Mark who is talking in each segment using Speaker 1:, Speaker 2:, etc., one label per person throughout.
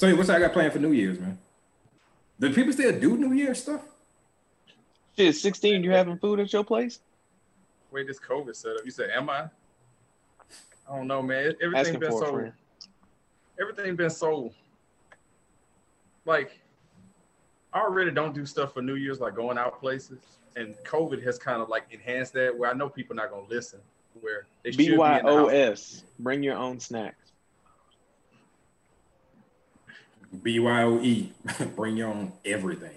Speaker 1: So what's I got planned for New Year's, man? Do people still do New Year's stuff?
Speaker 2: Shit, 16, you having food at your place?
Speaker 3: Wait, this COVID setup. You said, am I? I don't know, man. Everything
Speaker 2: Asking
Speaker 3: been
Speaker 2: for a
Speaker 3: so everything been so like I already don't do stuff for New Year's like going out places. And COVID has kind of like enhanced that where I know people not gonna listen. Where they should be in the house.
Speaker 2: BYOS. Bring your own snacks.
Speaker 1: BYOE. E. bring your own everything.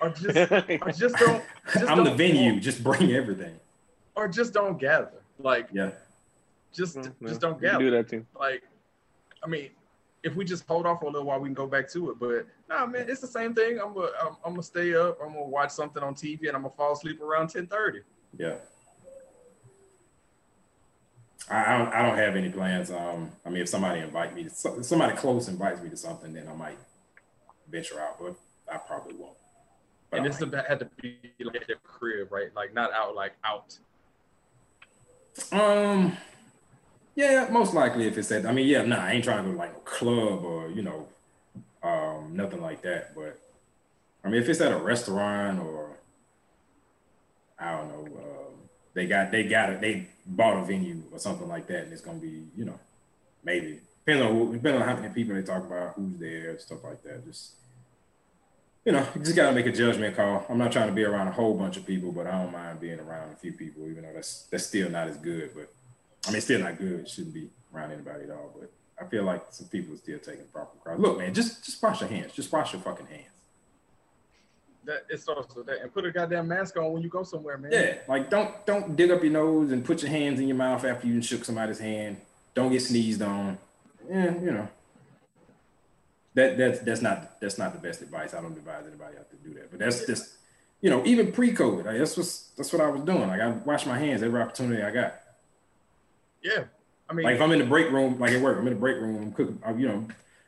Speaker 3: Or just or just don't just
Speaker 1: I'm the
Speaker 3: don't
Speaker 1: venue.
Speaker 3: walk,
Speaker 1: Just bring everything.
Speaker 3: or just don't gather. Like
Speaker 1: Yeah.
Speaker 3: just
Speaker 2: Well,
Speaker 3: just don't
Speaker 2: you can
Speaker 3: gather.
Speaker 2: do that too.
Speaker 3: like I mean, if we just hold off for a little while, we can go back to it. But nah, man, it's the same thing. I'm gonna I'm, I'm gonna stay up. I'm gonna watch something on TV, and I'm gonna fall asleep around ten thirty.
Speaker 1: Yeah. I, I don't. I don't have any plans. Um. I mean, if somebody invite me, to, so- somebody close invites me to something, then I might venture out, but I probably won't. But
Speaker 3: And
Speaker 1: I
Speaker 3: this
Speaker 1: might.
Speaker 3: had to be like at the crib, right? Like not out, like out.
Speaker 1: Um, yeah, most likely if it's at, I mean, yeah, nah, I ain't trying to go to like a club or you know, um, nothing like that. But I mean, if it's at a restaurant or I don't know, um, they got they got it, they bought a venue or something like that, and it's gonna be you know, maybe depending on who- depending on how many people they talk about, who's there, stuff like that. Just you know, you just gotta make a judgment call. I'm not trying to be around a whole bunch of people, but I don't mind being around a few people, even though that's that's still not as good. But I mean, still not good. Shouldn't be around anybody at all. But I feel like some people are still taking proper crowd. Look, man, just just wash your hands. Just wash your fucking hands.
Speaker 3: That it starts with that, and put a goddamn mask on when you go somewhere, man.
Speaker 1: Yeah, like don't don't dig up your nose and put your hands in your mouth after you shook somebody's hand. Don't get sneezed on. Yeah, you know. That that's that's not that's not the best advice. I don't advise anybody out to do that. But that's just you know, even pre-COVID, like, that's what that's what I was doing. Like I wash my hands every opportunity I got.
Speaker 3: yeah. I mean,
Speaker 1: Like if I'm in the break room, like at work, I'm in the break room, I'm cooking, I'm, you know,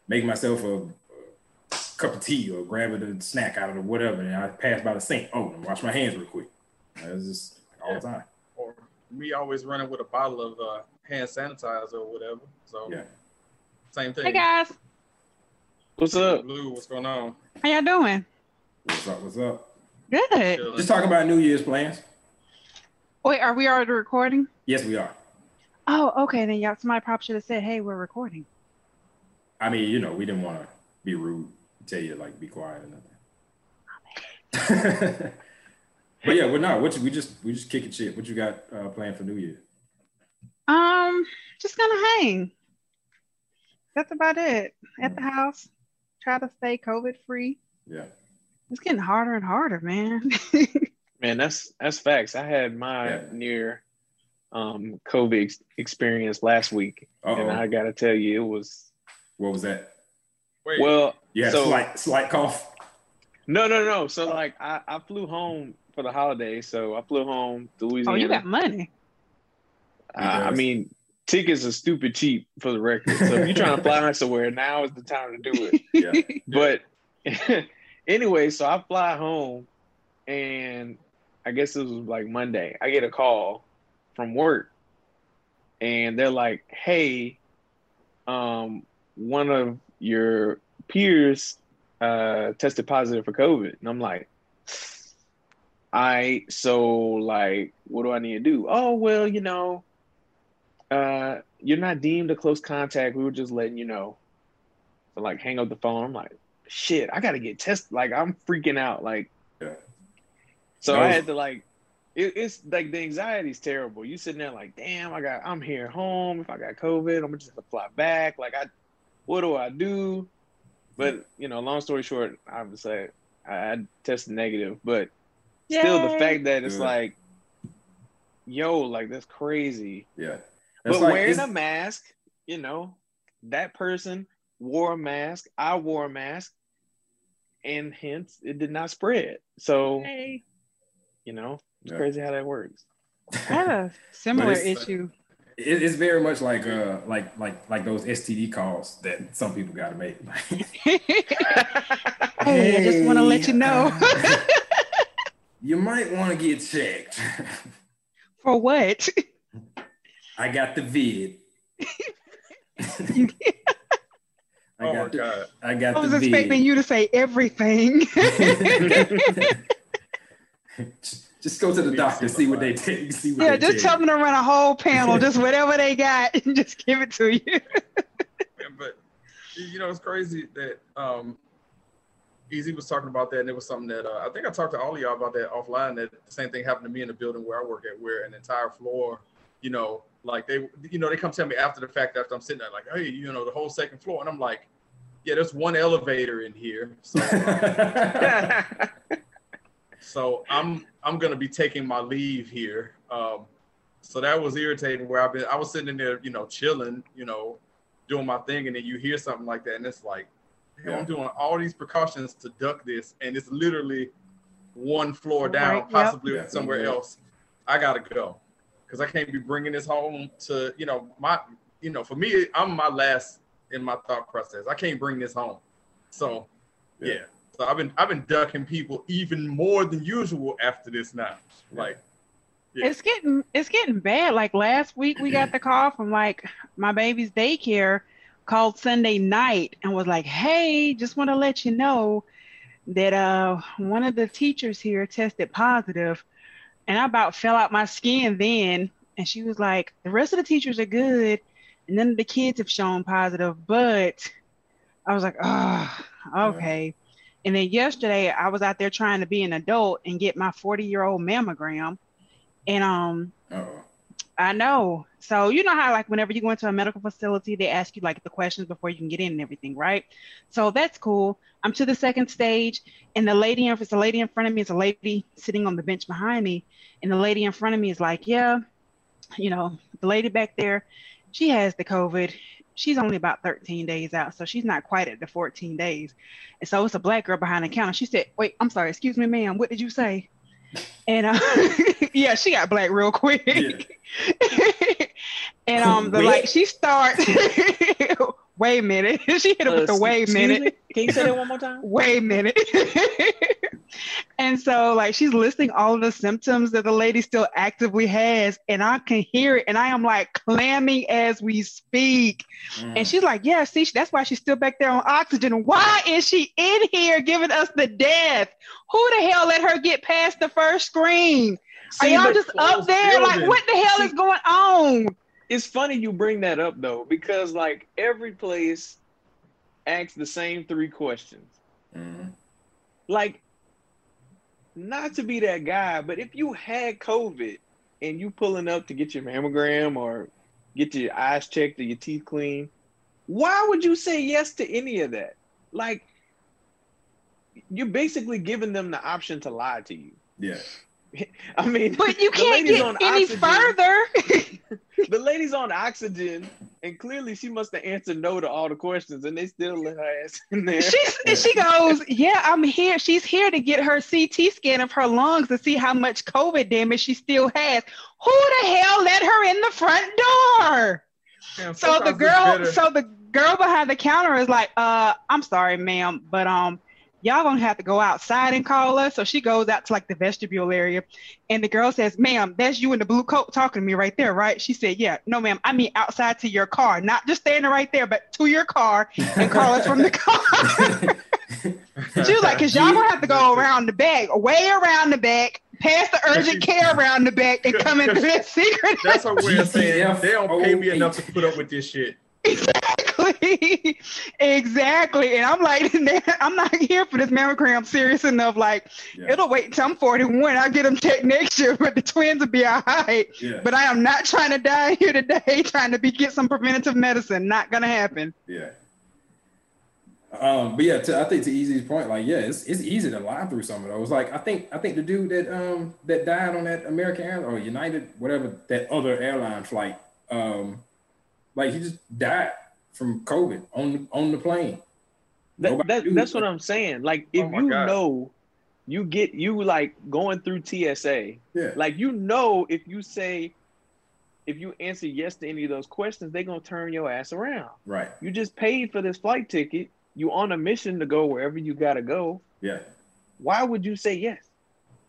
Speaker 1: making myself a cup of tea or grabbing a snack out of the whatever, and I pass by the sink. Oh, and wash my hands real quick. Like, It's just all the time.
Speaker 3: or me always running with a bottle of uh, hand sanitizer or whatever. So
Speaker 1: Yeah.
Speaker 3: same thing.
Speaker 4: Hey guys,
Speaker 2: What's up?
Speaker 3: Blue, what's going on?
Speaker 4: how y'all doing?
Speaker 1: What's up? What's up?
Speaker 4: Good.
Speaker 3: Chilling.
Speaker 1: Just talk about New Year's plans.
Speaker 4: Wait, are we already recording?
Speaker 1: Yes, we are.
Speaker 4: Oh, okay. Then y'all, somebody probably should have said, "Hey, we're recording."
Speaker 1: I mean, you know, we didn't want to be rude, tell you to like be quiet or nothing. but yeah, we're not. what you, we just we just kicking shit. What you got uh, planned for New Year?
Speaker 4: Um, just gonna hang. That's about it. At the house, try to stay COVID free.
Speaker 1: Yeah,
Speaker 4: It's getting harder and harder, man.
Speaker 2: Man, that's that's facts. I had my
Speaker 1: Yeah.
Speaker 2: near um COVID ex- experience last week, and
Speaker 1: Uh-oh.
Speaker 2: I gotta tell you, it was
Speaker 1: what was that?
Speaker 3: Wait,
Speaker 2: well.
Speaker 1: yeah,
Speaker 2: so
Speaker 1: a slight slight cough.
Speaker 2: no, no, no. So like, I I flew home for the holidays, so I flew home to Louisiana.
Speaker 4: oh,
Speaker 2: Louisiana.
Speaker 4: you got money.
Speaker 2: I, I mean, tickets are stupid cheap for the record. So if you're trying to fly somewhere, now is the time to do it.
Speaker 1: Yeah,
Speaker 2: But anyway, so I fly home, and I guess it was like Monday. I get a call from work, and they're like, "Hey, um, one of your peers uh, tested positive for COVID," and I'm like. I so like what do I need to do? Oh well, you know, uh, you're not deemed a close contact. We were just letting you know. So like hang up the phone. I'm like, shit, I gotta get tested. Like I'm freaking out. Like
Speaker 1: Yeah.
Speaker 2: so I had to like it, it's like the anxiety's terrible. You sitting there like, damn, I got I'm here at home. If I got COVID, I'm just gonna fly back. Like I what do I do? But you know, long story short, obviously I, I tested negative, but still the fact that it's
Speaker 1: Good.
Speaker 2: like, yo, like that's crazy.
Speaker 1: yeah.
Speaker 2: But
Speaker 1: like-
Speaker 2: wearing a mask, you know, that person wore a mask. I wore a mask, and hence it did not spread. So
Speaker 4: Hey.
Speaker 2: you know, it's
Speaker 1: Yeah.
Speaker 2: crazy how that works.
Speaker 4: I have a similar
Speaker 1: it's-
Speaker 4: issue.
Speaker 1: It, it's very much like uh like like like those STD calls that some people got to make.
Speaker 4: Hey, I just want to let you know.
Speaker 1: uh, you might want to get checked.
Speaker 4: For what?
Speaker 1: I got the vid. I
Speaker 3: oh my
Speaker 1: got,
Speaker 3: god.
Speaker 1: I got
Speaker 4: I was
Speaker 1: the
Speaker 4: expecting
Speaker 1: vid.
Speaker 4: you to say everything.
Speaker 1: Just go to the doctor, see what they take. See what
Speaker 4: yeah,
Speaker 1: they
Speaker 4: just tell them to run a whole panel, just whatever they got, and just give it to you.
Speaker 3: Yeah, but you know, it's crazy that um EZ was talking about that, and it was something that uh, I think I talked to all of y'all about that offline. That the same thing happened to me in the building where I work at, where an entire floor, you know, like they, you know, they come tell me after the fact, after I'm sitting there, like, hey, you know, the whole second floor, and I'm like, yeah, there's one elevator in here, so so I'm I'm gonna be taking my leave here. Um, so that was irritating. Where I've been, I was sitting in there, you know, chilling, you know, doing my thing, and then you hear something like that, and it's like, hell,
Speaker 1: Yeah.
Speaker 3: I'm doing all these precautions to duck this, and it's literally one floor down,
Speaker 4: Right,
Speaker 3: possibly
Speaker 1: Yeah,
Speaker 3: somewhere
Speaker 1: yeah.
Speaker 3: else. I gotta go because I can't be bringing this home to, you know, my, you know, for me, I'm my last in my thought process. I can't bring this home, so
Speaker 1: Yeah.
Speaker 3: yeah. So I've been I've been ducking people even more than usual after this now. Like, Yeah.
Speaker 4: It's getting it's getting bad. Like last week, we got the call from like my baby's daycare called Sunday night and was like, "Hey, just want to let you know that uh one of the teachers here tested positive." And I about fell out my skin then. And she was like, "The rest of the teachers are good, and none of the kids have shown positive." But I was like, "Oh, okay." And then yesterday, I was out there trying to be an adult and get my 40 year old mammogram. And um,
Speaker 1: Uh-oh.
Speaker 4: I know. So you know how like whenever you go into a medical facility, they ask you like the questions before you can get in and everything, right? So that's cool. I'm to the second stage, and the lady, if it's a lady in front of me, it's a lady sitting on the bench behind me, and the lady in front of me is like, yeah, you know, the lady back there, she has the COVID. She's only about 13 days out, so she's not quite at the 14 days. And so it's a black girl behind the counter. She said, "Wait, I'm sorry, excuse me, ma'am. What did you say?" And uh, yeah, she got black real quick. and um, the like she starts. wait a minute. she hit it with the
Speaker 2: Uh,
Speaker 4: wait a minute.
Speaker 2: me? Can you say that one more time?
Speaker 4: Wait a minute. and so like she's listing all of the symptoms that the lady still actively has, and I can hear it, and I am like clamming as we speak.
Speaker 1: Mm.
Speaker 4: And she's like, Yeah, see, that's why she's still back there on oxygen. Why is she in here giving us the death? Who the hell let her get past the first screen? Are
Speaker 2: See,
Speaker 4: y'all just up there? Like, what the hell is going on?
Speaker 2: It's funny you bring that up though, because like every place asks the same three questions.
Speaker 1: Mm.
Speaker 2: Like, not to be that guy, but if you had COVID and you pulling up to get your mammogram or get your eyes checked or your teeth cleaned, why would you say yes to any of that? Like, you're basically giving them the option to lie to you.
Speaker 1: Yeah.
Speaker 2: I mean,
Speaker 4: But you can't get
Speaker 2: on
Speaker 4: any
Speaker 2: oxygen.
Speaker 4: further.
Speaker 2: The lady's on oxygen, and clearly she must have answered no to all the questions, and they still let her ass in there.
Speaker 4: She's, and she goes, Yeah, I'm here. She's here to get her CT scan of her lungs to see how much COVID damage she still has. Who the hell let her in the front door?
Speaker 3: damn,
Speaker 4: So the girl, so the girl behind the counter is like, uh, I'm sorry, ma'am, but um, y'all gonna have to go outside and call us. So she goes out to like the vestibule area, and the girl says, "Ma'am, that's you in the blue coat talking to me right there, right?" She said, "Yeah, no, ma'am, I mean outside to your car, not just standing right there, but to your car and call us from the car." she was like, "Cause y'all gonna have to go around the back, way around the back." Past the urgent care around the back and come into this secret
Speaker 3: That's her way of saying they don't oh, pay me enough to put up with this shit.
Speaker 4: Exactly. exactly. And I'm like, I'm not here for this mammogram serious enough. Like,
Speaker 1: Yeah.
Speaker 4: it'll wait until I'm 41. I'll get them checked next year, but the twins will be all right.
Speaker 1: Yeah.
Speaker 4: But I am not trying to die here today, trying to be get some preventative medicine. Not gonna happen.
Speaker 1: Yeah. Um, but yeah, to, I think to EZ's point, like, yeah, it's, it's easy to lie through some of those. Like, I think I think the dude that um that died on that American Airlines or United, whatever that other airline flight, um, like he just died from COVID on on the plane.
Speaker 2: That, that, that's what I'm saying. Like, oh if
Speaker 3: Oh
Speaker 2: you
Speaker 3: God.
Speaker 2: know, you get you like going through TSA.
Speaker 1: Yeah.
Speaker 2: Like, you know, if you say, if you answer yes to any of those questions, they're gonna turn your ass around.
Speaker 1: Right.
Speaker 2: You just paid for this flight ticket. You on a mission to go wherever you gotta go.
Speaker 1: Yeah.
Speaker 2: Why would you say yes?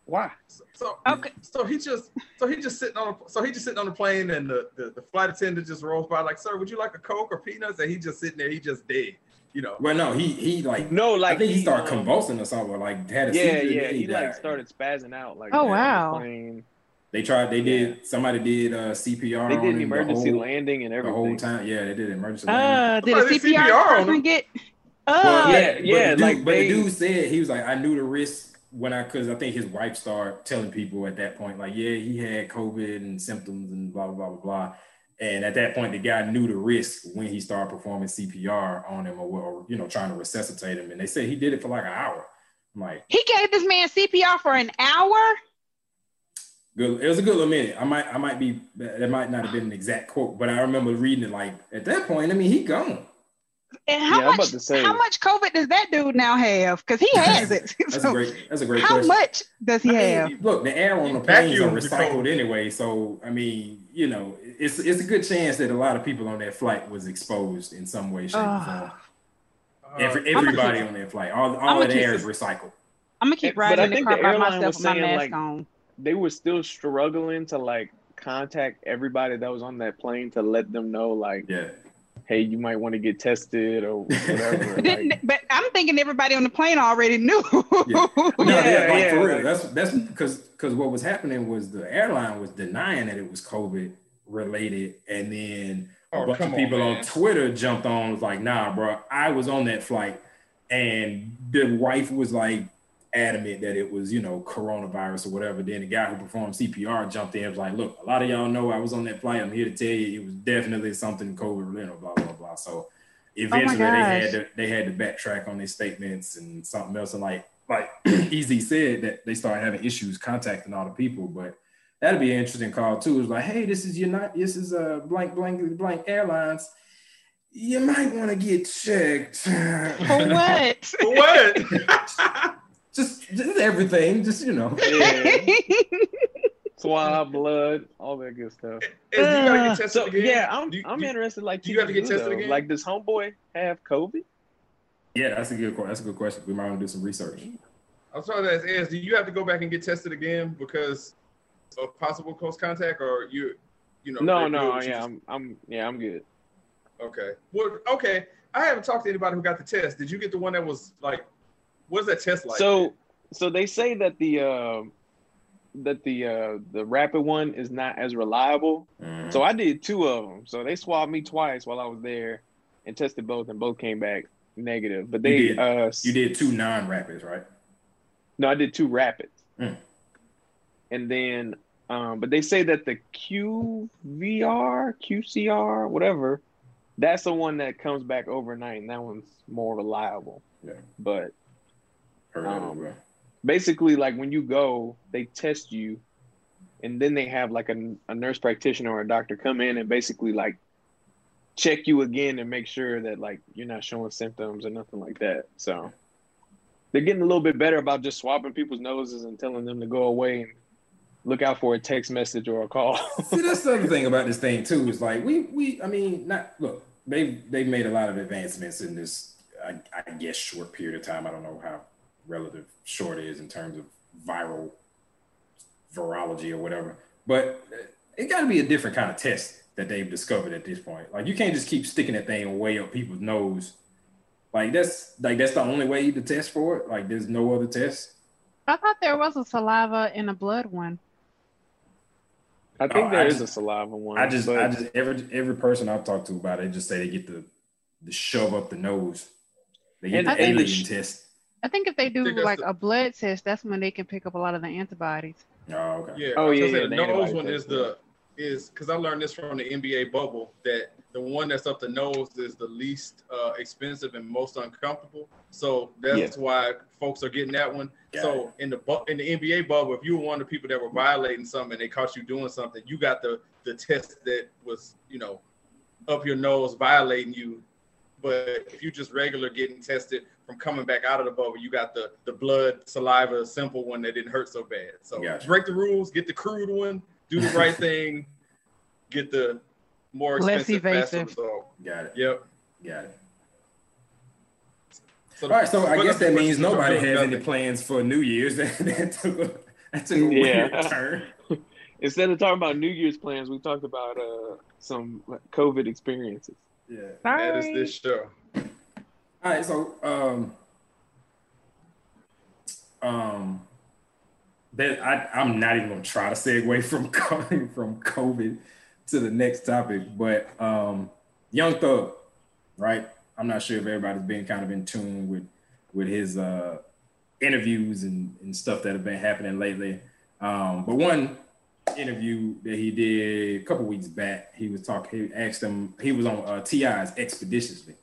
Speaker 2: Why?
Speaker 3: So, so,
Speaker 4: Okay.
Speaker 3: so he just so he just sitting on a, so he just sitting on the plane and the, the, the flight attendant just rolls by like, sir, would you like a Coke or peanuts? And he just sitting there, he just dead. you know.
Speaker 1: Well, no, he he like
Speaker 2: No, like
Speaker 1: I think he started
Speaker 2: um,
Speaker 1: convulsing or something. or, Like had a
Speaker 2: Yeah,
Speaker 1: seizure,
Speaker 2: yeah.
Speaker 1: then
Speaker 2: He like started spazzing out. Like
Speaker 4: Oh,
Speaker 2: on the
Speaker 4: wow.
Speaker 1: They tried. They
Speaker 2: Yeah.
Speaker 1: did. Somebody did uh, CPR.
Speaker 2: They
Speaker 1: on
Speaker 2: did an
Speaker 1: him
Speaker 2: emergency
Speaker 1: the whole,
Speaker 2: landing and everything.
Speaker 1: the whole time. Yeah, they did emergency. landing.
Speaker 4: Uh, did a
Speaker 3: Somebody did
Speaker 4: CPR,
Speaker 3: CPR on
Speaker 4: person
Speaker 3: him.
Speaker 4: get?
Speaker 1: Well,
Speaker 4: Uh,
Speaker 2: yeah,
Speaker 1: but
Speaker 2: yeah,
Speaker 1: the dude,
Speaker 2: like
Speaker 1: but
Speaker 2: they-
Speaker 1: the dude said he was like, I knew the risk when I, because I think his wife started telling people at that point, like, yeah, he had COVID and symptoms and blah blah blah blah blah. And at that point, the guy knew the risk when he started performing CPR on him or, or you know trying to resuscitate him. And they said he did it for like an hour. I'm like,
Speaker 4: he gave this man CPR for an hour.
Speaker 1: good. It was a good little minute. I might, I might be. That might not have been an exact quote, but I remember reading it. Like at that point, I mean, he gone.
Speaker 4: And how
Speaker 2: Yeah, I'm about
Speaker 4: much?
Speaker 2: to say-
Speaker 4: How much COVID does that dude now have? Because he has it.
Speaker 1: That's
Speaker 4: So
Speaker 1: a great. That's a great question.
Speaker 4: how
Speaker 1: question.
Speaker 4: much does he
Speaker 1: I mean,
Speaker 4: have?
Speaker 1: Look, the air on the planes are recycled anyway, so I mean, you know, it's it's a good chance that a lot of people on that flight was exposed in some way, shape, or form.
Speaker 3: Uh,
Speaker 1: Every,
Speaker 4: I'ma
Speaker 1: everybody
Speaker 4: keep-
Speaker 1: on that flight, all
Speaker 4: I'ma
Speaker 1: all that
Speaker 4: keep-
Speaker 1: air is recycled.
Speaker 4: I'm gonna keep
Speaker 2: But
Speaker 4: riding
Speaker 2: I
Speaker 4: in the
Speaker 2: think
Speaker 4: car
Speaker 2: the
Speaker 4: by
Speaker 2: airline
Speaker 4: myself
Speaker 2: was
Speaker 4: with my
Speaker 2: saying,
Speaker 4: mask
Speaker 2: like-
Speaker 4: on.
Speaker 2: They were still struggling to like contact everybody that was on that plane to let them know, like,
Speaker 1: Yeah,
Speaker 2: hey, you might want to get tested or whatever.
Speaker 4: Didn't-
Speaker 2: like,
Speaker 4: but I'm thinking everybody on the plane already knew.
Speaker 1: Yeah. No,
Speaker 2: Yeah,
Speaker 1: yeah, like,
Speaker 2: yeah,
Speaker 1: for real.
Speaker 2: like-
Speaker 1: That's that's because because what was happening was the airline was denying that it was COVID related, and then a
Speaker 3: Oh,
Speaker 1: bunch of people on,
Speaker 3: man.
Speaker 1: Twitter jumped on was like, "Nah, bro, I was on that flight," and the wife was like adamant that it was you know coronavirus or whatever. Then the guy who performed CPR jumped in and was like, "Look, a lot of y'all know I was on that flight. I'm here to tell you it was definitely something COVID related." Blah blah blah. So eventually they had to they had to backtrack on their statements and something else and like like EZ said that they started having issues contacting all the people, but that'd be an interesting call too. It's like, hey, this is your not this is a uh, blank blank blank airlines. You might want to get checked.
Speaker 4: For what?
Speaker 3: For what?
Speaker 1: just just everything, just you know.
Speaker 2: yeah, swab, blood, all that good stuff.
Speaker 3: Is, do you gotta get uh, tested
Speaker 2: So
Speaker 3: again?
Speaker 2: yeah, I'm
Speaker 3: Do you-
Speaker 2: I'm
Speaker 3: do you-
Speaker 2: interested. Like,
Speaker 3: do you have to get tested
Speaker 2: though.
Speaker 3: again?
Speaker 2: Like, does homeboy have COVID?
Speaker 1: Yeah, that's a good que- that's a good question. We might want to do some research.
Speaker 3: I'm sorry to ask, is do you have to go back and get tested again because of possible close contact, or you, you know?
Speaker 2: No, no, yeah,
Speaker 3: just-
Speaker 2: I'm, I'm, yeah, I'm good.
Speaker 3: Okay. Well, okay. I haven't talked to anybody who got the test. Did you get the one that was like, what's that test like?
Speaker 2: So, so they say that the uh, that the uh, the rapid one is not as reliable.
Speaker 1: Mhm.
Speaker 2: So I did two of them. So they swabbed me twice while I was there, and tested both, and both came back negative. But they,
Speaker 1: You did.
Speaker 2: uh,
Speaker 1: you did two non-rapids, right?
Speaker 2: no, I did two rapids,
Speaker 1: Mm.
Speaker 2: and then, um, but they say that the QVR, QCR, whatever, that's the one that comes back overnight, and that one's more reliable.
Speaker 1: Yeah.
Speaker 2: But
Speaker 1: Heard that as
Speaker 2: Um,
Speaker 1: well.
Speaker 2: basically like when you go they test you and then they have like a, a nurse practitioner or a doctor come in and basically like check you again and make sure that like you're not showing symptoms or nothing like that so they're getting a little bit better about just swabbing people's noses and telling them to go away and look out for a text message or a call
Speaker 1: See, that's the other thing about this thing too. Is like we we I mean, not look. They they've made a lot of advancements in this. I, I guess short period of time. I don't know how relative short is in terms of viral virology or whatever. But it got to be a different kind of test that they've discovered at this point. Like you can't just keep sticking that thing way up people's nose. Like that's like that's the only way to test for it. Like there's no other test.
Speaker 4: I thought there was a saliva and a blood one.
Speaker 2: i think
Speaker 1: Oh,
Speaker 2: there
Speaker 1: I
Speaker 2: is
Speaker 1: just-
Speaker 2: a saliva one
Speaker 1: I just,
Speaker 2: but
Speaker 1: I just every every person I've talked to about it, just say they get the the shove up the nose. They get
Speaker 2: And
Speaker 1: the alien
Speaker 2: sh-
Speaker 1: test.
Speaker 4: I think if they do like
Speaker 3: the-
Speaker 4: a blood test, that's when they can pick up a lot of the antibodies.
Speaker 1: Oh, okay.
Speaker 3: Yeah.
Speaker 2: Oh, yeah, yeah,
Speaker 3: the
Speaker 2: the
Speaker 3: nose one is the is because I learned this from the NBA bubble that the one that's up the nose is the least uh, expensive and most uncomfortable. So that's why folks are getting that one.
Speaker 1: Got
Speaker 3: so in the bu- in the NBA bubble, if you were one of the people that were violating something and they caught you doing something, you got the the test that was you know up your nose violating you. But if you just regular getting tested from coming back out of the bubble, you got the the blood saliva simple one that didn't hurt so bad. So
Speaker 1: Gotcha.
Speaker 3: break the rules, get the crude one, do the right thing, get the more
Speaker 4: Less
Speaker 3: expensive, faster
Speaker 4: evasive.
Speaker 3: result.
Speaker 1: Got it.
Speaker 3: Yep.
Speaker 1: Got it.
Speaker 3: So
Speaker 1: All right. So I guess that means nobody
Speaker 3: doing
Speaker 1: has any plans for New Year's. That, that took a, that took a
Speaker 2: Yeah.
Speaker 1: weird turn.
Speaker 2: instead of talking about new year's plans we talked about uh some covid experiences
Speaker 1: Yeah.
Speaker 3: That is this show.
Speaker 1: All right, so um, um, that I I'm not even gonna try to segue from coming from COVID to the next topic, but um, Young Thug, right? I'm not sure if everybody's been kind of in tune with with his uh interviews and, and stuff that have been happening lately. Um, but one interview that he did a couple weeks back, he was talking. He asked him. He was on uh, T.I.'s Expeditiously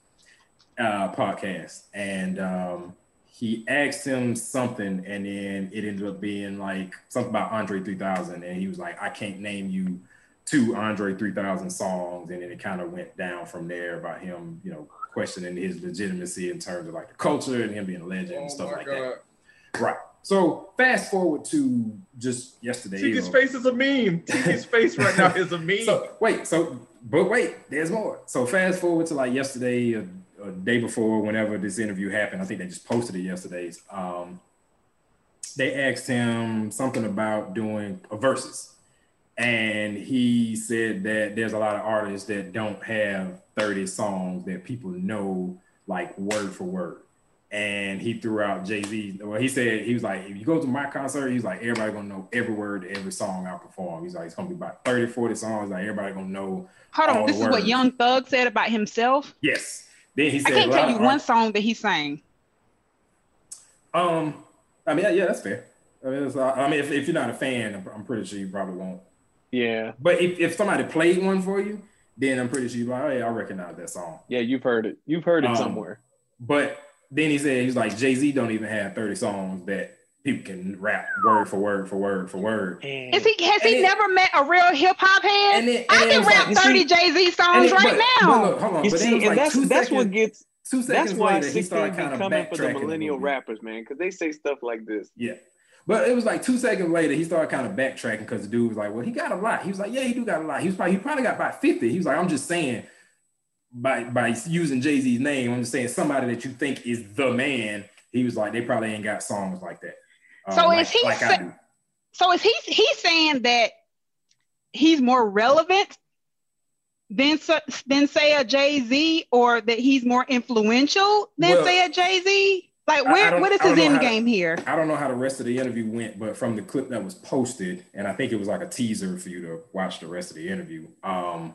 Speaker 1: uh, podcast, and um, he asked him something, and then it ended up being like something about Andre 3000, and he was like, "I can't name you two Andre 3000 songs," and then it kind of went down from there about him, you know, questioning his legitimacy in terms of like the culture and him being a legend and
Speaker 3: Oh
Speaker 1: stuff like
Speaker 3: God.
Speaker 1: that. Right. So fast forward to just yesterday.
Speaker 3: Tiki's face is a meme. Tiki's face right now is a meme.
Speaker 1: so wait, so but wait, there's more. So fast forward to like yesterday, a, a day before, whenever this interview happened. I think they just posted it yesterday's. Um, they asked him something about doing a verses, and he said that there's a lot of artists that don't have 30 songs that people know like word for word. And he threw out Jay Z. Well, he said he was like, if you go to my concert, he's like, everybody gonna know every word, to every song I perform. He's like, it's gonna be about 30, 40 songs. Like everybody gonna know.
Speaker 4: Hold on, this is what. Young Thug said about himself.
Speaker 1: Yes. Then he said,
Speaker 4: I
Speaker 1: said,
Speaker 4: can't
Speaker 1: a
Speaker 4: tell you
Speaker 1: of
Speaker 4: one song that he sang.
Speaker 1: Um, I mean, yeah, yeah, that's fair. I mean, it's, uh, I mean if, if you're not a fan, I'm, I'm pretty sure you probably won't.
Speaker 2: Yeah,
Speaker 1: But if, if somebody played one for you, then I'm pretty sure you're like, oh, yeah, I recognize that song.
Speaker 2: yeah, you've heard it. You've heard it
Speaker 1: Um,
Speaker 2: somewhere.
Speaker 1: But then he said he's like Jay Z don't even have 30 songs that people can rap word for word for word for word.
Speaker 2: And
Speaker 4: Is he has he
Speaker 1: it-
Speaker 4: never met a real hip hop head?
Speaker 1: And then,
Speaker 4: I
Speaker 1: and then
Speaker 4: can
Speaker 1: it's like-
Speaker 4: rap 30 Jay Z songs
Speaker 1: it-
Speaker 4: right
Speaker 1: but-
Speaker 4: now.
Speaker 1: But look, hold on.
Speaker 2: you
Speaker 1: but then it
Speaker 2: see,
Speaker 1: was
Speaker 2: and
Speaker 1: like
Speaker 2: that's
Speaker 1: two
Speaker 2: that's
Speaker 1: seconds,
Speaker 2: what gets
Speaker 1: two
Speaker 2: that's
Speaker 1: seconds
Speaker 2: why
Speaker 1: later he started kind of
Speaker 2: coming for the millennial
Speaker 1: little
Speaker 2: rappers, man, because they say stuff like this.
Speaker 1: Yeah. But it was like two seconds later, he started kind of backtracking because the dude was like, "Well, he got a lot." He was like, "Yeah, he do got a lot." He was probably he probably got about fifty. He was like, "I'm just saying, by by using Jay Z's name, I'm just saying somebody that you think is the man." He was like, "They probably ain't got songs like that." Um,
Speaker 4: So
Speaker 1: like,
Speaker 4: is he
Speaker 1: like
Speaker 4: sa- So is he he's saying that he's more relevant than than say a Jay Z, or that he's more influential than
Speaker 1: Well,
Speaker 4: say a Jay Z? Like where what is his end
Speaker 1: how to-
Speaker 4: game here?
Speaker 1: I don't know how the rest of the interview went, but from the clip that was posted, and I think it was like a teaser for you to watch the rest of the interview. Um,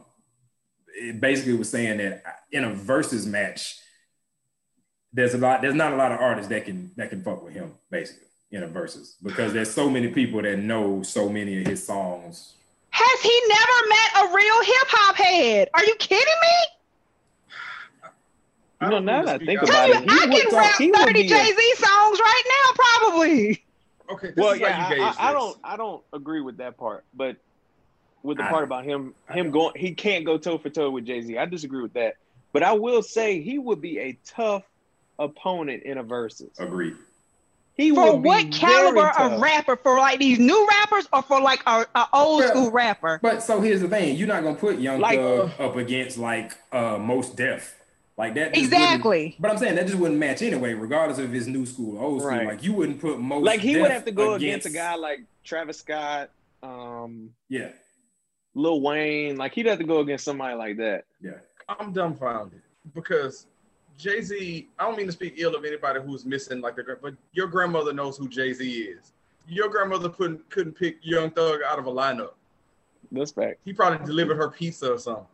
Speaker 1: it basically was saying that in a versus match, there's a lot, there's not a lot of artists that can that can fuck with him, basically in a versus, because there's so many people that know so many of his songs.
Speaker 4: Has he never met a real hip hop head? Are you kidding me?
Speaker 3: I
Speaker 2: You know,
Speaker 3: don't
Speaker 2: now that I think about
Speaker 3: of
Speaker 2: it,
Speaker 3: turn.
Speaker 2: he
Speaker 4: I
Speaker 2: would
Speaker 4: can
Speaker 2: talk-
Speaker 4: rap
Speaker 2: he would
Speaker 4: 30 Jay Z songs right now, probably.
Speaker 3: Okay, this
Speaker 2: Well,
Speaker 3: is how
Speaker 2: yeah,
Speaker 3: you gauge
Speaker 2: I, I, I don't, I don't agree with that part, but with the
Speaker 1: I-
Speaker 2: part about him, him going, he can't go toe for toe with Jay Z. I disagree with that, but I will say he would be a tough opponent in a versus.
Speaker 1: Agreed.
Speaker 2: He
Speaker 4: For
Speaker 2: would
Speaker 4: what
Speaker 2: very
Speaker 4: caliber of rapper? For like these new rappers, or for like a, a old
Speaker 1: Well,
Speaker 4: school rapper?
Speaker 1: But so here's the thing: you're not gonna put Young
Speaker 2: Like-
Speaker 1: Thug up against like uh Mos Def. Like that
Speaker 4: Exactly.
Speaker 1: But I'm saying that just wouldn't match anyway, regardless of his new school or old school.
Speaker 2: Right.
Speaker 1: Like you wouldn't put most
Speaker 2: Like he would have to go against, a guy like Travis Scott, um,
Speaker 1: Yeah,
Speaker 2: Lil Wayne. Like he'd have to go against somebody like that.
Speaker 1: yeah.
Speaker 3: I'm dumbfounded because Jay Z. I don't mean to speak ill of anybody who's missing like the, gra- but your grandmother knows who Jay Z is. Your grandmother couldn't couldn't pick Young Thug out of a lineup.
Speaker 2: That's fact.
Speaker 3: He probably delivered her pizza or something.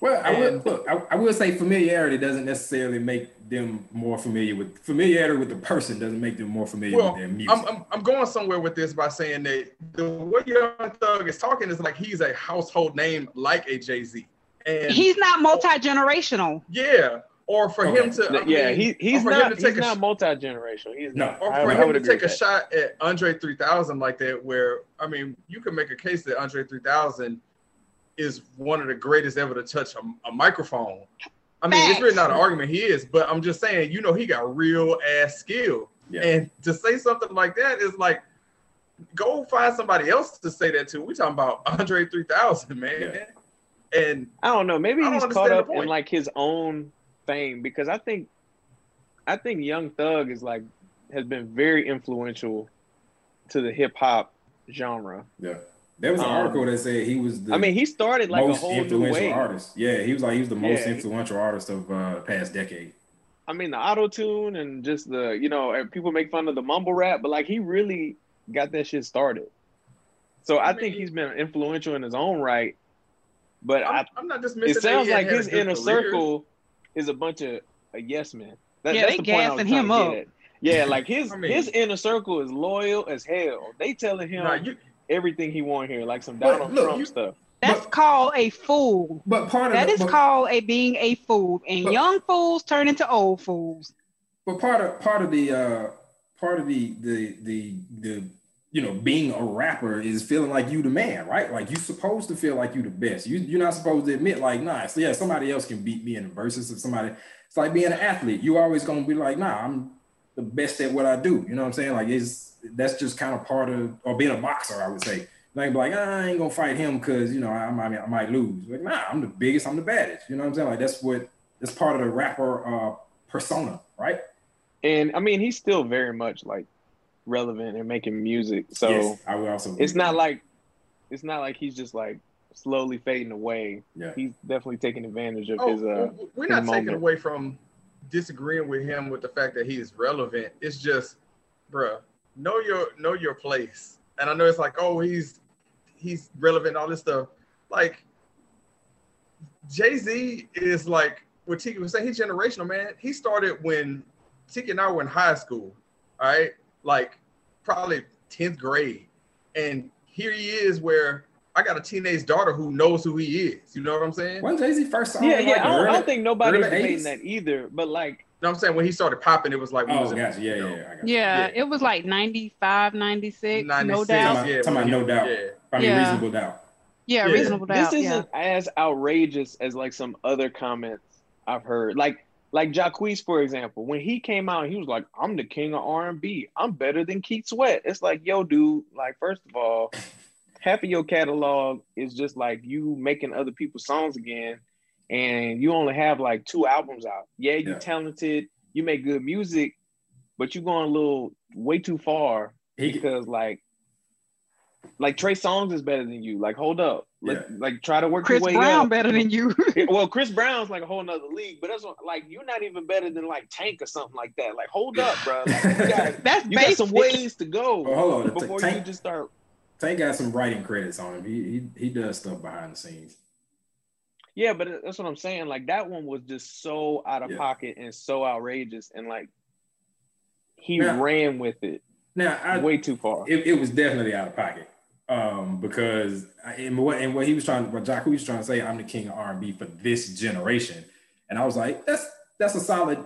Speaker 1: Well, I will look. I, I will say familiarity doesn't necessarily make them more familiar with familiarity with the person doesn't make them more familiar
Speaker 3: Well,
Speaker 1: with their music.
Speaker 3: I'm, I'm, I'm going somewhere with this by saying that the way Young Thug is talking is like he's a household name like a Jay Z. And
Speaker 4: He's not multi generational.
Speaker 3: yeah, or for
Speaker 1: Okay.
Speaker 3: him to I
Speaker 2: yeah,
Speaker 3: mean,
Speaker 2: he, he's
Speaker 3: for him
Speaker 2: not
Speaker 3: to
Speaker 2: he's
Speaker 3: a
Speaker 2: not
Speaker 3: sh-
Speaker 2: multi generational. He's
Speaker 1: No.
Speaker 2: not.
Speaker 3: or
Speaker 2: I,
Speaker 3: for
Speaker 2: I
Speaker 3: him
Speaker 2: would
Speaker 3: to take a
Speaker 2: that.
Speaker 3: shot at Andre 3000 like that, where I mean, you can make a case that Andre 3000 is one of the greatest ever to touch a, a microphone. I mean, it's really not an argument he is, but I'm just saying, you know, he got real ass skill.
Speaker 1: Yeah.
Speaker 3: And to say something like that is like, go find somebody else to say that to. We talking about Andre 3000, man. And
Speaker 2: I don't know. Maybe
Speaker 3: don't
Speaker 2: he's caught up in like his own fame because I think, I think Young Thug is like has been very influential to the hip hop genre.
Speaker 1: yeah, there was an
Speaker 2: um,
Speaker 1: article that said he was the
Speaker 2: I mean, he started like a
Speaker 1: most
Speaker 2: whole new
Speaker 1: influential
Speaker 2: wave.
Speaker 1: artist. Yeah, he was like he was the most
Speaker 2: Yeah.
Speaker 1: influential artist of uh, the past decade.
Speaker 2: I mean, the auto tune and just the you know and people make fun of the mumble rap, but like he really got that shit started. So I,
Speaker 3: I
Speaker 2: think
Speaker 3: mean-
Speaker 2: he's been influential in his own right. But I,
Speaker 3: I'm, I'm not dismissing.
Speaker 2: it sounds like
Speaker 3: had
Speaker 2: his
Speaker 3: a
Speaker 2: inner
Speaker 3: career.
Speaker 2: circle is a bunch of a yes men. That,
Speaker 4: Yeah,
Speaker 2: that's
Speaker 4: they
Speaker 2: the point I was
Speaker 4: gassing
Speaker 2: trying
Speaker 4: him up.
Speaker 2: Yeah, like his
Speaker 3: I mean-
Speaker 2: his inner circle is loyal as hell. They telling him
Speaker 3: Nah, you,
Speaker 2: everything he want here, like some Donald
Speaker 1: look,
Speaker 2: Trump
Speaker 1: you-
Speaker 2: stuff.
Speaker 4: That's
Speaker 1: But-
Speaker 4: called a fool.
Speaker 1: But part of
Speaker 4: That
Speaker 1: the,
Speaker 4: is
Speaker 1: but,
Speaker 4: called a being a fool, and
Speaker 1: But-
Speaker 4: young fools turn into old fools.
Speaker 1: but part of part of the uh part of the the the the you know being a rapper is feeling like you the man, right? Like you're supposed to feel like you the best. You you're not supposed to admit like, nah, so yeah, somebody else can beat me in the verses. If somebody, it's like being an athlete. You always gonna be like, nah, I'm the best at what I do. You know what I'm saying? Like it's that's just kind of part of or being a boxer, I would say. Like, like "Ah, I ain't gonna fight him because you know I might I might lose. Like, nah, I'm the biggest, I'm the baddest. You know what I'm saying? Like that's what that's part of the rapper uh persona, right?
Speaker 2: And I mean, he's still very much like relevant and making music. So
Speaker 1: yes, I would also.
Speaker 2: it's not
Speaker 1: with
Speaker 2: like it's not like he's just like slowly fading away.
Speaker 1: yeah.
Speaker 2: He's definitely taking advantage of
Speaker 3: oh,
Speaker 2: his uh
Speaker 3: we're not taking
Speaker 2: moment.
Speaker 3: away from disagreeing with him with the fact that he is relevant. It's just, bruh, know your know your place. And I know it's like, oh, he's he's relevant, all this stuff. Like Jay Z is like what Tiki was saying. He's generational, man. He started when Tiki and I were in high school. All right, like probably tenth grade, and here he is where. I got a teenage daughter who knows who he is. You know what I'm saying?
Speaker 1: Wasn't Jay Z first song?
Speaker 2: yeah,
Speaker 1: like
Speaker 2: yeah.
Speaker 1: the
Speaker 2: I don't, I don't think nobody's
Speaker 1: early
Speaker 2: debating that either. But like,
Speaker 3: You know what I'm saying? When he started popping, it was like we oh, was
Speaker 1: Oh,
Speaker 3: in,
Speaker 1: gotcha. Yeah,
Speaker 3: you
Speaker 1: yeah,
Speaker 3: know,
Speaker 1: yeah. I got you.
Speaker 4: Yeah,
Speaker 3: Yeah.
Speaker 4: it was like 95, 96, no doubt.
Speaker 1: Talking
Speaker 3: yeah,
Speaker 1: about- talking about no doubt.
Speaker 3: Yeah.
Speaker 1: I mean,
Speaker 4: Yeah.
Speaker 1: reasonable doubt.
Speaker 4: Yeah,
Speaker 3: Yeah.
Speaker 4: reasonable doubt.
Speaker 2: this isn't as outrageous as like some other comments I've heard. Like like Jacquees, for example, when he came out, he was like, "I'm the king of R&B. I'm better than Keith Sweat." It's like, yo, dude. Like, first of all, half of your catalog is just like you making other people's songs again, and you only have like two albums out. Yeah, you're
Speaker 1: Yeah.
Speaker 2: talented, you make good music, but you're going a little way too far
Speaker 1: He,
Speaker 2: because like like Trey Songz is better than you. Like, hold up. Let,
Speaker 1: Yeah.
Speaker 2: Like try to work
Speaker 4: Chris
Speaker 2: your way
Speaker 4: Brown
Speaker 2: up.
Speaker 4: better than you.
Speaker 2: Well, Chris Brown's like a whole nother league, but that's what, like you're not even better than like Tank or something like that. Like, hold up, bro. Like, you got,
Speaker 4: That's
Speaker 2: you got some ways to go
Speaker 1: oh, hold on.
Speaker 2: before you just start.
Speaker 1: Tank got some writing credits on him. He, he he does stuff behind the scenes.
Speaker 2: Yeah, but that's what I'm saying. Like that one was just so out of
Speaker 1: Yeah.
Speaker 2: pocket and so outrageous, and like he
Speaker 1: Now-
Speaker 2: ran with it
Speaker 1: Now, I,
Speaker 2: way too far.
Speaker 1: it, it was definitely out of pocket um, because I- and what and what he was trying, what Jacquees was trying to say, I'm the king of R&B for this generation, and I was like, that's that's a solid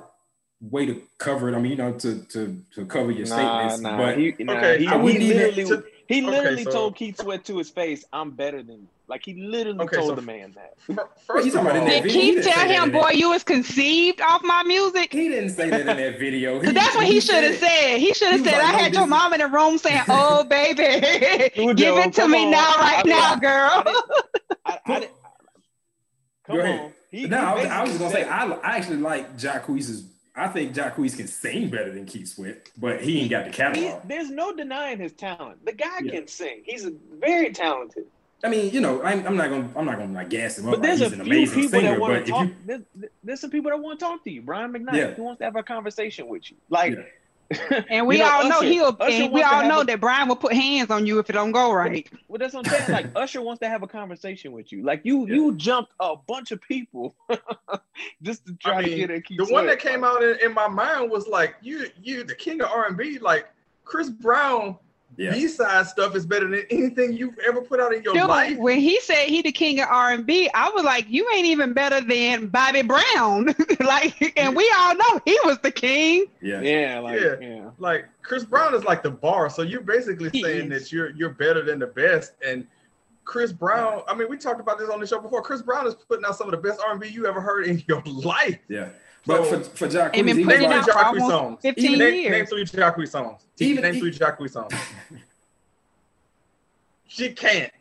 Speaker 1: way to cover it. I mean, you know, to to to cover your
Speaker 2: Nah,
Speaker 1: statements,
Speaker 2: nah.
Speaker 1: but
Speaker 2: he, nah,
Speaker 3: Okay,
Speaker 2: he,
Speaker 1: I
Speaker 2: he
Speaker 1: wouldn't even-
Speaker 2: literally,
Speaker 3: to-
Speaker 2: he
Speaker 3: okay,
Speaker 2: literally
Speaker 3: so-
Speaker 2: told Keith Sweat to his face, "I'm better than you." Like he literally
Speaker 3: Okay,
Speaker 2: told
Speaker 3: so-
Speaker 2: the man that.
Speaker 3: First of
Speaker 1: talking about in
Speaker 3: all,
Speaker 4: Did
Speaker 1: video? He
Speaker 4: Keith
Speaker 1: didn't
Speaker 4: tell him,
Speaker 1: in that-
Speaker 4: boy, you was conceived off my music?
Speaker 1: he didn't say that in that video. He,
Speaker 4: Because that's what he should have
Speaker 1: said-
Speaker 4: said. He should have said,
Speaker 1: like,
Speaker 4: I had your mom in the room saying, oh, baby,
Speaker 2: Ujo,
Speaker 4: give it to me
Speaker 2: on.
Speaker 4: now, right
Speaker 2: I-
Speaker 4: now,
Speaker 2: I
Speaker 4: girl.
Speaker 2: I, I, didn't- come on. He,
Speaker 1: no,
Speaker 2: he
Speaker 1: I was, I was gonna say I, I actually like Jacquees's. I think Jacquees can sing better than Keith Sweat, but he ain't got the
Speaker 2: He,
Speaker 1: catalog.
Speaker 2: there's no denying his talent. The guy
Speaker 1: Yeah.
Speaker 2: can sing. He's very talented.
Speaker 1: I mean, you know, I'm, I'm not gonna I'm not gonna like gas him up
Speaker 2: But
Speaker 1: like
Speaker 2: there's
Speaker 1: he's
Speaker 2: a
Speaker 1: an
Speaker 2: few
Speaker 1: amazing
Speaker 2: people
Speaker 1: singer.
Speaker 2: that want to talk.
Speaker 1: you
Speaker 2: There's, there's some people that want to talk to you. Brian McKnight.
Speaker 1: Yeah.
Speaker 2: He wants to have a conversation with you. Like,
Speaker 4: And we
Speaker 2: You know,
Speaker 4: all know
Speaker 2: Usher-
Speaker 4: he'll,
Speaker 2: Usher
Speaker 4: and we all know
Speaker 2: a-
Speaker 4: that Brian will put hands on you if it don't go right.
Speaker 2: well, that's what I'm saying. Like, Usher wants to have a conversation with you. Like, you
Speaker 1: Yeah.
Speaker 2: you jumped a bunch of people just to try
Speaker 3: I
Speaker 2: to get a Keith
Speaker 3: the one that came out in, in my mind was like, you you the king of R&B. Like Chris Brown
Speaker 1: yeah,
Speaker 3: B-side stuff is better than anything you've ever put out in your
Speaker 4: Dude,
Speaker 3: life.
Speaker 4: when he said he the king of R and B, I was like, you ain't even better than Bobby Brown. like, and we all know he was the king.
Speaker 1: yeah,
Speaker 2: Yeah, like,
Speaker 3: Yeah.
Speaker 2: yeah.
Speaker 3: Like Chris Brown is like the bar. So you're basically
Speaker 4: He
Speaker 3: saying
Speaker 4: is.
Speaker 3: that you're you're better than the best. And Chris Brown, I mean, we talked about this on the show before. Chris Brown is putting out some of the best R&B you ever heard in your life.
Speaker 1: yeah. But
Speaker 3: So-
Speaker 1: for for Jacquees,
Speaker 4: And been
Speaker 1: he
Speaker 4: putting
Speaker 1: was
Speaker 4: it for
Speaker 3: Jacquees
Speaker 4: almost
Speaker 3: songs.
Speaker 4: 15
Speaker 1: Even-
Speaker 3: Name,
Speaker 4: years.
Speaker 3: name three Jacquees songs.
Speaker 1: Even-
Speaker 3: name three Jacquees songs. she can't.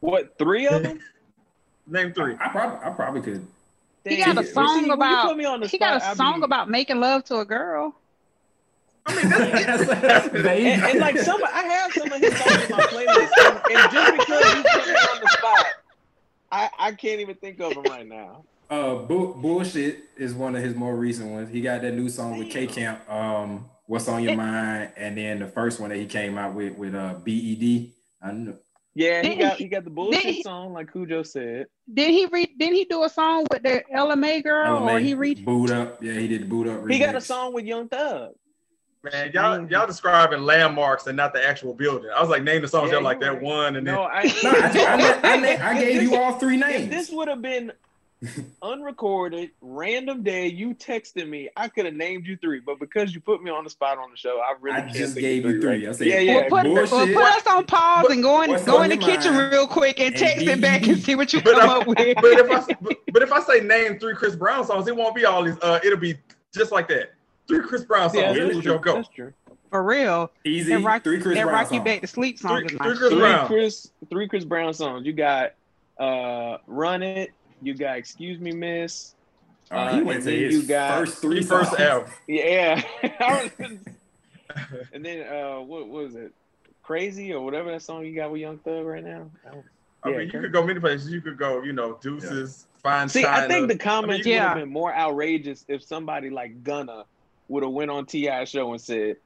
Speaker 2: What, three of them?
Speaker 3: Name three.
Speaker 1: I probably I probably could.
Speaker 4: He
Speaker 2: Damn.
Speaker 4: got a song
Speaker 2: when you
Speaker 4: about
Speaker 2: put me on the
Speaker 4: he got a song
Speaker 2: be-
Speaker 4: about making love to a girl.
Speaker 3: I mean, that's,
Speaker 1: That's- that's
Speaker 2: and, and like some, I have some of his songs in my playlist, and, and just because you put me on the spot, I, I can't even think of them right now.
Speaker 1: Uh, Bu- bullshit is one of his more recent ones. He got that new song with K Camp. Um, what's on your mind? And then the first one that he came out with with uh BED. I know.
Speaker 2: Yeah, he
Speaker 4: Didn't
Speaker 2: got
Speaker 4: he-
Speaker 2: he got the bullshit
Speaker 4: he-
Speaker 2: song like Khujoe said.
Speaker 4: Did he read? Didn't he do a song with the LMA girl, or
Speaker 1: LMA,
Speaker 4: he read?
Speaker 1: boot up. Yeah, he did the boot up.
Speaker 2: He got a song with Young Thug.
Speaker 3: Man, y'all y'all describing landmarks and not the actual building. I was like, name the songs.
Speaker 2: Yeah,
Speaker 3: y'all like
Speaker 2: you're
Speaker 3: that
Speaker 2: right.
Speaker 3: one, and
Speaker 2: No, I.
Speaker 1: No, I, I, I, I, I gave you all three
Speaker 2: If
Speaker 1: names.
Speaker 2: this would have been unrecorded, random day, you texted me, I could have named you three. But because you put me on the spot on the show, I really
Speaker 1: I
Speaker 2: can't
Speaker 1: just gave you three.
Speaker 2: right
Speaker 1: I said,
Speaker 2: Yeah, yeah.
Speaker 4: Well, put, well, put us on pause
Speaker 3: What-
Speaker 4: and go in,
Speaker 1: what's
Speaker 4: go in the kitchen
Speaker 1: mind?
Speaker 4: real quick and
Speaker 1: And
Speaker 4: text it back and see what you
Speaker 3: But
Speaker 4: come
Speaker 3: I-
Speaker 4: up with.
Speaker 3: but if I but, but if I say name three Chris Brown songs, it won't be all these. Uh, it'll be just like that. Three Chris Brown songs.
Speaker 2: Yeah,
Speaker 3: Here
Speaker 2: that's true.
Speaker 3: go. Go.
Speaker 2: That's true.
Speaker 4: For real,
Speaker 1: EZ.
Speaker 4: that rock,
Speaker 1: three Chris
Speaker 4: that
Speaker 1: Brown
Speaker 4: rock you
Speaker 1: songs.
Speaker 4: back to sleep song
Speaker 3: Three- three Chris.
Speaker 2: Three
Speaker 3: Brown.
Speaker 2: Chris, three Chris Brown songs. You got uh, "Run It." You got "Excuse Me, Miss."
Speaker 1: Oh, he
Speaker 2: Uh,
Speaker 1: went to his
Speaker 2: you got
Speaker 1: first three
Speaker 3: Three first
Speaker 1: songs.
Speaker 3: album.
Speaker 2: Yeah. and then uh, what, what was it? Crazy or whatever that song you got with Young Thug right now. I don't-
Speaker 3: I
Speaker 2: Yeah,
Speaker 3: mean, you
Speaker 2: okay.
Speaker 3: could go many places. You could go, you know, Deuces, Fine
Speaker 2: See, I think the comments
Speaker 3: I
Speaker 2: would have
Speaker 4: yeah.
Speaker 2: been more outrageous if somebody like Gunna would have went on T.I. show and said,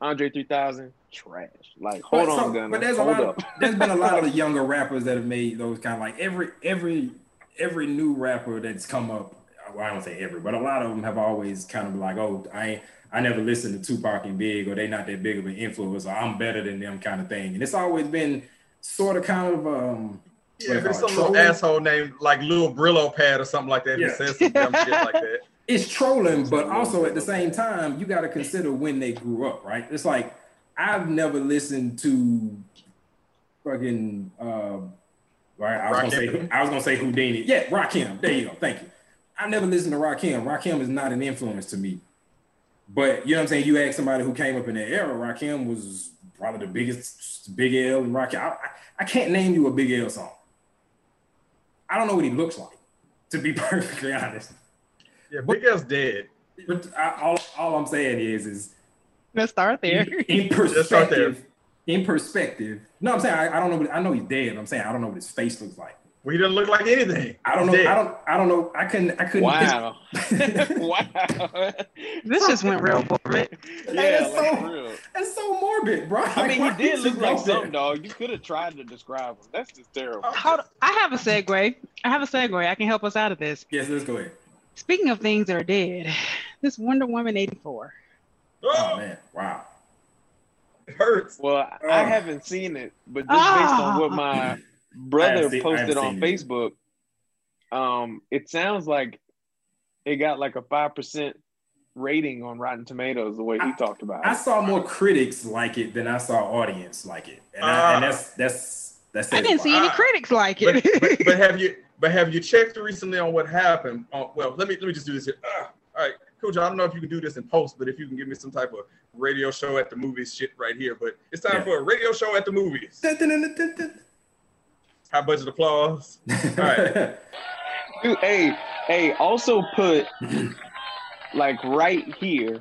Speaker 2: "Andre 3000 trash." Like, hold
Speaker 1: But
Speaker 2: on,
Speaker 1: so-
Speaker 2: Gunna.
Speaker 1: But there's a
Speaker 2: hold
Speaker 1: lot.
Speaker 2: up.
Speaker 1: Of, there's been a lot of the younger rappers that have made those kind of like every every every new rapper that's come up. Well, I don't say every, but a lot of them have always kind of been like, oh, I I never listened to Tupac and Big, or they not that big of an influence, or I'm better than them kind of thing. And it's always been sort of kind of um.
Speaker 3: yeah, but it's some
Speaker 1: it,
Speaker 3: little asshole named like Lil Brillo Pad or something like that.
Speaker 1: Yeah.
Speaker 3: Says some dumb shit like that.
Speaker 1: it's trolling, but also at the same time, you got to consider when they grew up, right? It's like I've never listened to fucking. Uh, right, I was gonna say I was gonna say Houdini. Yeah, Rakim. There you go. Thank you. I never listened to Rakim. Rakim is not an influence to me. But you know what I'm saying? You ask somebody who came up in that era, Rakim was probably the biggest Big L and Rakim. I, I, I can't name you a Big L song. I don't know what he looks like, to be perfectly honest.
Speaker 3: Yeah, Big L's dead.
Speaker 1: But I, all, all I'm saying is, is
Speaker 4: Let's start there.
Speaker 1: in
Speaker 3: Let's start there.
Speaker 1: perspective, in perspective. No, I'm saying I, I don't know. What, I know he's dead. I'm saying I don't know what his face looks like.
Speaker 3: Well, he doesn't look like anything.
Speaker 1: I don't know.
Speaker 3: Dead.
Speaker 1: I don't. I don't know. I couldn't. I couldn't.
Speaker 2: Wow. wow.
Speaker 4: This just went real morbid.
Speaker 2: yeah,
Speaker 1: That's
Speaker 2: like,
Speaker 1: so-
Speaker 2: for real.
Speaker 1: That's so morbid, bro.
Speaker 2: I mean,
Speaker 1: Like,
Speaker 2: he did look like
Speaker 1: go there?
Speaker 2: something, dog. You could have tried to describe him. That's just terrible. Oh.
Speaker 4: Hold I have a segue. I have a segue. I can help us out of this.
Speaker 1: Yes, let's go ahead.
Speaker 4: Speaking of things that are dead, this Wonder Woman 84.
Speaker 1: Oh
Speaker 3: Oh,
Speaker 1: man, wow.
Speaker 3: It hurts.
Speaker 2: Well, I
Speaker 1: Oh.
Speaker 2: haven't seen it, but just based on what my brother
Speaker 1: seen-
Speaker 2: posted on
Speaker 1: seen it.
Speaker 2: Facebook, um, it sounds like it got like a five percent rating on Rotten Tomatoes the way he
Speaker 1: I-
Speaker 2: talked about it.
Speaker 1: I saw more critics like it than I saw audience like it, and, I,
Speaker 3: Ah.
Speaker 1: and that's that's that's.
Speaker 4: I didn't see any
Speaker 3: Ah.
Speaker 4: critics like it.
Speaker 3: but, but have you but have you checked recently on what happened? On, well, let me let me just do this here. Ah, all right, Coach. I don't know if you can do this in post, but if you can give me some type of radio show at the movies shit right here. But it's time
Speaker 1: Yeah.
Speaker 3: for a radio show at the movies. High budget applause. right.
Speaker 2: Dude, hey, hey, also put like right here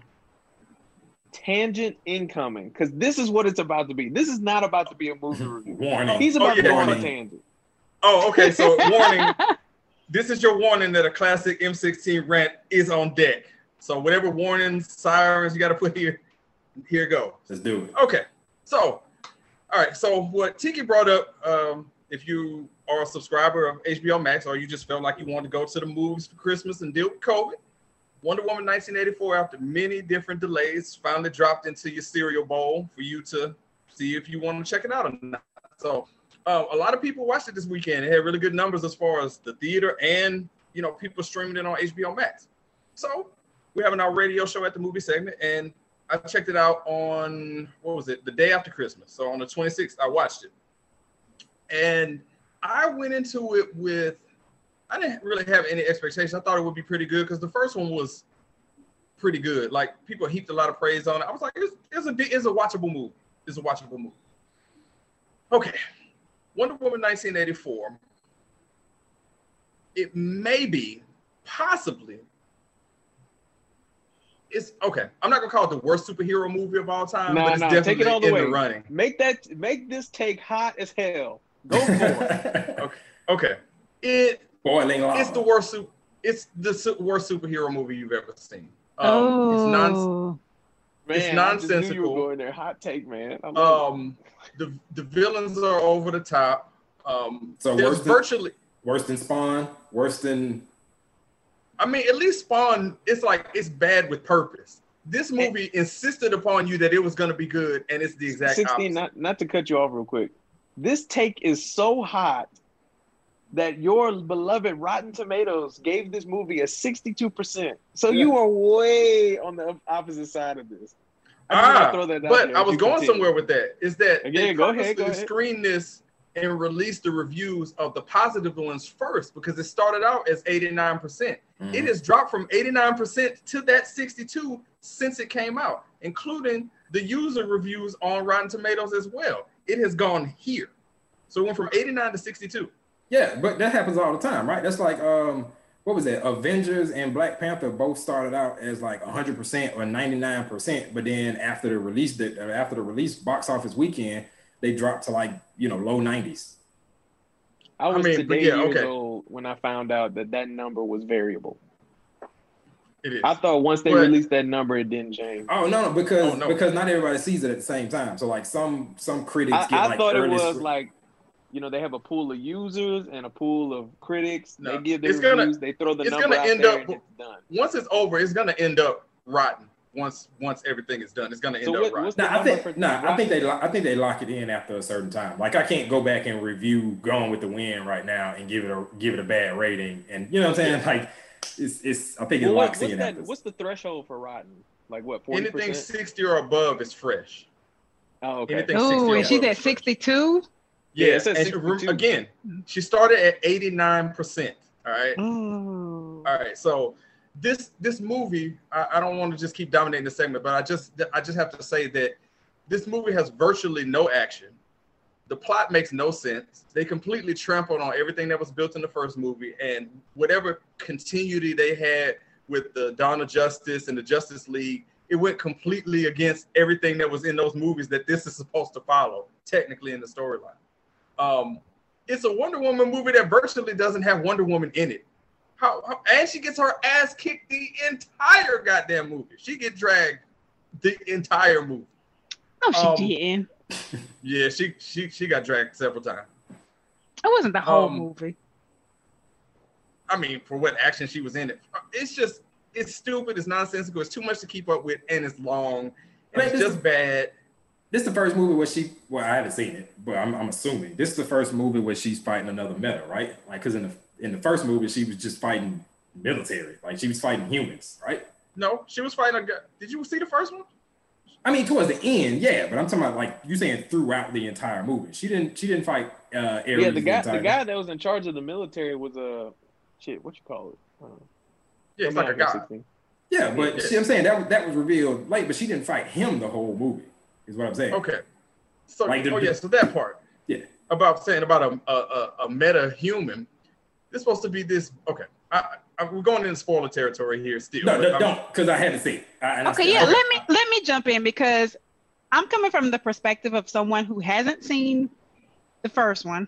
Speaker 2: tangent incoming because this is what it's about to be. This is not about to be a movie review.
Speaker 1: Warning.
Speaker 2: He's about
Speaker 3: Oh,
Speaker 2: to go on a tangent.
Speaker 3: Oh, okay. So warning. this is your warning that a classic M16 rant is on deck. So whatever warnings, sirens you got to put here, here goes.
Speaker 1: Let's do it.
Speaker 3: Okay. So, all right. So what Tiki brought up, um, if you are a subscriber of HBO Max or you just felt like you wanted to go to the movies for Christmas and deal with COVID, Wonder Woman 1984, after many different delays, finally dropped into your cereal bowl for you to see if you want to check it out or not. So uh, a lot of people watched it this weekend. It had really good numbers as far as the theater and you know people streaming it on HBO Max. So we're having our radio show at the movie segment, and I checked it out on what was it? The day after Christmas. So on the 26th, I watched it, and I went into it with I didn't really have any expectations. I thought it would be pretty good because the first one was pretty good. Like people heaped a lot of praise on it. I was like, it's, it's a it's a watchable movie. It's a watchable movie. Okay, Wonder Woman 1984. It may be, possibly, it's okay. I'm not gonna call it the worst superhero movie of all time,
Speaker 2: Nah,
Speaker 3: but it's
Speaker 2: nah,
Speaker 3: definitely
Speaker 2: take it all the
Speaker 3: in
Speaker 2: way.
Speaker 3: the running.
Speaker 2: Make that make this take hot as hell. Go for it.
Speaker 3: Okay, it
Speaker 1: Boiling lava.
Speaker 3: It's the worst. Super, it's the su- worst superhero movie you've ever seen. Um, It's nonsense.
Speaker 4: oh,
Speaker 2: Man,
Speaker 3: It's
Speaker 2: I just knew you were going there. Hot take, man. I love
Speaker 3: Um, the the villains are over the top. Um,
Speaker 1: So
Speaker 3: there's
Speaker 1: worse than-
Speaker 3: virtually.
Speaker 1: Worse than Spawn. Worse than.
Speaker 3: I mean, at least Spawn. It's like it's bad with purpose. This movie insisted upon you that it was going to be good, and it's the exact
Speaker 2: 16,
Speaker 3: opposite.
Speaker 2: not, not to cut you off real quick. This take is so hot that your beloved Rotten Tomatoes gave this movie a 62%. So you are way on the opposite side of this. I
Speaker 3: Ah,
Speaker 2: throw that out
Speaker 3: but I was going
Speaker 2: continue.
Speaker 3: somewhere with that. Is that
Speaker 2: Yeah,
Speaker 3: they
Speaker 2: go ahead, go ahead.
Speaker 3: screen this and release the reviews of the positive ones first because it started out as 89%.
Speaker 1: Mhm.
Speaker 3: It has dropped from 89% to that 62 since it came out, including the user reviews on Rotten Tomatoes as well. It has gone here. So it went from 89 to 62.
Speaker 1: Yeah, but that happens all the time, right? That's like um, what was it? Avengers and Black Panther both started out as like 100% or 99%, but then after the release uh, after the release box office weekend, they dropped to like you know low 90s.
Speaker 2: I was
Speaker 3: mean,
Speaker 2: today
Speaker 3: yeah,
Speaker 2: years
Speaker 3: okay.
Speaker 2: old when I found out that that number was variable.
Speaker 3: It is.
Speaker 2: I thought once they
Speaker 3: But-
Speaker 2: released that number, it didn't change.
Speaker 1: Oh no, no, because
Speaker 3: Oh, no.
Speaker 1: because not everybody sees it at the same time. So like some some critics
Speaker 2: I,
Speaker 1: get
Speaker 2: I
Speaker 1: like
Speaker 2: thought it was
Speaker 1: sc-
Speaker 2: like, you know, they have a pool of users and a pool of critics.
Speaker 3: No,
Speaker 2: they give their
Speaker 3: it's gonna-
Speaker 2: reviews. they throw the
Speaker 3: it's
Speaker 2: number
Speaker 3: gonna
Speaker 2: out
Speaker 3: end
Speaker 2: there
Speaker 3: up-
Speaker 2: and it's done.
Speaker 3: once it's over, it's going to end up rotten. Once once everything is done, it's going to end
Speaker 2: So
Speaker 3: up
Speaker 2: what-
Speaker 3: rotten.
Speaker 2: what's
Speaker 1: Nah, I think
Speaker 2: for
Speaker 1: nah, I think they lo- I think they lock it in after a certain time. Like I can't go back and review Gone with the Wind right now and give it a give it a bad rating. And you know what I'm saying? Like it's it's I think it
Speaker 2: Well,
Speaker 1: locks
Speaker 2: what's,
Speaker 1: in.
Speaker 2: that,
Speaker 1: after-
Speaker 2: what's the threshold for rotten? Like what? Forty
Speaker 3: Anything 60 or above is fresh.
Speaker 2: Oh, okay.
Speaker 3: anything- 60
Speaker 4: oh, and she's at 62.
Speaker 3: Yeah,
Speaker 2: Yeah, it says
Speaker 3: and she-
Speaker 2: 62.
Speaker 3: again, she started at 89%. All right.
Speaker 4: Oh.
Speaker 3: All right. So this this movie, I, I don't want to just keep dominating the segment, but I just I just have to say that this movie has virtually no action. The plot makes no sense. They completely trampled on everything that was built in the first movie, and whatever continuity they had with the Dawn of Justice and the Justice League, it went completely against everything that was in those movies that this is supposed to follow, technically in the storyline. Um, it's a Wonder Woman movie that virtually doesn't have Wonder Woman in it. How, how and she gets her ass kicked the entire goddamn movie. She get dragged the entire movie.
Speaker 4: No, she
Speaker 3: Um,
Speaker 4: didn't.
Speaker 3: Yeah, she she she got dragged several times.
Speaker 4: It wasn't the whole
Speaker 3: um,
Speaker 4: movie.
Speaker 3: I mean, for what action she was in it, it's just it's stupid. It's nonsensical. It's too much to keep up with, and it's long. And
Speaker 1: Man,
Speaker 3: it's just
Speaker 1: is-
Speaker 3: bad.
Speaker 1: This is the first movie where she. Well, I haven't seen it, but I'm, I'm assuming this is the first movie where she's fighting another meta, right? Like, because in the in the first movie she was just fighting military, like she was fighting humans, right?
Speaker 3: No, she was fighting a guy. Did you see the first one?
Speaker 1: I mean, towards the end, yeah, but I'm talking about like you saying throughout the entire movie. She didn't. She didn't fight. Uh, Ares
Speaker 2: yeah, the guy,
Speaker 1: entire
Speaker 2: the guy that was in charge of the military was a shit. What you call it? Uh,
Speaker 3: Yeah, it's like a guy.
Speaker 1: Yeah, but
Speaker 3: Yeah.
Speaker 1: see, I'm saying that that was revealed late, but she didn't fight him the whole movie. Is what I'm saying.
Speaker 3: Okay. So
Speaker 1: Like the-
Speaker 3: oh yeah, so that part.
Speaker 1: Yeah.
Speaker 3: About saying about a a, a, a meta human. This supposed to be this. Okay. I, I, we're going into spoiler territory here still.
Speaker 1: No, no don't, because I haven't seen it. I,
Speaker 4: Okay, yeah,
Speaker 1: okay.
Speaker 4: let me let me jump in because I'm coming from the perspective of someone who hasn't seen the first one.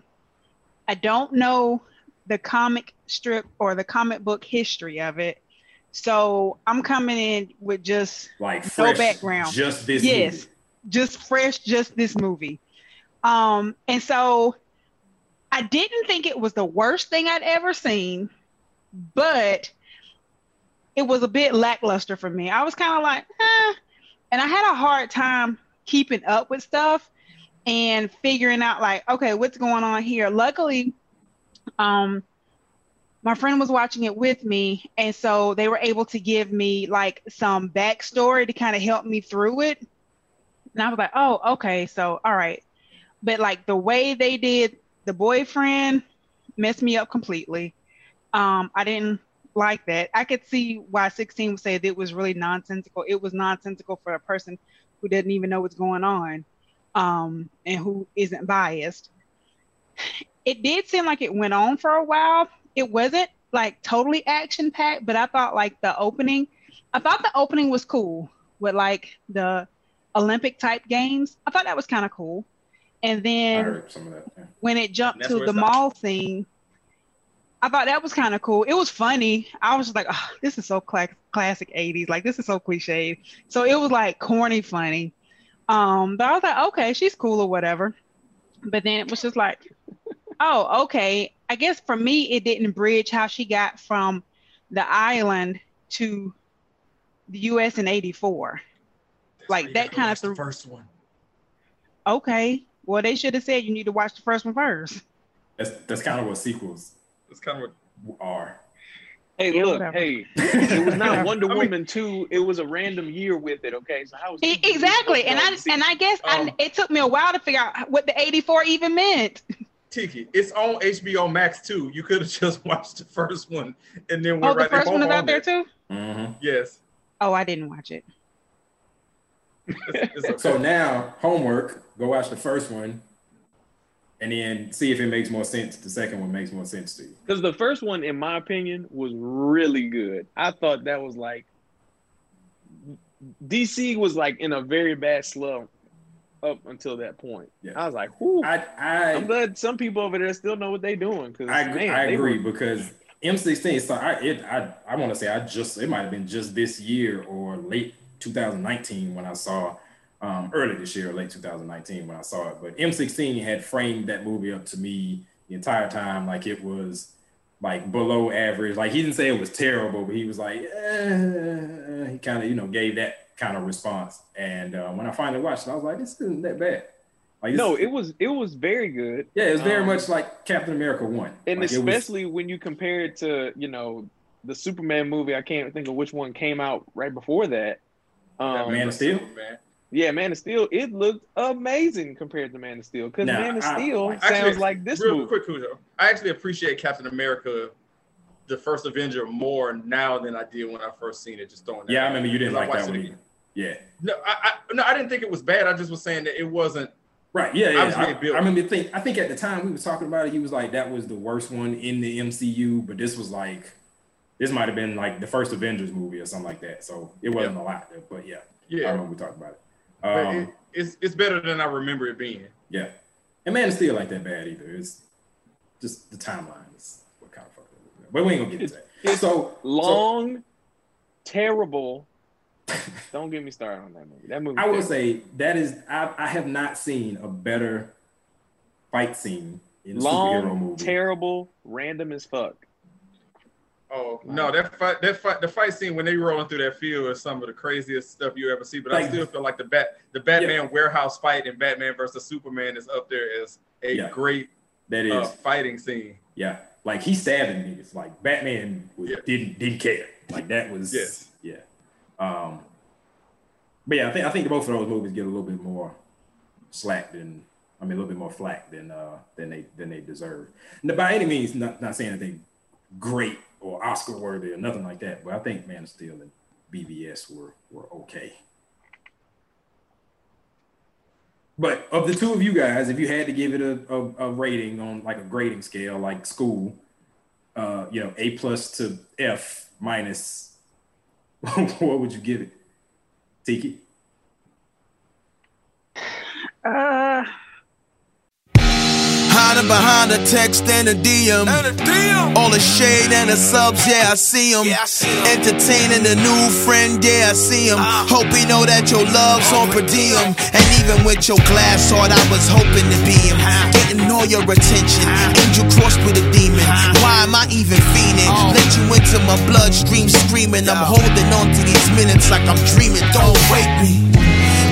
Speaker 4: I don't know the comic strip or the comic book history of it. So I'm coming in with just
Speaker 1: like
Speaker 4: no background.
Speaker 1: Just this.
Speaker 4: yes,
Speaker 1: movie.
Speaker 4: just fresh, just this movie. Um, and so I didn't think it was the worst thing I'd ever seen, but it was a bit lackluster for me. I was kind of like, eh, and I had a hard time keeping up with stuff and figuring out like, okay, what's going on here. Luckily, um, my friend was watching it with me, and so they were able to give me like some backstory to kind of help me through it. And I was like, oh, okay, so all right. But like the way they did the boyfriend messed me up completely. Um, I didn't like that. I could see why 16 would say that it was really nonsensical. It was nonsensical for a person who doesn't even know what's going on um, and who isn't biased. It did seem like it went on for a while. It wasn't like totally action packed, but I thought like the opening, I thought the opening was cool with like the Olympic type games. I thought that was kind of cool. And then
Speaker 1: heard some of that. yeah.
Speaker 4: when it jumped to the
Speaker 3: it stopped.
Speaker 4: mall scene, I thought that was kind of cool. It was funny. I was just like, oh, this is so cl- classic 80s. Like, this is so cliche. So it was like corny funny. Um, but I was like, okay, she's cool or whatever. But then it was just like, oh, okay. I guess for me, it didn't bridge how she got from the island to the US in 84. like that kind of
Speaker 3: the first one.
Speaker 4: Okay. Well, they should have said you need to watch the first one first.
Speaker 1: That's that's kind of what sequels
Speaker 3: That's kind of what
Speaker 1: are.
Speaker 2: Hey,
Speaker 4: Yeah,
Speaker 2: look,
Speaker 4: whatever.
Speaker 2: hey, it was not Wonder
Speaker 3: I mean-
Speaker 2: Woman 2. It was a random year with it, okay? So how was
Speaker 4: exactly. And I and I guess I,
Speaker 3: Um,
Speaker 4: it took me a while to figure out what the 84 even meant.
Speaker 3: Tiki. It's on HBO Max too. You could have just watched the first one and then went
Speaker 4: Oh, the
Speaker 3: right
Speaker 4: first
Speaker 3: there.
Speaker 4: one is out there
Speaker 3: on
Speaker 4: too?
Speaker 1: hmm
Speaker 3: Yes.
Speaker 4: Oh, I didn't watch it.
Speaker 3: It's, it's okay.
Speaker 1: So now, homework. Go watch the first one, and then see if it makes more sense. The second one makes more sense to you.
Speaker 2: Because the first one, in my opinion, was really good. I thought that was like DC was like in a very bad slump up until that point.
Speaker 1: Yeah.
Speaker 2: I was like, whoo.
Speaker 1: I I
Speaker 2: I'm glad some people over there still know what they're doing. Because
Speaker 1: I, agree-
Speaker 2: man,
Speaker 1: I agree
Speaker 2: were-
Speaker 1: because M16. So I it I I want to say I just it might have been just this year or late 2019 when I saw um, early this year, or late 2019 when I saw it. But M16 had framed that movie up to me the entire time like it was like below average. Like he didn't say it was terrible, but he was like, eh, he kind of you know gave that kind of response. And uh, when I finally watched it, I was like, this isn't that bad. Like
Speaker 2: no, it was it was very good.
Speaker 1: yeah, it's very
Speaker 2: um,
Speaker 1: much like Captain America one,
Speaker 2: and
Speaker 1: Like, it was-
Speaker 2: especially when you compare it to you know the Superman movie. I can't think of which one came out right before that. Um,
Speaker 1: Man of Steel?
Speaker 3: Man.
Speaker 2: yeah, Man of Steel. It looked amazing compared to Man of Steel because
Speaker 1: Nah,
Speaker 2: Man of
Speaker 1: I-
Speaker 2: Steel
Speaker 1: Actually,
Speaker 2: sounds like this
Speaker 3: Real
Speaker 2: movie.
Speaker 3: quick, Khujoe. I actually appreciate Captain America, the first Avenger, more now than I did when I first seen it. Just throwing that.
Speaker 1: Yeah, I
Speaker 3: out.
Speaker 1: remember you didn't like that
Speaker 3: watched
Speaker 1: one
Speaker 3: it.
Speaker 1: Yeah.
Speaker 3: No, I, I no, I didn't think it was bad. I just was saying that it wasn't.
Speaker 1: Right. Yeah.
Speaker 3: I
Speaker 1: yeah.
Speaker 3: was
Speaker 1: I,
Speaker 3: built.
Speaker 1: I remember think I think at the time we was talking about it, he was like that was the worst one in the MCU, but this was like this might have been like the first Avengers movie or something like that. So it wasn't a lot, but yeah, I
Speaker 3: Yeah,
Speaker 1: remember we talked about it. Um,
Speaker 3: it, it's it's better than I remember it being.
Speaker 1: yeah, and Man is still like that bad either. It's just the timeline is what kind of fucked up. But we ain't gonna get into that.
Speaker 2: It's
Speaker 1: So
Speaker 2: Long, terrible. Don't get me started on that movie. That movie.
Speaker 1: I will say that is I, I have not seen a better fight scene in a superhero
Speaker 2: long,
Speaker 1: movie.
Speaker 2: terrible, random as fuck.
Speaker 3: Oh no, that fight, that fight, the fight scene when they rolling through that field is some of the craziest stuff you ever see. But I still feel like the bat, the Batman warehouse fight in Batman versus Superman is up there as a
Speaker 1: Yeah.
Speaker 3: great
Speaker 1: that is
Speaker 3: uh, fighting scene.
Speaker 1: Yeah, like he stabbing niggas. Like Batman was,
Speaker 3: Yeah.
Speaker 1: didn't didn't care. Like that was
Speaker 3: Yes.
Speaker 1: yeah. Um, but yeah, I think I think both of those movies get a little bit more slack than I mean a little bit more flack than uh than they than they deserve. And by any means, not not saying anything great or Oscar worthy or nothing like that. But I think Man of Steel and BvS were were okay. But of the two of you guys, if you had to give it a, a, a rating on like a grading scale, like school, uh, you know, A plus to F minus, what would you give it? Tiki?
Speaker 4: Uh,
Speaker 5: Hiding behind a text and a DM. All the shade and the subs, yeah, I see them. Entertaining a new friend, yeah, I see him. Hope he know that your love's on per diem. And even with your glass heart, I was hoping to be him. Getting all your attention. Angel crossed with a demon. Why am I even fiending? Let you into my bloodstream screaming. I'm holding on to these minutes like I'm dreaming. Don't wake me.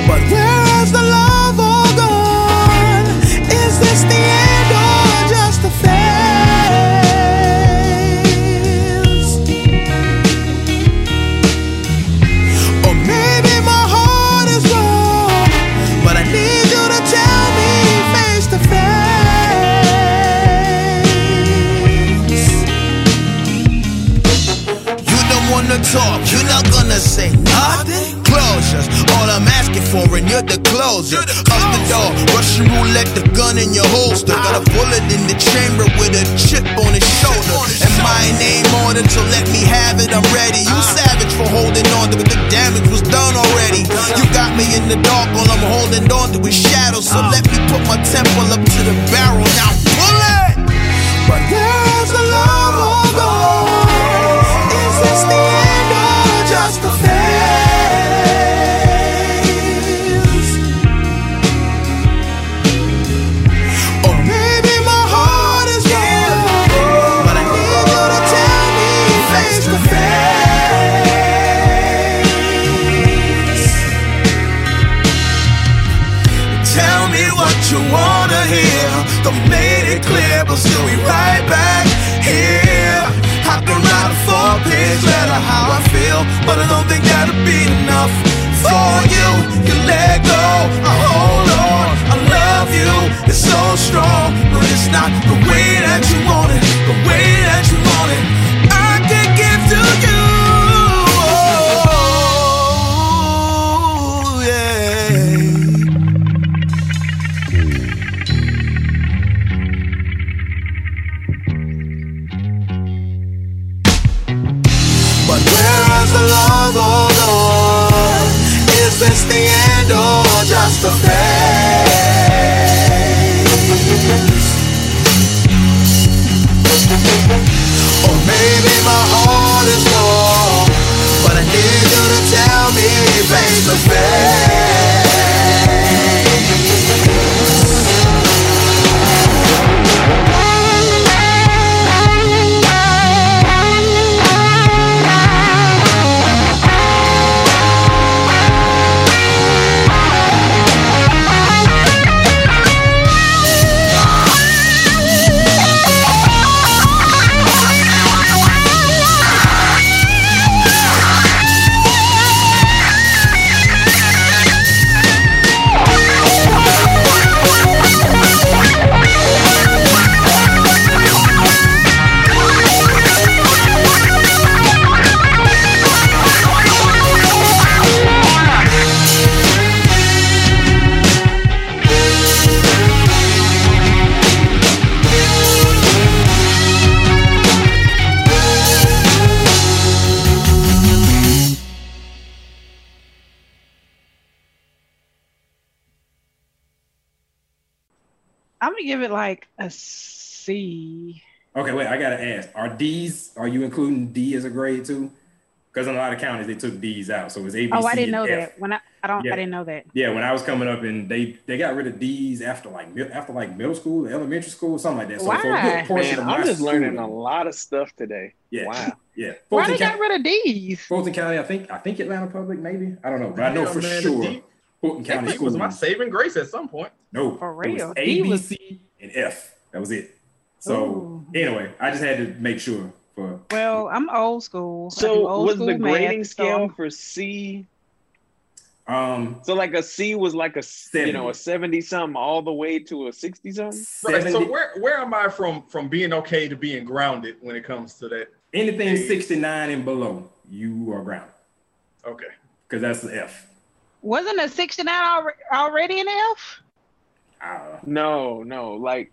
Speaker 5: But where has the love all gone? Is this the end wanna talk, you're not gonna say nothing. Closures, all I'm asking for, and you're the closer. Up the door, Russian roulette, the gun in your holster. Got a bullet in the chamber with a chip on his shoulder. And my name on it, so let me have it, I'm ready. You savage for holding on to it, the damage was done already. You got me in the dark, all I'm holding on to is shadows. So let me put my temple up to the barrel, now pull it! But there's the love Or
Speaker 1: Are D's? Are you including D as a grade too? Because in a lot of counties they took D's out, so it was A, B,
Speaker 4: Oh, I
Speaker 1: C,
Speaker 4: didn't know
Speaker 1: F.
Speaker 4: that. When I, I don't,
Speaker 1: Yeah.
Speaker 4: I didn't know that.
Speaker 1: Yeah, when I was coming up, and they they got rid of D's after like after like middle school, elementary school, something like that. So for a
Speaker 4: Why?
Speaker 1: portion
Speaker 2: Man,
Speaker 1: of my
Speaker 2: I'm just learning a lot of stuff today.
Speaker 1: Yeah,
Speaker 2: Wow.
Speaker 1: yeah.
Speaker 4: Why
Speaker 1: Fulton
Speaker 4: they got
Speaker 1: County,
Speaker 4: rid of D's?
Speaker 1: Fulton County, I think I think Atlanta Public, maybe I don't know, but I know
Speaker 3: Yeah,
Speaker 1: for
Speaker 3: man,
Speaker 1: sure
Speaker 3: D-
Speaker 1: Fulton County
Speaker 3: It
Speaker 1: School
Speaker 3: was my saving grace at some point.
Speaker 1: No,
Speaker 4: For
Speaker 1: it was
Speaker 4: real.
Speaker 1: A,
Speaker 4: D
Speaker 1: B,
Speaker 4: was-
Speaker 1: C, and F. That was it. So
Speaker 4: Ooh.
Speaker 1: anyway, I just had to make sure for
Speaker 4: Well, I'm old school.
Speaker 2: So
Speaker 4: old
Speaker 2: was
Speaker 4: school
Speaker 2: the grading
Speaker 4: so
Speaker 2: scale
Speaker 4: I'm-
Speaker 2: for C?
Speaker 1: um
Speaker 2: So like a C was like a s- you know a seventy something all the way to a sixty something.
Speaker 3: Right, so where where am I from from being okay to being grounded when it comes to that?
Speaker 1: anything 69 and below, you are grounded
Speaker 3: Okay.
Speaker 1: because that's the F.
Speaker 4: wasn't a 69 already an F?
Speaker 1: don't.
Speaker 2: No, no, like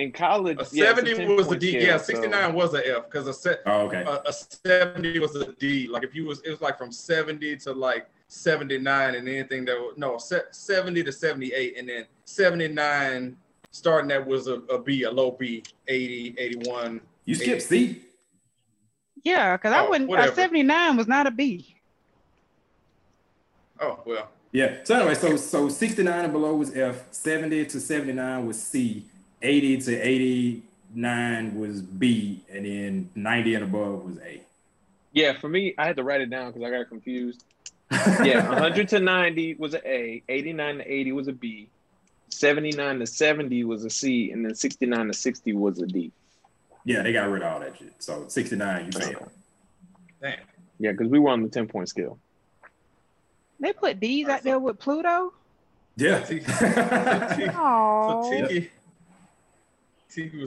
Speaker 2: in college,
Speaker 3: A
Speaker 2: yeah,
Speaker 3: 70
Speaker 2: 10
Speaker 3: was
Speaker 2: a
Speaker 3: D.
Speaker 2: scale,
Speaker 3: yeah,
Speaker 2: so-
Speaker 3: 69 was a F because a set
Speaker 1: Oh, okay.
Speaker 3: a, a 70 was a D. Like if you was it was like from 70 to like 79 and anything that was no 70 to 78 and then 79 starting that was a, a B, a low B, 80, 81.
Speaker 1: You skip C.
Speaker 4: Yeah, because I
Speaker 3: Oh,
Speaker 4: wouldn't.
Speaker 3: whatever.
Speaker 4: A 79 was not a B.
Speaker 3: Oh well.
Speaker 1: Yeah. So anyway, so so 69 and below was F, 70 to 79 was C, 80 to 89 was B, and then 90 and above was A.
Speaker 2: Yeah, for me, I had to write it down because I got confused. Yeah, 100 to 90 was an A, 89 to 80 was a B, 79 to 70 was a C, and then 69 to 60 was a D.
Speaker 1: yeah, they got rid of all that shit. So 69, you fail.
Speaker 3: Damn.
Speaker 2: Yeah, because we were on the 10 point scale.
Speaker 4: They put D's out there with Pluto.
Speaker 1: Yeah.
Speaker 3: T-
Speaker 4: Oh,
Speaker 3: So Tiki, Tiki was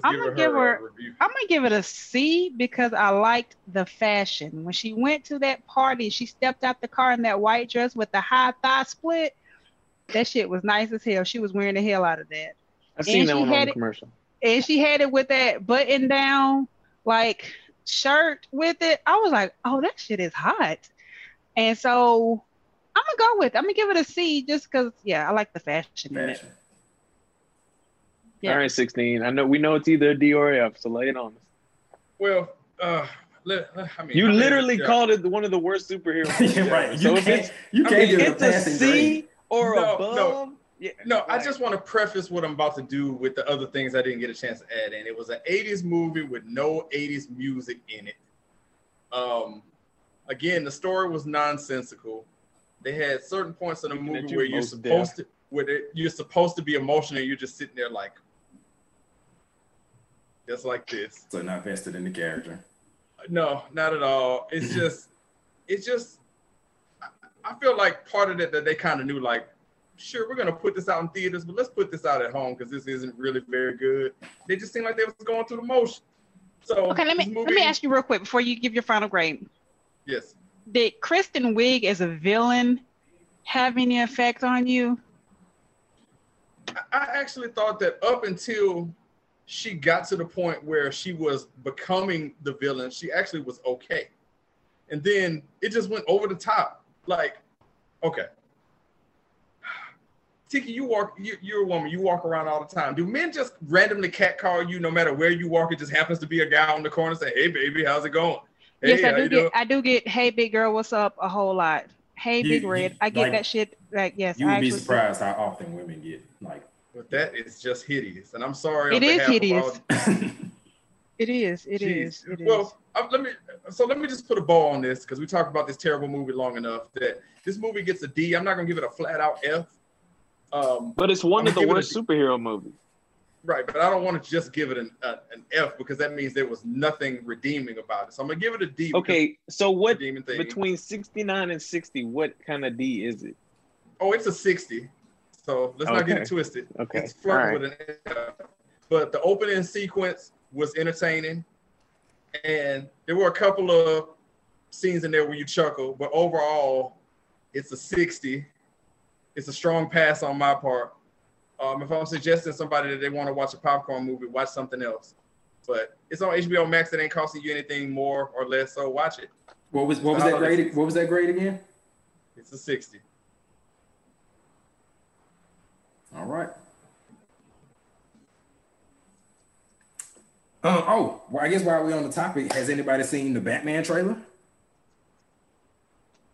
Speaker 4: I'm gonna give
Speaker 3: her,
Speaker 4: her-
Speaker 3: a review.
Speaker 4: I'm gonna give it a C because I liked the fashion. When she went to that party, she stepped out the car in that white dress with the high thigh split. That shit was nice as hell. She was wearing the hell out of that.
Speaker 2: I've seen
Speaker 4: And
Speaker 2: that
Speaker 4: she
Speaker 2: one on
Speaker 4: had
Speaker 2: the
Speaker 4: it-
Speaker 2: commercial.
Speaker 4: and she had it with that button down like shirt with it. I was like, oh, that shit is hot. And so I'm gonna go with. I'm gonna give it a C just because. Yeah, I like the fashion. in it.
Speaker 1: Fashion.
Speaker 4: Yeah.
Speaker 2: All right, 16. I know we know it's either a D or a F, so lay it on us.
Speaker 3: Well, uh, let, let- I mean,
Speaker 2: You
Speaker 3: I mean,
Speaker 2: literally
Speaker 3: yeah.
Speaker 2: call it one of the worst superheroes.
Speaker 1: yeah, right.
Speaker 2: So
Speaker 1: You
Speaker 2: if
Speaker 1: can't,
Speaker 2: it's,
Speaker 1: you can't
Speaker 3: mean,
Speaker 1: give
Speaker 2: it's a
Speaker 1: passing
Speaker 2: C
Speaker 1: grade.
Speaker 2: or
Speaker 3: No,
Speaker 2: above,
Speaker 3: no.
Speaker 2: Yeah,
Speaker 3: No, I just want to preface what I'm about to do with the other things I didn't get a chance to add in. It was an 80s movie with no 80s music in it. Um, again, the story was nonsensical. They had certain points in the movie where you're
Speaker 2: Mos
Speaker 3: supposed to, where it, you're supposed to be emotional. And you're just sitting there like, just like this.
Speaker 1: So not vested in the character.
Speaker 3: No, not at all. It's just, it's just. I- I feel like part of it that they kind of knew, like, sure, we're gonna put this out in theaters, but let's put this out at home because this isn't really very good. They just seemed like they was going through the motion. So
Speaker 4: Okay, let me
Speaker 3: this
Speaker 4: let me ask you real quick before you give your final grade.
Speaker 3: Yes,
Speaker 4: Did Kristen Wiig as a villain have any effect on you?
Speaker 3: I- I actually thought that up until she got to the point where she was becoming the villain, she actually was okay, and then it just went over the top. Like, okay. Tiki, you walk. You, you're a woman. You walk around all the time. Do men just randomly catcall you no matter where you walk? It just happens to be a guy on the corner saying, "Hey, baby, how's it going?" Hey,
Speaker 4: yes, I do get
Speaker 3: doing?"
Speaker 4: I do get hey big girl, what's up a whole lot. Hey
Speaker 1: You-
Speaker 4: big
Speaker 1: you-
Speaker 4: red. I get
Speaker 1: like,
Speaker 4: that shit like yes,
Speaker 1: You
Speaker 4: I
Speaker 1: would be surprised how often women get like.
Speaker 3: But that is just hideous, and I'm sorry.
Speaker 4: It
Speaker 3: on
Speaker 4: is
Speaker 3: behalf of
Speaker 4: hideous.
Speaker 3: all-
Speaker 4: It is, it
Speaker 3: Jeez.
Speaker 4: is, it is.
Speaker 3: well, uh, let me. So let me just put a ball on this because we talked about this terrible movie long enough that this movie gets a D. I'm not gonna give it a flat out F. Um,
Speaker 2: But it's one
Speaker 3: I'm
Speaker 2: of the
Speaker 3: gonna give it a
Speaker 2: worst superhero movies.
Speaker 3: right, but I don't want to just give it an uh, an F because that means there was nothing redeeming about it. So I'm gonna give it a D.
Speaker 2: Okay, so what between 69 and 60, what kind of D is it?
Speaker 3: Oh, it's a 60. So let's not get it twisted.
Speaker 2: Okay.
Speaker 3: It's flirting
Speaker 2: All
Speaker 3: with an F. But the opening sequence was entertaining. And there were a couple of scenes in there where you chuckle, but overall, it's a 60. It's a strong pass on my part. Um, if I'm suggesting somebody that they want to watch a popcorn movie, watch something else. But it's on HBO Max. It ain't costing you anything more or less, so watch it.
Speaker 1: What was what was that grade? What was that grade again?
Speaker 3: It's a 60.
Speaker 1: All right. Uh, oh, well, I guess while we're on the topic, has anybody seen the Batman trailer?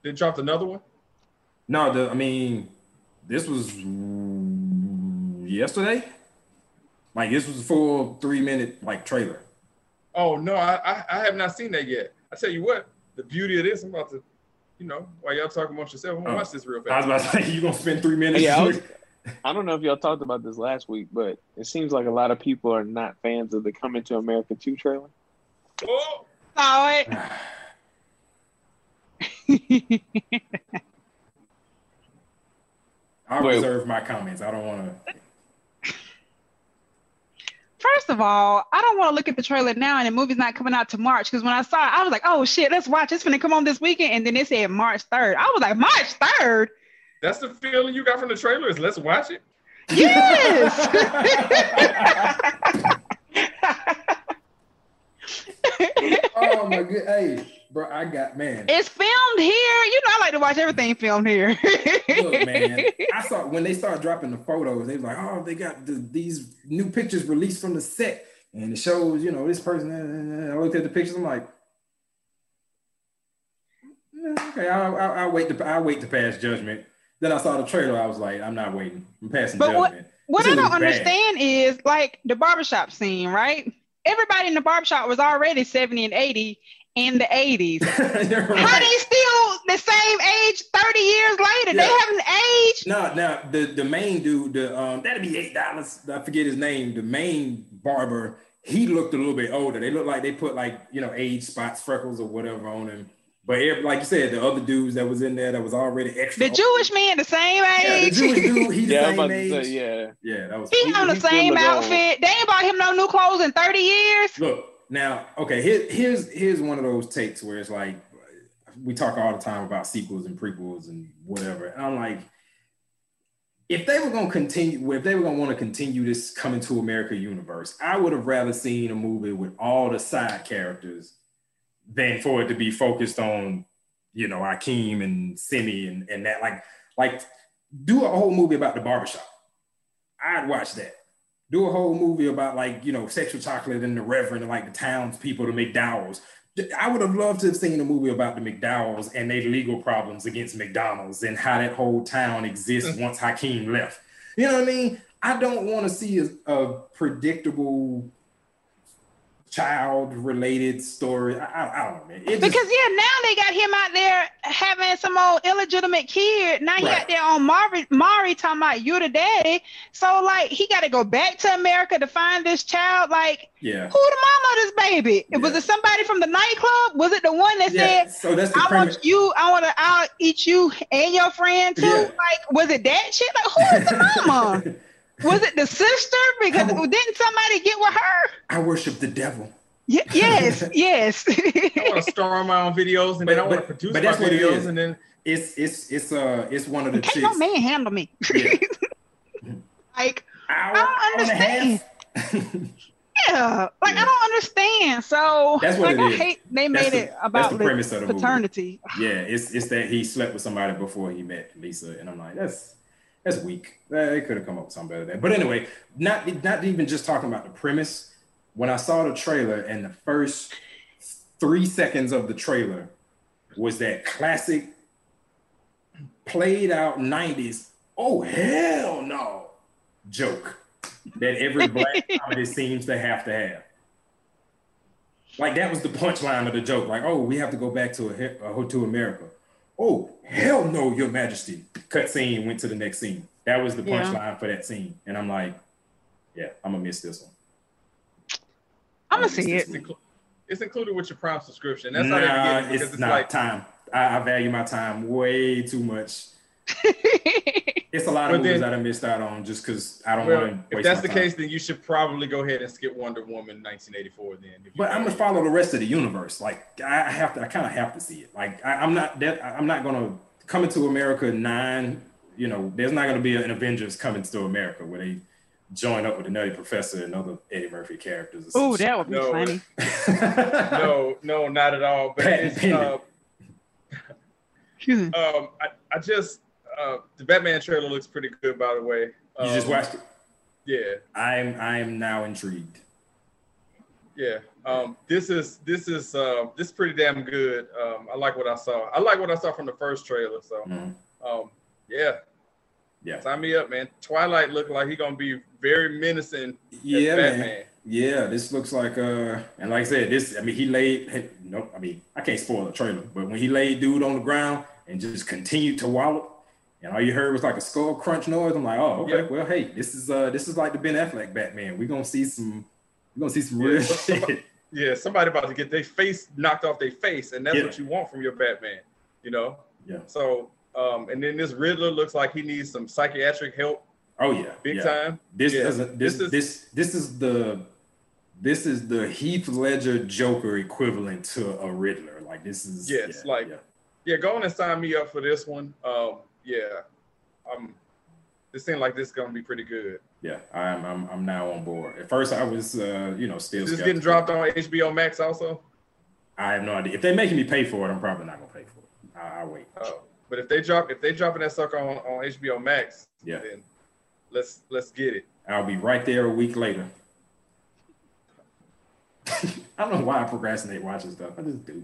Speaker 3: They dropped another one.
Speaker 1: No, the I mean, this was yesterday. Like this was a full three minute like trailer.
Speaker 3: Oh no, I, I I have not seen that yet. I tell you what, the beauty of this, I'm about to, you know, while y'all talking amongst yourself, I'm gonna
Speaker 1: Oh.
Speaker 3: watch this real fast.
Speaker 1: I was about to say you gonna spend three minutes.
Speaker 2: Yeah, I, was, I don't know if y'all talked about this last week, but it seems like a lot of people are not fans of the Coming to America 2 trailer.
Speaker 3: Oh,
Speaker 4: Saw it.
Speaker 1: I
Speaker 2: Wait.
Speaker 1: reserve my comments. I don't want to.
Speaker 4: First of all, I don't want to look at the trailer now and the movie's not coming out to March because when I saw it, I was like, oh shit, let's watch. It's gonna come on this weekend. And then it said March 3rd. I was like, March 3rd?
Speaker 3: That's the feeling you got from the trailer. Is let's watch it.
Speaker 4: Yes.
Speaker 1: oh my god! Hey, bro, I got man.
Speaker 4: it's filmed here. You know, I like to watch everything filmed here.
Speaker 1: Look, man, I saw when they started dropping the photos, they was like, oh, they got the, these new pictures released from the set, and it shows, you know, this person. uh, I looked at the pictures, I'm like, "Eh, okay, I'll, I'll, I'll wait to I'll wait to pass judgment. Then I saw the trailer, I was like, I'm not waiting. I'm passing
Speaker 4: But what-
Speaker 1: judgment.
Speaker 4: What
Speaker 1: This
Speaker 4: I don't
Speaker 1: looks bad.
Speaker 4: understand is like the barbershop scene, right? Everybody in the barbershop was already 70 and 80 in the 80s.
Speaker 1: You're
Speaker 4: How
Speaker 1: right.
Speaker 4: they still the same age 30 years later? They haven't aged.
Speaker 1: No, no, the the main dude, the um, that'd be eight dollars. I forget his name. The main barber, he looked a little bit older. They looked like they put like you know age spots, freckles, or whatever on him. But every, like you said, the other dudes that was in there that was already extra.
Speaker 4: The Jewish man the same
Speaker 1: yeah, the
Speaker 4: age.
Speaker 1: Jewish dude, he's
Speaker 2: Yeah,
Speaker 1: the
Speaker 2: I'm
Speaker 1: same age.
Speaker 2: say, yeah.
Speaker 1: yeah, that was.
Speaker 4: he
Speaker 2: He-
Speaker 4: on the
Speaker 2: he
Speaker 4: same
Speaker 2: look old.
Speaker 4: outfit. They ain't bought him no new clothes in 30 years.
Speaker 1: Look now, okay. Here, here's here's one of those takes where it's like we talk all the time about sequels and prequels and whatever. And I'm like, if they were gonna continue, if they were gonna want to continue this coming to America universe, I would have rather seen a movie with all the side characters than for it to be focused on, you know, Akeem and Semmi and, and that. Like, like do a whole movie about the barbershop. I'd watch that do a whole movie about like you know sexual chocolate and the reverend and like the townspeople, the McDowells. I would have loved to have seen a movie about the McDowells and their legal problems against McDonald's and how that whole town exists once Hakeem left. You know what I mean? I don't want to see a, a predictable child related story. I, I, don't know, man. It
Speaker 4: Because
Speaker 1: just,
Speaker 4: yeah, now they got him out there having some old illegitimate kid. Now he
Speaker 1: Right.
Speaker 4: out there on Mari, Mari talking about you the daddy. So like he got to go back to America to find this child. Like
Speaker 1: yeah.
Speaker 4: who the mama of this baby? Was it somebody from the nightclub? Was it the one that
Speaker 1: Yeah.
Speaker 4: said?
Speaker 1: So that's the
Speaker 4: I
Speaker 1: premise.
Speaker 4: want you. I want to. I'll eat you and your friend too.
Speaker 1: Yeah.
Speaker 4: Like, was it that shit? Like, who is the mama? was it the sister? Because
Speaker 1: Come
Speaker 4: didn't somebody get with her?
Speaker 1: I worship the devil.
Speaker 4: Y- yes, yes.
Speaker 3: I want to star on my own videos and
Speaker 1: But-
Speaker 3: then I want to produce
Speaker 1: but
Speaker 3: my
Speaker 1: that's what it
Speaker 3: videos
Speaker 1: is.
Speaker 3: and then
Speaker 1: It's it's it's uh it's one of the
Speaker 4: Can't no
Speaker 1: chicks.
Speaker 4: man handle me.
Speaker 1: Yeah.
Speaker 4: like,
Speaker 1: Hour,
Speaker 4: don't
Speaker 1: hour and a
Speaker 4: understand. yeah, like
Speaker 1: Yeah.
Speaker 4: I don't understand. So,
Speaker 1: That's what
Speaker 4: like,
Speaker 1: it
Speaker 4: I
Speaker 1: is.
Speaker 4: hate they
Speaker 1: That's
Speaker 4: made
Speaker 1: the-
Speaker 4: it about
Speaker 1: the
Speaker 4: the
Speaker 1: premise of the movie.
Speaker 4: paternity.
Speaker 1: yeah, it's it's that he slept with somebody before he met Lisa, and I'm like, that's that's weak. Uh, They could have come up with something better than that. But anyway, not not even just talking about the premise. When I saw the trailer and the first three seconds of the trailer was that classic played out 90s, oh hell no joke that every black comedy seems to have to have. Like that was the punchline of the joke. Like, oh, we have to go back to a, a to America. Oh, hell no, Your Majesty. Cut scene went to the next scene. That was the
Speaker 4: Yeah.
Speaker 1: punchline for that scene, and I'm like, yeah, I'm gonna miss this one.
Speaker 4: I'm gonna see it.
Speaker 3: it's, inclu- it's included with your Prime subscription. That's how they
Speaker 1: nah,
Speaker 3: get it
Speaker 1: it's,
Speaker 3: it's
Speaker 1: not
Speaker 3: like
Speaker 1: time. I, I value my time way too much. It's a lot of
Speaker 3: But
Speaker 1: movies
Speaker 3: then-
Speaker 1: that I missed out on just because I don't
Speaker 3: well,
Speaker 1: want to
Speaker 3: if that's the
Speaker 1: time.
Speaker 3: case, then you should probably go ahead and skip Wonder Woman 1984 then.
Speaker 1: But I'm gonna follow the rest of the universe. Like I I have to, I kind of have to see it. Like I, I'm not that, I'm not gonna coming to America nine. You know, there's not gonna be an Avengers coming to America where they join up with the Nutty Professor and other Eddie Murphy characters. or
Speaker 4: Oh, that would be
Speaker 3: No.
Speaker 4: funny.
Speaker 3: no, no, not at all. But
Speaker 1: Patent
Speaker 3: it's, uh, um, I, I just uh, the Batman trailer looks pretty good, by the way.
Speaker 1: you just
Speaker 3: Um,
Speaker 1: watched it.
Speaker 3: Yeah,
Speaker 1: I'm I am now intrigued.
Speaker 3: yeah. Um, this is this is uh, this is pretty damn good. Um, I like what I saw. I like what I saw from the first trailer. So,
Speaker 1: Mhm.
Speaker 3: um, yeah,
Speaker 1: Yeah,
Speaker 3: sign me up, man. Twilight looked like he gonna be very menacing. as
Speaker 1: yeah, man. Yeah, this looks like uh, and like I said, this. I mean, he laid. No, I mean, I can't spoil the trailer, but when he laid dude on the ground and just continued to wallop, and all you heard was like a skull crunch noise. I'm like, oh, okay.
Speaker 3: Yeah.
Speaker 1: Well, hey, this is uh, this is like the Ben Affleck Batman. We're gonna see some. We're gonna see some real
Speaker 3: Yeah, but
Speaker 1: shit.
Speaker 3: somebody- Yeah, somebody about to get their face knocked off their face, and that's
Speaker 1: Yeah.
Speaker 3: what you want from your Batman. You know.
Speaker 1: Yeah.
Speaker 3: So, um, and then this Riddler looks like he needs some psychiatric help,
Speaker 1: Oh yeah,
Speaker 3: big time.
Speaker 1: This doesn't. This
Speaker 3: This is-
Speaker 1: this this is the. This is the Heath Ledger Joker equivalent to a Riddler. Like this is.
Speaker 3: Yes,
Speaker 1: yeah,
Speaker 3: like-
Speaker 1: yeah.
Speaker 3: Yeah, go on and sign me up for this one. Um, yeah, um, this seems like this is gonna be pretty good.
Speaker 1: Yeah, I'm, I'm I'm now on board. At first, I was, uh, you know, still.
Speaker 3: Is this getting dropped on HBO Max also?
Speaker 1: I have no idea. If they're making me pay for it, I'm probably not gonna pay for it. I, I'll wait.
Speaker 3: Oh, but if they drop if they dropping that sucker on, on HBO Max,
Speaker 1: Yeah,
Speaker 3: then let's let's get it.
Speaker 1: I'll be right there a week later. I don't know why I procrastinate watching stuff. I just do.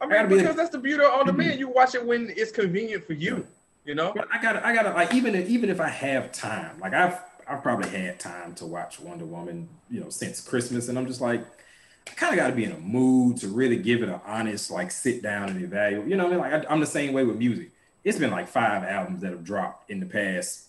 Speaker 3: I
Speaker 1: I
Speaker 3: mean,
Speaker 1: be-
Speaker 3: because that's the beauty of on demand. You watch it when it's convenient for you. You know.
Speaker 1: But I gotta, I gotta like even if, even if I have time, like I've I've probably had time to watch Wonder Woman, you know, since Christmas, and I'm just like, I kind of got to be in a mood to really give it an honest, like sit down and evaluate. You know what I mean? Like I, I'm the same way with music. It's been like five albums that have dropped in the past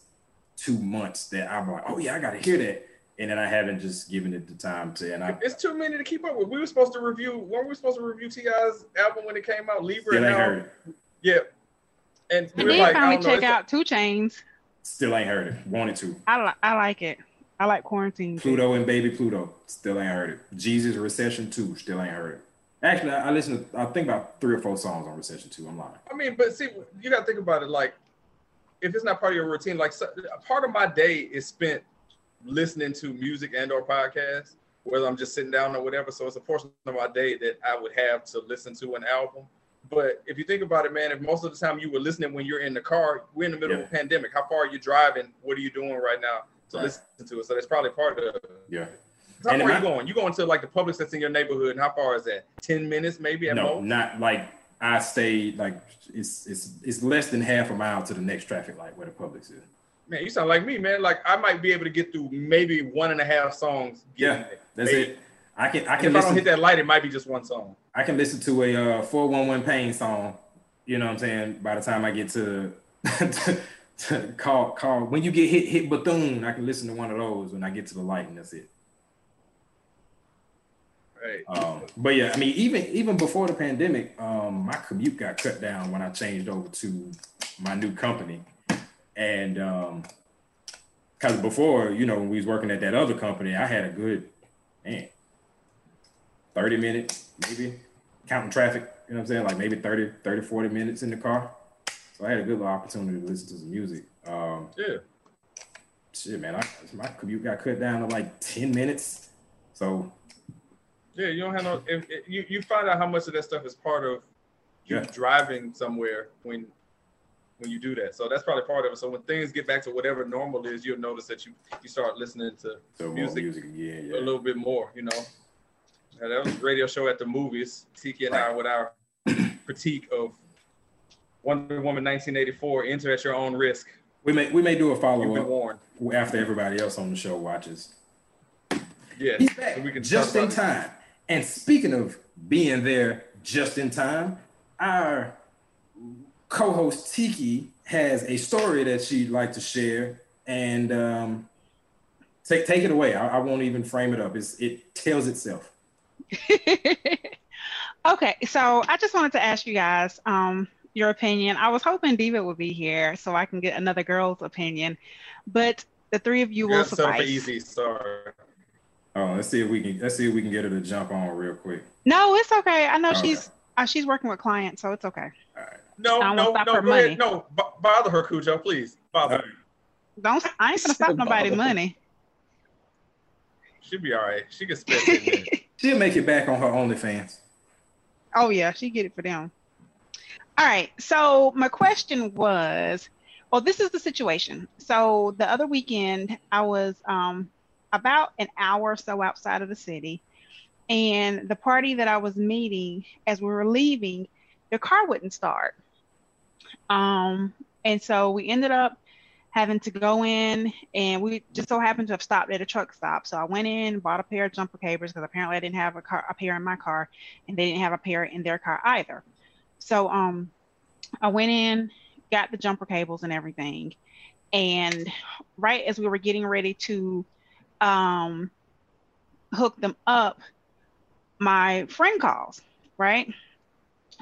Speaker 1: two months that I'm like, oh yeah, I got to hear that, and then I haven't just given it the time to. And I
Speaker 3: It's too many to keep up with. We were supposed to review. When we were supposed to review T.I.'s album when it came out, Libra.
Speaker 1: ain't
Speaker 3: now-
Speaker 1: heard.
Speaker 3: Yeah. And
Speaker 4: I
Speaker 3: we're
Speaker 4: did
Speaker 3: like,
Speaker 4: finally check out 2 Chainz.
Speaker 1: Still ain't heard it. Wanted to.
Speaker 4: I li- I like it. I like quarantine.
Speaker 1: Pluto and Baby Pluto. Still ain't heard it. Jeezy Recession 2. Still ain't heard it. Actually, I, I listened to, I think about three or four songs on Recession 2. I'm lying.
Speaker 3: I mean, but see, you got to think about it. Like, if it's not part of your routine, like so, a part of my day is spent listening to music and or podcasts, whether I'm just sitting down or whatever. So it's a portion of my day that I would have to listen to an album. But if you think about it, man, if most of the time you were listening when you're in the car, we're in the middle of a pandemic. How far are you driving? What are you doing right now to
Speaker 1: Right.
Speaker 3: listen to it? So that's probably part of it.
Speaker 1: Yeah.
Speaker 3: How
Speaker 1: And
Speaker 3: far are you going? You going to like the Publix that's in your neighborhood, and how far is that? Ten minutes, maybe at
Speaker 1: No,
Speaker 3: most.
Speaker 1: not like I stayed like it's it's it's less than half a mile to the next traffic light where the Publix is.
Speaker 3: Man, you sound like me, man. Like I might be able to get through maybe one and a half songs.
Speaker 1: Yeah, that's
Speaker 3: Maybe.
Speaker 1: it. I can I
Speaker 3: And
Speaker 1: can
Speaker 3: if I don't hit that light, it might be just one song.
Speaker 1: I can listen to a uh 411 pain song. You know what I'm saying? By the time I get to, to, to call call when you get hit hit Bethune, I can listen to one of those when I get to the light and that's it.
Speaker 3: Right.
Speaker 1: Um, but yeah, I mean, even even before the pandemic, um, my commute got cut down when I changed over to my new company, and because before, you know, when we was working at that other company, I had a good man, thirty minutes maybe counting traffic. You know what I'm saying? Like maybe 30, 30, 40 minutes in the car. So I had a good little opportunity to listen to some music. Um,
Speaker 3: Yeah.
Speaker 1: shit, man, I, my commute got cut down to like ten minutes. So
Speaker 3: Yeah, you don't have no. If, if you you find out how much of that stuff is part of you
Speaker 1: Yeah.
Speaker 3: driving somewhere when when you do that. So that's probably part of it. So when things get back to whatever normal is, you'll notice that you you start listening to
Speaker 1: so
Speaker 3: Music.
Speaker 1: music, yeah,
Speaker 3: a little bit more. You know, Now, that was a radio show at the movies. Tiki and I with our critique of Wonder Woman 1984. Enter at your own risk.
Speaker 1: We may we may do a follow up after everybody else on the show watches.
Speaker 3: Yeah,
Speaker 1: He's back
Speaker 3: so we can
Speaker 1: just in
Speaker 3: it.
Speaker 1: time. And speaking of being there just in time, our co-host Tiki has a story that she'd like to share, and um, take take it away. I, I won't even frame it up. It's, it tells itself.
Speaker 4: okay, so I just wanted to ask you guys um, your opinion. I was hoping Diva would be here so I can get another girl's opinion, but the three of you
Speaker 3: You
Speaker 4: will
Speaker 3: got settle for
Speaker 4: suffice.
Speaker 3: easy. Sorry.
Speaker 1: Oh, let's see if we can let's see if we can get her to jump on real quick.
Speaker 4: No, it's okay. I know
Speaker 1: Okay.
Speaker 4: she's uh, she's working with clients, so it's okay.
Speaker 1: All right.
Speaker 3: No, no, no. Go
Speaker 4: money.
Speaker 3: ahead. No, b- bother her, Khujoe, please. Bother. Her.
Speaker 1: right.
Speaker 4: Don't I ain't gonna stop nobody money.
Speaker 3: She'll be all right. She can spend ten minutes.
Speaker 1: She'll make it back on her OnlyFans.
Speaker 4: Oh yeah, she get it for them. All right. So my question was, well, this is the situation. So the other weekend, I was um, about an hour or so outside of the city, and the party that I was meeting, as we were leaving, the car wouldn't start. Um, and so we ended up having to go in, and we just so happened to have stopped at a truck stop. So I went in, bought a pair of jumper cables because apparently I didn't have a car, a pair in my car and they didn't have a pair in their car either. So um, I went in, got the jumper cables and everything, and right as we were getting ready to um, hook them up, my friend calls, right?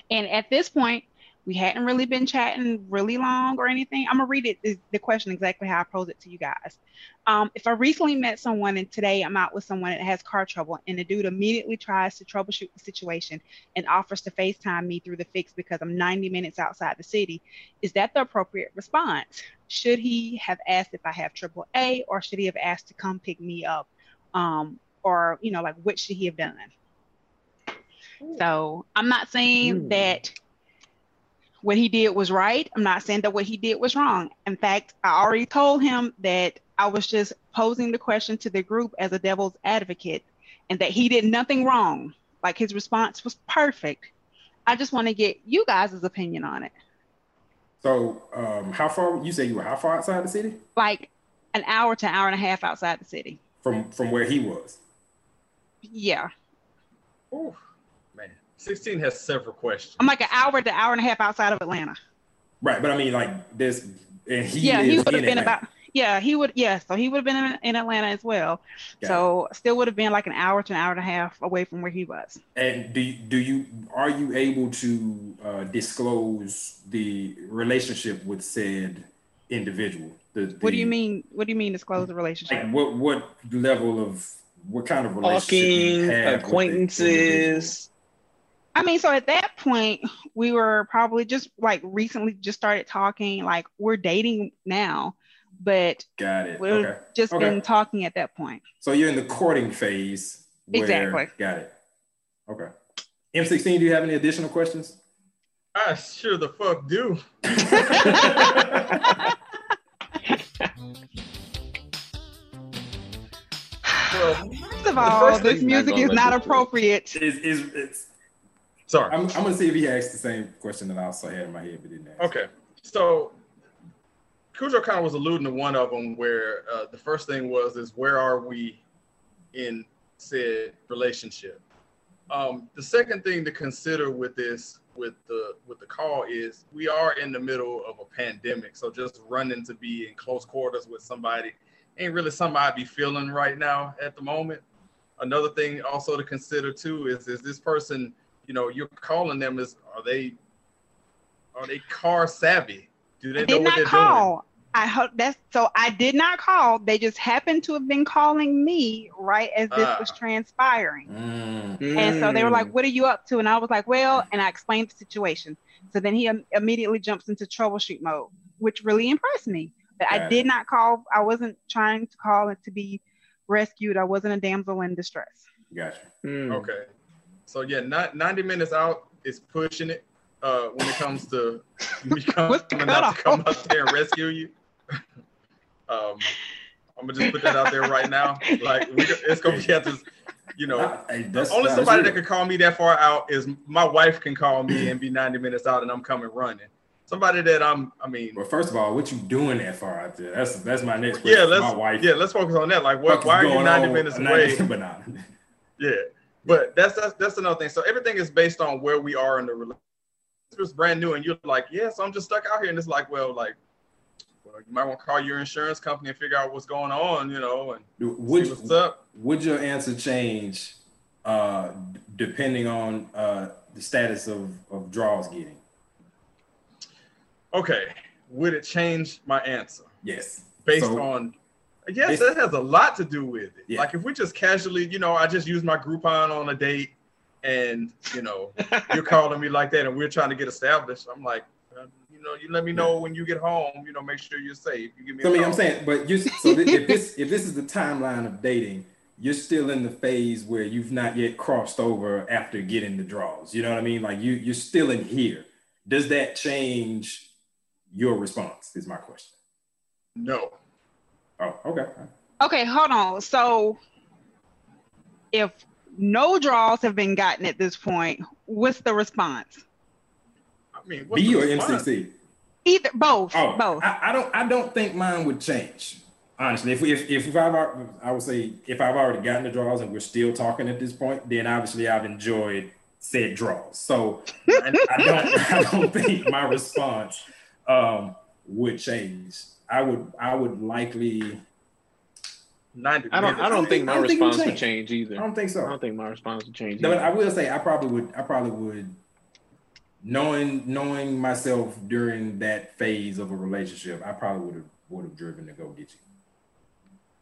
Speaker 4: And at this point, we hadn't really been chatting really long or anything. I'm gonna read it the- the question exactly how I pose it to you guys. Um, if I recently met someone and today I'm out with someone that has car trouble and the dude immediately tries to troubleshoot the situation and offers to FaceTime me through the fix because I'm 90 minutes outside the city, is that the appropriate response? Should he have asked if I have triple A or should he have asked to come pick me up? Um, or, you know, like what should he have done? So I'm not saying
Speaker 2: Ooh.
Speaker 4: that what he did was right. I'm not saying that what he did was wrong. In fact, I already told him that I was just posing the question to the group as a devil's advocate and that he did nothing wrong. Like his response was perfect. I just want to get you guys' opinion on it.
Speaker 1: So, um, how far you say you were? How far outside the city
Speaker 4: Like an hour to an hour and a half outside the city.
Speaker 1: from from where he was?
Speaker 4: Yeah.
Speaker 3: Ooh, 16 has several questions.
Speaker 4: I'm like an hour to hour and a half outside of Atlanta.
Speaker 1: Right, but I mean, like this, and he
Speaker 4: yeah, he would have been
Speaker 1: Atlanta.
Speaker 4: about yeah, he would yeah, so he would have been in, in Atlanta as well.
Speaker 1: Got
Speaker 4: so still would have been like an hour to an hour and a half away from where he was.
Speaker 1: And do you, do you are you able to uh, disclose the relationship with said individual? The,
Speaker 4: What do you mean? What do you mean disclose the relationship?
Speaker 1: Like what what level of what kind of relationship
Speaker 2: Talking,
Speaker 1: have with
Speaker 2: acquaintances.
Speaker 4: I mean, so at that point, we were probably just like recently just started talking. Like we're dating now, but
Speaker 1: Got it.
Speaker 4: we've
Speaker 1: Okay.
Speaker 4: just
Speaker 1: Okay.
Speaker 4: been talking at that point.
Speaker 1: So you're in the courting phase. Where,
Speaker 4: Exactly.
Speaker 1: Got it. Okay. M16, do you have any additional questions?
Speaker 3: I sure the fuck do. Well,
Speaker 4: First of all, this music is not appropriate.
Speaker 1: Is is it's
Speaker 3: sorry.
Speaker 1: I'm, I'm gonna see if he asked the same question that I also had in my head but didn't ask.
Speaker 3: Okay, so Khujoe kind of was alluding to one of them where uh, the first thing was is where are we in said relationship. Um, the second thing to consider with this with the with the call is we are in the middle of a pandemic, so just running to be in close quarters with somebody ain't really something I'd be feeling right now at the moment. Another thing also to consider too is is this person, you know, you're calling them is are they are they car savvy? Do they
Speaker 4: I
Speaker 3: know what
Speaker 4: not
Speaker 3: they're
Speaker 4: call. I hope that's so. I did not call. They just happened to have been calling me right as this was
Speaker 3: Ah.
Speaker 4: transpiring.
Speaker 1: Mm.
Speaker 4: And so they were
Speaker 2: Mm.
Speaker 4: like, "What are you up to?" And I was like, "Well," and I explained the situation. So then he im- immediately jumps into troubleshoot mode, which really impressed me. But I did not call. I wasn't trying to call it to be rescued. I wasn't a damsel in distress.
Speaker 1: Gotcha.
Speaker 2: Mm.
Speaker 3: Okay. So yeah, not 90 minutes out is pushing it uh, when it comes to me coming
Speaker 4: What's
Speaker 3: out to come
Speaker 4: cutoff?
Speaker 3: out there and rescue you. um, I'm gonna just put that out there right now. Like we, it's gonna be at this, you know.
Speaker 1: Nah, hey, that's-
Speaker 3: Only
Speaker 1: that's
Speaker 3: somebody
Speaker 1: real.
Speaker 3: that could call me that far out is my wife can call me and be 90 minutes out and I'm coming running. Somebody that I'm, I mean,
Speaker 1: Well, first of all, what you doing that far out there? That's that's my next question.
Speaker 3: yeah, let's
Speaker 1: my wife.
Speaker 3: yeah, let's focus on that. Like, what? Why are you 90
Speaker 1: on?
Speaker 3: minutes
Speaker 1: 90
Speaker 3: away?
Speaker 1: but nah.
Speaker 3: Yeah, but that's that's that's another thing. So everything is based on where we are in the relationship. It's brand new and you're like, yeah, so I'm just stuck out here, and it's like, well, like, well, you might want to call your insurance company and figure out what's going on, you know, and
Speaker 1: Would
Speaker 3: what's up.
Speaker 1: would your answer change uh, depending on uh, the status of of draws getting?
Speaker 3: Okay, would it change my answer
Speaker 1: Yes.
Speaker 3: based
Speaker 1: So-
Speaker 3: on? Yes, that has a lot to do with it.
Speaker 1: Yeah.
Speaker 3: Like if we just casually, you know, I just use my Groupon on a date, and you know, you're calling me like that, and we're trying to get established. I'm like, uh, you know, you let me know when you get home. You know, make sure you're safe. You give me.
Speaker 1: So I mean. I'm saying, but you so th- if this if this is the timeline of dating, you're still in the phase where you've not yet crossed over after getting the draws. You know what I mean? Like you you're still in here. Does that change your response? Is my question.
Speaker 3: no.
Speaker 1: Oh, okay.
Speaker 4: Okay, hold on. So if no draws have been gotten at this point, what's the response?
Speaker 3: I mean,
Speaker 1: B or
Speaker 3: response?
Speaker 1: MCC?
Speaker 4: Either both.
Speaker 1: Oh,
Speaker 4: both.
Speaker 1: I, I don't. I don't think mine would change. Honestly, if we, if if I've I would say if I've already gotten the draws and we're still talking at this point, then obviously I've enjoyed said draws. So I, I don't. I don't think my response um, would change. I would. I would likely.
Speaker 3: 90
Speaker 2: I don't. I don't think my
Speaker 1: don't think would
Speaker 2: response would
Speaker 1: change.
Speaker 2: change either.
Speaker 1: I don't think so.
Speaker 2: I don't think my response would change.
Speaker 1: But
Speaker 2: either.
Speaker 1: I will say I probably would. I probably would. Knowing knowing myself during that phase of a relationship, I probably would have would have driven to go get you.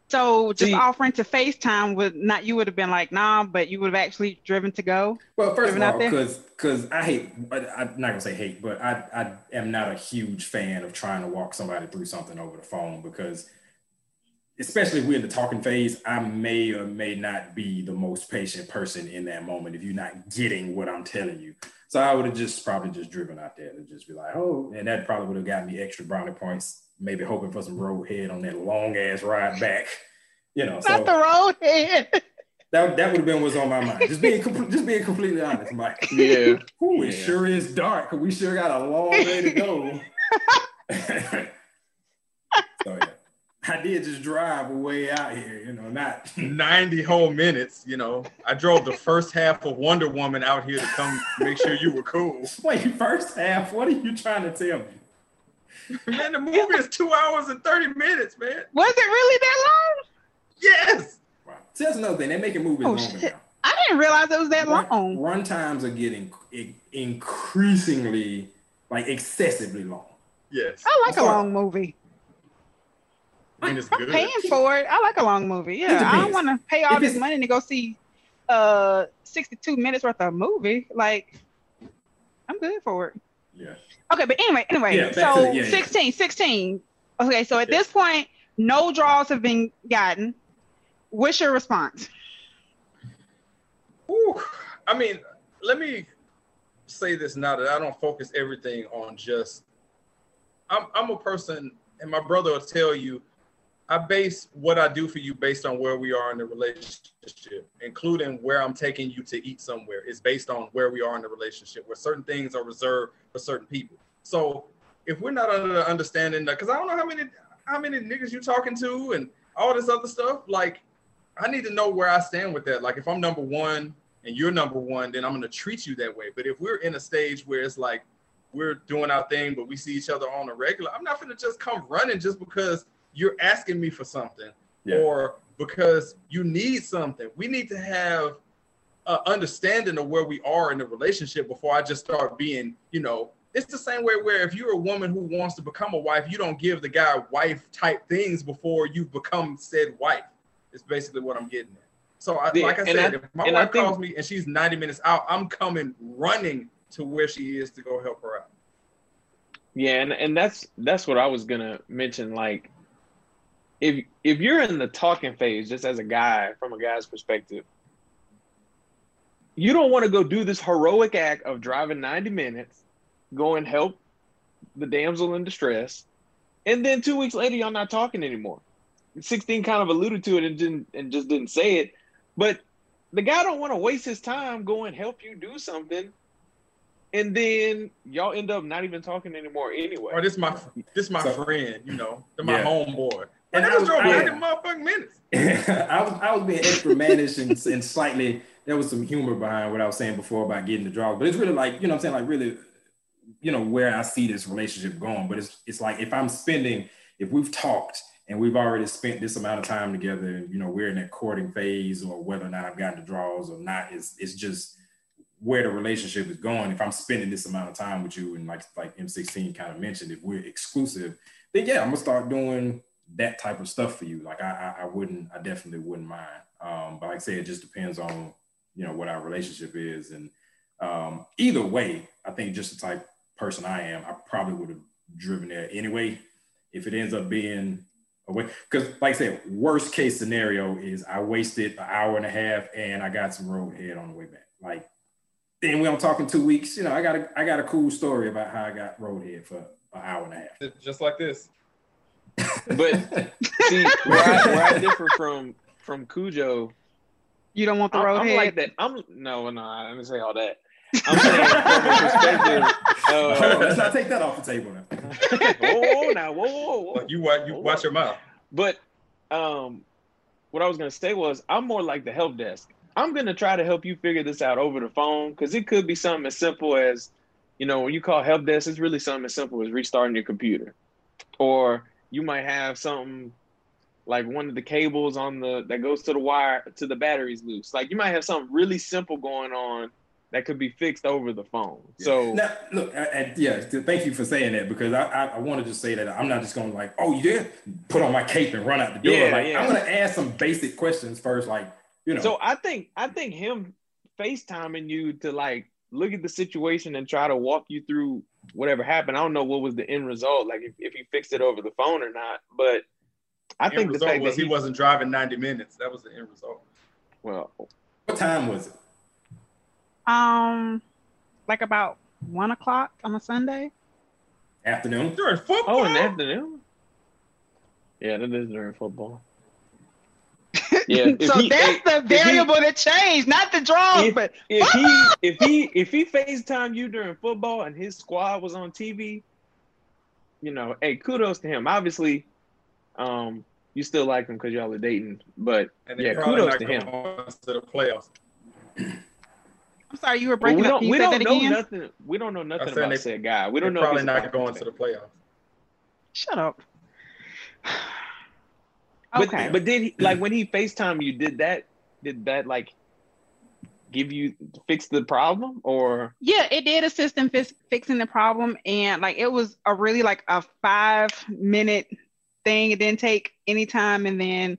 Speaker 4: So just
Speaker 2: See-
Speaker 4: offering to FaceTime would not you would have been like, nah, but you would have actually driven to go.
Speaker 1: Well, first of all, because because I hate, I, I'm not gonna say hate, but I I am not a huge fan of trying to walk somebody through something over the phone because, especially if we're in the talking phase, I may or may not be the most patient person in that moment if you're not getting what I'm telling you. So I would have just probably just driven out there to just be like, oh, and that probably would have gotten me extra brownie points. Maybe hoping for some roadhead on that long ass ride back. You know, so
Speaker 4: Not the road head.
Speaker 1: that, that would have been what's on my mind. Just being compl- just being completely honest, Mike.
Speaker 2: yeah.
Speaker 1: Ooh, it
Speaker 2: Yeah.
Speaker 1: sure is dark. We sure got a long way to go. so yeah, I did just drive way out here. You know, not
Speaker 3: 90 whole minutes, you know. I drove the first half of Wonder Woman out here to come make sure you were cool.
Speaker 1: wait. First half. What are you trying to tell me?
Speaker 3: Man, the movie is two hours and 30 minutes, man.
Speaker 4: Was it really that long?
Speaker 3: Yes.
Speaker 1: Wow. See, that's another thing. They're making movies
Speaker 4: Oh,
Speaker 1: longer
Speaker 4: shit.
Speaker 1: now.
Speaker 4: I didn't realize it was that
Speaker 1: Run,
Speaker 4: long.
Speaker 1: run times are getting increasingly, like excessively long.
Speaker 3: Yes.
Speaker 4: I like a
Speaker 1: sorry.
Speaker 4: long movie.
Speaker 3: I mean, it's
Speaker 4: I'm
Speaker 3: good.
Speaker 4: paying for it. I like a long movie. Yeah, I don't want to pay all
Speaker 1: If
Speaker 4: this
Speaker 1: it's-
Speaker 4: money to go see uh 62 minutes worth of movie. Like, I'm good for it.
Speaker 1: Yeah.
Speaker 4: Okay, but anyway, anyway,
Speaker 1: Yeah,
Speaker 4: so
Speaker 1: the- yeah, yeah.
Speaker 4: 16, 16. Okay, so at
Speaker 3: Yeah.
Speaker 4: this point, no draws have been gotten. What's your response?
Speaker 3: Whew. I mean, let me say this now that I don't focus everything on just. I'm I'm a person, and my brother will tell you, I base what I do for you based on where we are in the relationship, including where I'm taking you to eat somewhere. It's based on where we are in the relationship, where certain things are reserved for certain people. So if we're not under the understanding that, because I don't know how many how many niggas you talking to and all this other stuff. Like, I need to know where I stand with that. Like, if I'm number one and you're number one, then I'm gonna treat you that way. But if we're in a stage where it's like we're doing our thing, but we see each other on a regular, I'm not gonna just come running just because you're asking me for something
Speaker 1: Yeah.
Speaker 3: or because you need something. We need to have an understanding of where we are in the relationship before I just start being, you know, it's the same way where if you're a woman who wants to become a wife, you don't give the guy wife type things before you become said wife. It's basically what I'm getting at. So, I, like I
Speaker 2: and
Speaker 3: said,
Speaker 2: I-
Speaker 3: if my wife
Speaker 2: think-
Speaker 3: calls me and she's 90 minutes out, I'm coming running to where she is to go help her out.
Speaker 2: Yeah, and, and that's that's what I was gonna mention. Like, if if you're in the talking phase, just as a guy, from a guy's perspective, you don't want to go do this heroic act of driving 90 minutes, go and help the damsel in distress, and then two weeks later y'all not talking anymore. 16 kind of alluded to it and didn't and just didn't say it, but the guy don't want to waste his time going help you do something and then y'all end up not even talking anymore anyway.
Speaker 3: Or this my this my
Speaker 1: So-
Speaker 3: friend, you know, my
Speaker 1: Yeah.
Speaker 3: homeboy.
Speaker 1: And
Speaker 3: I
Speaker 1: was- I-
Speaker 3: 90 motherfucking minutes.
Speaker 1: I was I was being extra mannish and, and slightly there was some humor behind what I was saying before about getting the draw, but it's really like you know what I'm saying like really you know where I see this relationship going. But it's it's like if I'm spending if we've talked and we've already spent this amount of time together, you know we're in that courting phase or whether or not I've gotten the draws or not, it's it's just where the relationship is going. If I'm spending this amount of time with you and like like M16 kind of mentioned, if we're exclusive, then yeah, I'm gonna start doing that type of stuff for you. Like I, I, I wouldn't, I definitely wouldn't mind. Um, but like I say, it just depends on, you know, what our relationship is. And um, either way, I think just the type person I am, I probably would have driven there anyway. If it ends up being away, because like I said, worst case scenario is I wasted an hour and a half and I got some road roadhead on the way back. Like then we don't talk in two weeks. You know, I got a, I got a cool story about how I got road roadhead for an hour and a half.
Speaker 3: Just like this.
Speaker 2: But see, where I, where I differ from from Khujoe,
Speaker 4: You don't want the
Speaker 2: I'm,
Speaker 4: road
Speaker 2: I'm
Speaker 4: head.
Speaker 2: like that. I'm no, no, I didn't say all that. I'm saying from a perspective.
Speaker 1: Oh, let's
Speaker 2: Uh,
Speaker 1: not take that off the table now.
Speaker 2: whoa, now, whoa, whoa, whoa.
Speaker 3: Like you watch you
Speaker 2: Hold
Speaker 3: watch your mouth.
Speaker 2: But um, what I was gonna say was, I'm more like the help desk. I'm gonna try to help you figure this out over the phone because it could be something as simple as, you know, when you call help desk, it's really something as simple as restarting your computer, or you might have something like one of the cables on the that goes to the wire to the batteries loose. Like you might have something really simple going on that could be fixed over the phone. So
Speaker 1: now, look, I, I, yeah, thank you for saying that because I, I, I wanted to just say that I'm not just going to like, oh, you did put on my cape and run out the door.
Speaker 2: Yeah,
Speaker 1: like,
Speaker 2: yeah.
Speaker 1: I'm going to ask some basic questions first, like, you know.
Speaker 2: So I think I think him FaceTiming you to like look at the situation and try to walk you through whatever happened. I don't know what was the end result, like if, if he fixed it over the phone or not. But I
Speaker 3: End
Speaker 2: think the fact
Speaker 3: was
Speaker 2: that
Speaker 3: he,
Speaker 2: he,
Speaker 3: wasn't driving 90 minutes. That was the end result.
Speaker 2: well,
Speaker 1: what time was it?
Speaker 4: Um, like about one o'clock on a Sunday.
Speaker 1: Afternoon.
Speaker 3: During football.
Speaker 2: oh, in the afternoon. Yeah, that is during football. Yeah,
Speaker 4: so
Speaker 2: he-
Speaker 4: that's
Speaker 2: hey,
Speaker 4: the
Speaker 2: if he-
Speaker 4: variable that changed, not the draws,
Speaker 2: If-
Speaker 4: but
Speaker 2: If he if he if he FaceTime you during football and his squad was on TV, you know, hey, kudos to him. Obviously, um, you still like him because y'all are dating, but
Speaker 3: and
Speaker 2: yeah, kudos to him.
Speaker 3: To the playoffs.
Speaker 4: I'm sorry, you were
Speaker 2: But
Speaker 4: breaking
Speaker 2: we
Speaker 4: up.
Speaker 2: don't we don't
Speaker 4: that
Speaker 2: know
Speaker 4: again?
Speaker 2: nothing. We don't know nothing
Speaker 3: said
Speaker 2: about
Speaker 3: they-
Speaker 2: said guy. We don't know. if
Speaker 3: probably not going to the playoffs.
Speaker 4: Shut up.
Speaker 2: But
Speaker 4: okay.
Speaker 2: but did he like when he FaceTime you? Did that did that like give you fix the problem or
Speaker 4: yeah, it did assist in fix, fixing the problem, and like it was a really like a five minute thing. It didn't take any time, and then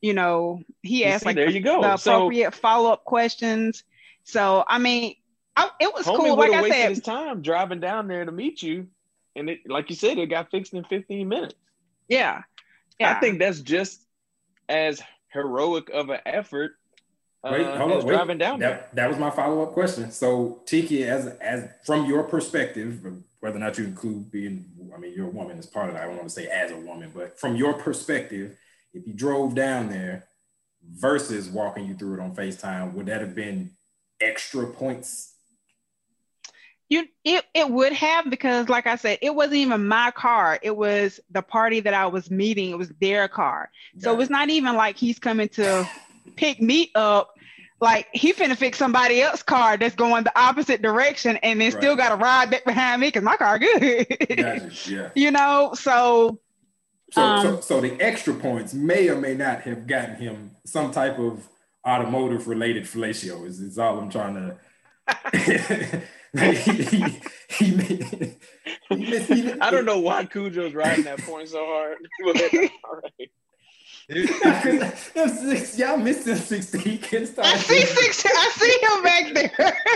Speaker 4: you know he asked
Speaker 2: see,
Speaker 4: like
Speaker 2: there
Speaker 4: the,
Speaker 2: you go.
Speaker 4: the
Speaker 2: So-
Speaker 4: appropriate follow up questions. So I mean, I, it was cool. Like I said,
Speaker 2: his time driving down there to meet you, and it like you said, it got fixed in 15 minutes.
Speaker 4: yeah, yeah.
Speaker 2: I think that's just as heroic of an effort uh,
Speaker 1: Wait, hold
Speaker 2: as
Speaker 1: on, wait.
Speaker 2: driving down there.
Speaker 1: That, that was my follow up question. So, Tiki, as as from your perspective, whether or not you include being, I mean, you're a woman as part of that. I don't want to say as a woman, but from your perspective, if you drove down there versus walking you through it on FaceTime, would that have been extra points?
Speaker 4: You it, it would have because like I said, it wasn't even my car. It was the party that I was meeting. It was their car. So
Speaker 1: Got
Speaker 4: it's not even like he's coming to pick me up. Like he finna fix somebody else's car that's going the opposite direction and then still got to ride back behind me because my car good.
Speaker 1: Yeah.
Speaker 4: you know, so
Speaker 1: So, so,
Speaker 4: Um,
Speaker 1: so the extra points may or may not have gotten him some type of automotive related fellatio. Is, is all I'm trying to. he, he, he, made- he missed- he-
Speaker 2: I don't know why Khujoe's riding that point so hard. But, all right.
Speaker 1: Them six- Y'all missed them 60. He couldn't stop
Speaker 4: I see six. I see him back there.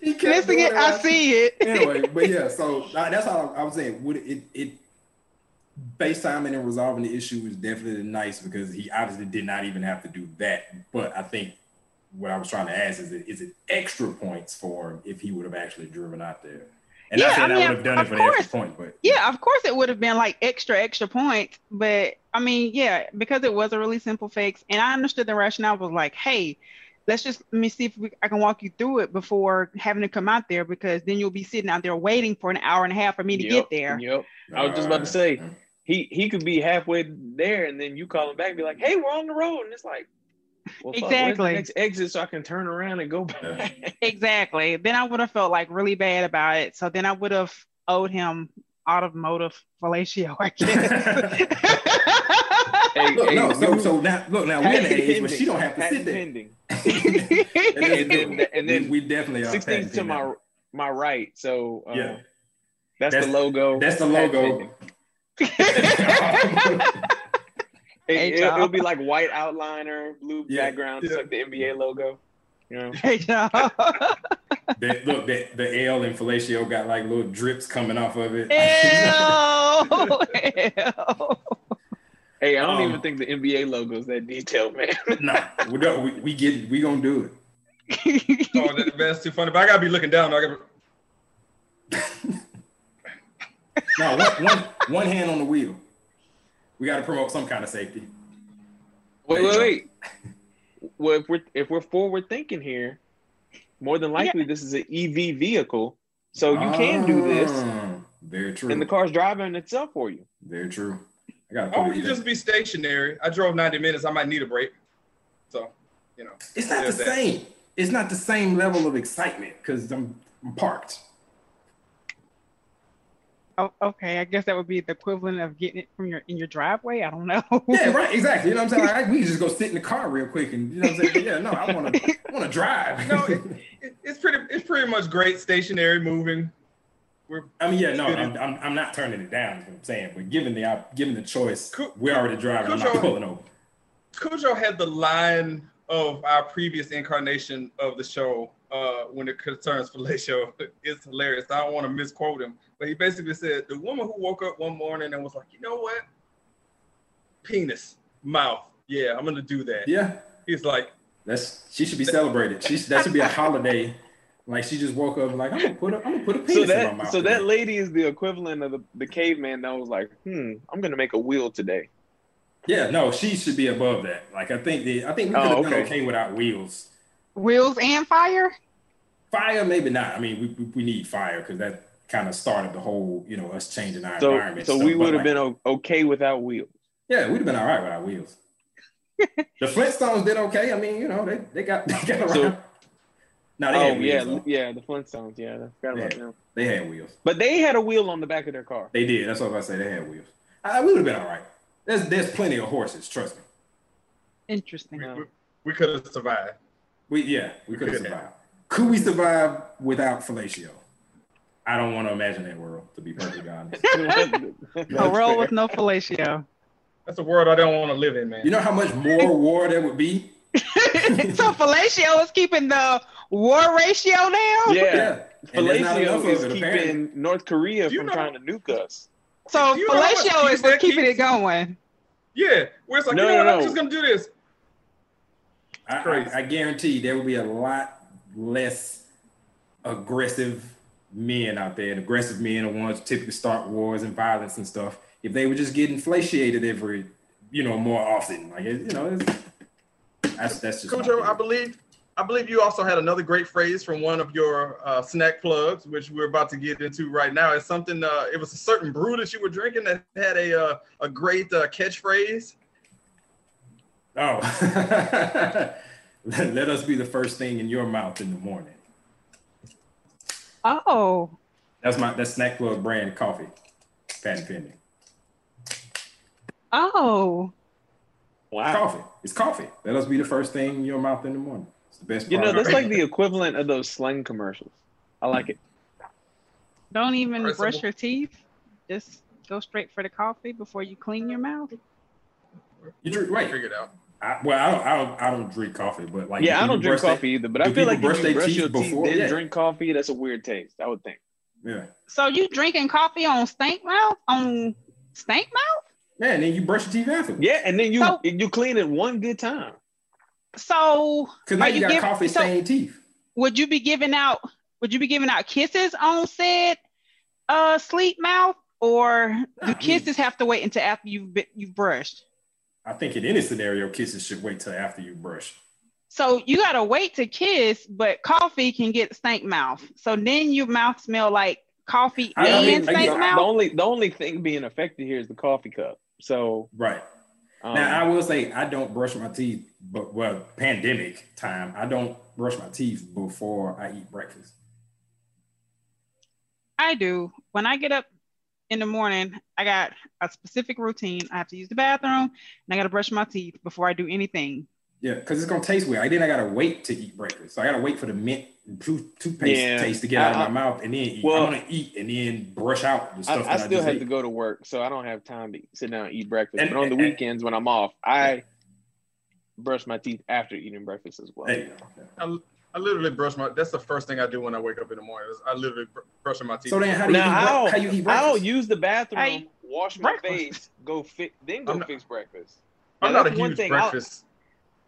Speaker 1: He kept
Speaker 4: Missing
Speaker 1: doing
Speaker 4: it. I see it.
Speaker 1: anyway, but yeah, so uh, that's how I was saying. Would it, it FaceTiming and resolving the issue is definitely nice because he obviously did not even have to do that. But I think what I was trying to ask is, it, is it extra points for him if he would have actually driven out there? And
Speaker 4: Yeah,
Speaker 1: not saying
Speaker 4: I
Speaker 1: I, would have done it
Speaker 4: of
Speaker 1: for the extra
Speaker 4: course.
Speaker 1: point, but
Speaker 4: Yeah, of course it would have been like extra, extra points. But I mean, yeah, because it was a really simple fix. And I understood the rationale was like, hey, let's just let me see if we, I can walk you through it before having to come out there because then you'll be sitting out there waiting for an hour and a half for me to
Speaker 2: Yep,
Speaker 4: get there.
Speaker 2: Yep. I was just about to say he he could be halfway there and then you call him back and be like, "Hey, we're on the road," and it's like, well, fuck,
Speaker 4: Exactly.
Speaker 2: the next exit so I can turn around and go back.
Speaker 4: Exactly. Then I would have felt like really bad about it. So then I would have owed him automotive fellatio, I guess.
Speaker 2: Hey,
Speaker 1: Look,
Speaker 2: hey,
Speaker 1: no, so, so now look now we're in the age where she don't have to sit there.
Speaker 2: pending.
Speaker 1: That is
Speaker 2: And then- and then
Speaker 1: we, we definitely are
Speaker 2: Sixteenth to my
Speaker 1: that.
Speaker 2: my right, so uh,
Speaker 1: Yeah.
Speaker 2: that's,
Speaker 1: That's-
Speaker 2: the logo.
Speaker 1: That's the logo.
Speaker 2: pending. It,
Speaker 4: Hey,
Speaker 2: it,
Speaker 4: y'all.
Speaker 2: will be like white outliner, blue
Speaker 1: Yeah,
Speaker 2: background, just
Speaker 1: yeah.
Speaker 2: like the NBA logo. You know,
Speaker 4: Hey, y'all.
Speaker 1: that look that the L in fellatio got like little drips coming off of it.
Speaker 4: Ew. Ew.
Speaker 2: hey, I don't
Speaker 1: Um,
Speaker 2: even think the NBA logo is that detailed, man.
Speaker 1: nah, we don't. We, we get. We gonna do it.
Speaker 3: Oh, that, that's too funny. But I gotta be looking down. I gotta,
Speaker 1: No, one, one, one hand on the wheel. We got to promote some kind of safety.
Speaker 2: Wait, wait, wait. Well, if we're if we're forward thinking here, more than likely this is an EV vehicle, so you can do this,
Speaker 1: Ah, Very true.
Speaker 2: and the car's driving itself for you.
Speaker 1: Very true. I got to
Speaker 3: oh,
Speaker 1: put
Speaker 3: we
Speaker 1: it.
Speaker 3: just be stationary. I drove 90 minutes. I might need a break. So, you know.
Speaker 1: It's not the
Speaker 3: that.
Speaker 1: same. It's not the same level of excitement because I'm, I'm parked.
Speaker 4: Oh, okay, I guess that would be the equivalent of getting it from your in your driveway. I don't know.
Speaker 1: Yeah, right. Exactly. You know what I'm saying? Like, we just go sit in the car real quick and you know what I'm saying? Yeah, no, I want to. I want to drive.
Speaker 3: No, it, it, it's pretty. It's pretty much great stationary moving. We're
Speaker 1: I mean, yeah, no, I'm, I'm, I'm not turning it down. Is what I'm saying, but given the op- given the choice,
Speaker 3: Cu-
Speaker 1: we're already driving. I'm not pulling over.
Speaker 3: Khujoe had the line of our previous incarnation of the show uh, when it concerns fellatio. It's hilarious. I don't want to misquote him, but he basically said the woman who woke up one morning and was like, you know what? Penis, mouth. Yeah, I'm gonna do that.
Speaker 1: Yeah,
Speaker 3: He's like,
Speaker 1: that's she should be celebrated. She that should be a holiday. Like she just woke up like I'm gonna put a, I'm gonna put a penis
Speaker 2: So
Speaker 1: in my
Speaker 2: that
Speaker 1: mouth.
Speaker 2: so that
Speaker 1: today."
Speaker 2: lady is the equivalent of the, the caveman that was like, hmm, I'm gonna make a wheel today.
Speaker 1: yeah, no, she should be above that. Like I think the I think we could
Speaker 2: Oh,
Speaker 1: have been
Speaker 2: okay.
Speaker 1: okay without wheels.
Speaker 4: Wheels and fire.
Speaker 1: Fire, maybe not. I mean, we, we, we need fire because that kind of started the whole, you know, us changing our
Speaker 2: So
Speaker 1: environment.
Speaker 2: so
Speaker 1: stuff.
Speaker 2: we would have
Speaker 1: like,
Speaker 2: been okay without wheels.
Speaker 1: Yeah, we'd have been all right without wheels. the Flintstones did okay. I mean, you know, they, they got they got around.
Speaker 2: So-
Speaker 1: no, they
Speaker 2: Oh
Speaker 1: had
Speaker 2: yeah,
Speaker 1: wheels. though.
Speaker 2: yeah, the Flintstones. Yeah, I forgot about
Speaker 1: Yeah.
Speaker 2: them.
Speaker 1: They had wheels.
Speaker 2: But they had a wheel on the back of their car.
Speaker 1: They did. That's what I say. They had wheels. I, we would have been all right. There's there's plenty of horses. Trust me.
Speaker 4: Interesting.
Speaker 3: we, we, we could have survived.
Speaker 1: We yeah, we could have
Speaker 3: could
Speaker 1: survived. Could we survive without fellatio? I don't want to imagine that world. To be perfectly honest.
Speaker 4: A world with no fellatio.
Speaker 3: That's a world I don't want to live in, man.
Speaker 1: You know how much more war there would be?
Speaker 4: so fellatio is keeping the war ratio down.
Speaker 2: Yeah.
Speaker 1: And there's not enough
Speaker 2: Fellatio is
Speaker 1: it,
Speaker 2: keeping
Speaker 1: apparently.
Speaker 2: North Korea from
Speaker 3: know-
Speaker 2: trying to nuke us.
Speaker 4: So
Speaker 3: Do you know how much
Speaker 4: fellatio is what's keeping
Speaker 3: keeps?
Speaker 4: it going.
Speaker 3: yeah, where it's like,
Speaker 2: No,
Speaker 3: you know
Speaker 2: no,
Speaker 3: what? I'm just gonna do this.
Speaker 1: I. I, I guarantee there will be a lot less aggressive men out there. And aggressive men are ones who typically start wars and violence and stuff. If they were just getting flatiated every, you know, more often, like it, you know, it's, that's that's just.
Speaker 3: Khujoe, I believe, I believe you also had another great phrase from one of your uh, snack plugs, which we're about to get into right now. It's something. Uh, it was a certain brew that you were drinking that had a uh, a great uh, catchphrase.
Speaker 1: Oh, let, let us be the first thing in your mouth in the morning.
Speaker 4: Oh,
Speaker 1: That's my that's snack Club brand coffee, patent pending.
Speaker 4: oh,
Speaker 2: Wow.
Speaker 1: Coffee. It's coffee. Let us be the first thing in your mouth in the morning. It's the best.
Speaker 2: You know,
Speaker 1: product.
Speaker 2: that's like the equivalent of those slang commercials. I like it.
Speaker 4: don't even
Speaker 3: Alright,
Speaker 4: brush your teeth. Just go straight for the coffee before you clean your mouth.
Speaker 1: you drink. Wait,
Speaker 3: Figure it out.
Speaker 1: I, well, I don't, I don't. I don't drink coffee, but like,
Speaker 2: Yeah, I don't drink
Speaker 1: brush their-
Speaker 2: coffee either, but I feel like
Speaker 1: brush
Speaker 2: if
Speaker 1: their
Speaker 2: you brush
Speaker 1: teeth
Speaker 2: your teeth
Speaker 1: before?
Speaker 2: then
Speaker 1: Yeah.
Speaker 2: drink coffee, that's a weird taste. I would think.
Speaker 1: Yeah,
Speaker 4: So you drinking coffee on stank mouth? On stank mouth?
Speaker 1: yeah, and then you brush your teeth afterwards.
Speaker 2: Yeah, and then you
Speaker 4: So-
Speaker 2: you clean it one good time.
Speaker 4: So
Speaker 1: because now
Speaker 4: are
Speaker 1: you, got
Speaker 4: give-
Speaker 1: coffee
Speaker 4: so
Speaker 1: stained teeth.
Speaker 4: would you be giving out? Would you be giving out kisses on said uh sleep mouth, or do
Speaker 1: Nah,
Speaker 4: kisses have to wait until after you've been, you've brushed?
Speaker 1: I think in any scenario, kisses should wait till after you brush.
Speaker 4: So you gotta wait to kiss, but coffee can get stank mouth. So then your mouth smell like coffee
Speaker 1: I- I
Speaker 4: and
Speaker 1: mean,
Speaker 4: stank
Speaker 1: again,
Speaker 2: the,
Speaker 4: mouth.
Speaker 2: the only the only thing being affected here is the coffee cup. So
Speaker 1: Right.
Speaker 2: um,
Speaker 1: now, I will say I don't brush my teeth, but well, pandemic time, I don't brush my teeth before I eat breakfast.
Speaker 4: I do. When I get up in the morning, I got a specific routine. I have to use the bathroom and I got to brush my teeth before I do anything.
Speaker 1: Yeah, because it's gonna taste weird. I then I gotta wait to eat breakfast. So I gotta wait for the mint tooth, toothpaste
Speaker 2: Yeah.
Speaker 1: taste to get out
Speaker 2: I-
Speaker 1: of my mouth and then eat.
Speaker 2: well-
Speaker 1: I want to eat and then brush out the stuff
Speaker 2: I
Speaker 1: that I,
Speaker 2: still
Speaker 1: just
Speaker 2: have
Speaker 1: ate.
Speaker 2: to go to work, so I don't have time to sit down and eat breakfast.
Speaker 1: And-
Speaker 2: but on the
Speaker 1: and-
Speaker 2: weekends when I'm off, I brush my teeth after eating breakfast as well.
Speaker 1: There you go.
Speaker 3: I, I literally brush my. That's the first thing I do when I wake up in the morning. Is I literally br- brushing my teeth.
Speaker 1: So then, how do you, eat,
Speaker 2: Now
Speaker 1: bre-
Speaker 2: I'll,
Speaker 1: how you eat
Speaker 2: I'll use the bathroom,
Speaker 4: I-
Speaker 2: wash my
Speaker 4: breakfast.
Speaker 2: face, go fit, then go
Speaker 3: not-
Speaker 2: fix breakfast.
Speaker 3: I'm not a
Speaker 2: that's one
Speaker 3: huge
Speaker 2: thing I'll-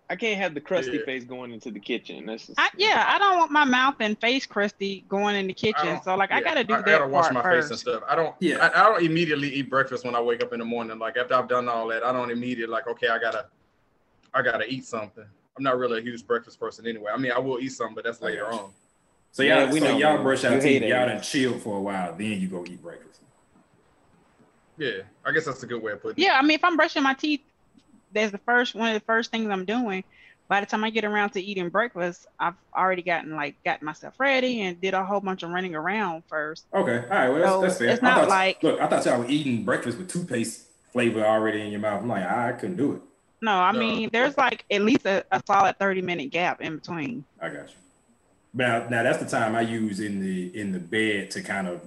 Speaker 2: I can't have the crusty
Speaker 3: Yeah.
Speaker 2: face going into the kitchen. That's just,
Speaker 4: I, yeah, I don't want my mouth and face crusty going in the kitchen. So like I gotta do
Speaker 3: I,
Speaker 4: that
Speaker 3: I gotta wash my
Speaker 4: first.
Speaker 3: face and stuff. I don't.
Speaker 1: Yeah.
Speaker 3: I, I don't immediately eat breakfast when I wake up in the morning. Like after I've done all that, I don't immediately like. Okay, I gotta, I gotta eat something. I'm not really a huge breakfast person anyway. I mean, I will eat some, but that's oh,
Speaker 1: I
Speaker 3: later
Speaker 1: got you.
Speaker 3: on.
Speaker 1: so y'all,
Speaker 2: Yeah, we
Speaker 1: so
Speaker 2: know,
Speaker 1: y'all brush
Speaker 2: You
Speaker 1: out teeth. Y'all done chill for a while. Then you go eat breakfast.
Speaker 3: Yeah, I guess that's a good way of putting it.
Speaker 4: Yeah, I mean if I'm brushing my teeth, that's the first one of the first things I'm doing. By the time I get around to eating breakfast, I've already gotten like gotten myself ready and did a whole bunch of running around first.
Speaker 1: Okay, all right. Well, that's,
Speaker 4: So,
Speaker 1: that's fair.
Speaker 4: it's
Speaker 1: I
Speaker 4: not
Speaker 1: thought,
Speaker 4: like-
Speaker 1: look, I thought y'all were eating breakfast with toothpaste flavor already in your mouth. I'm like, ah, I couldn't do it.
Speaker 4: No, I
Speaker 3: No.
Speaker 4: mean there's like at least a, a solid 30 minute gap in between.
Speaker 1: I got you. Now, now that's the time I use in the in the bed to kind of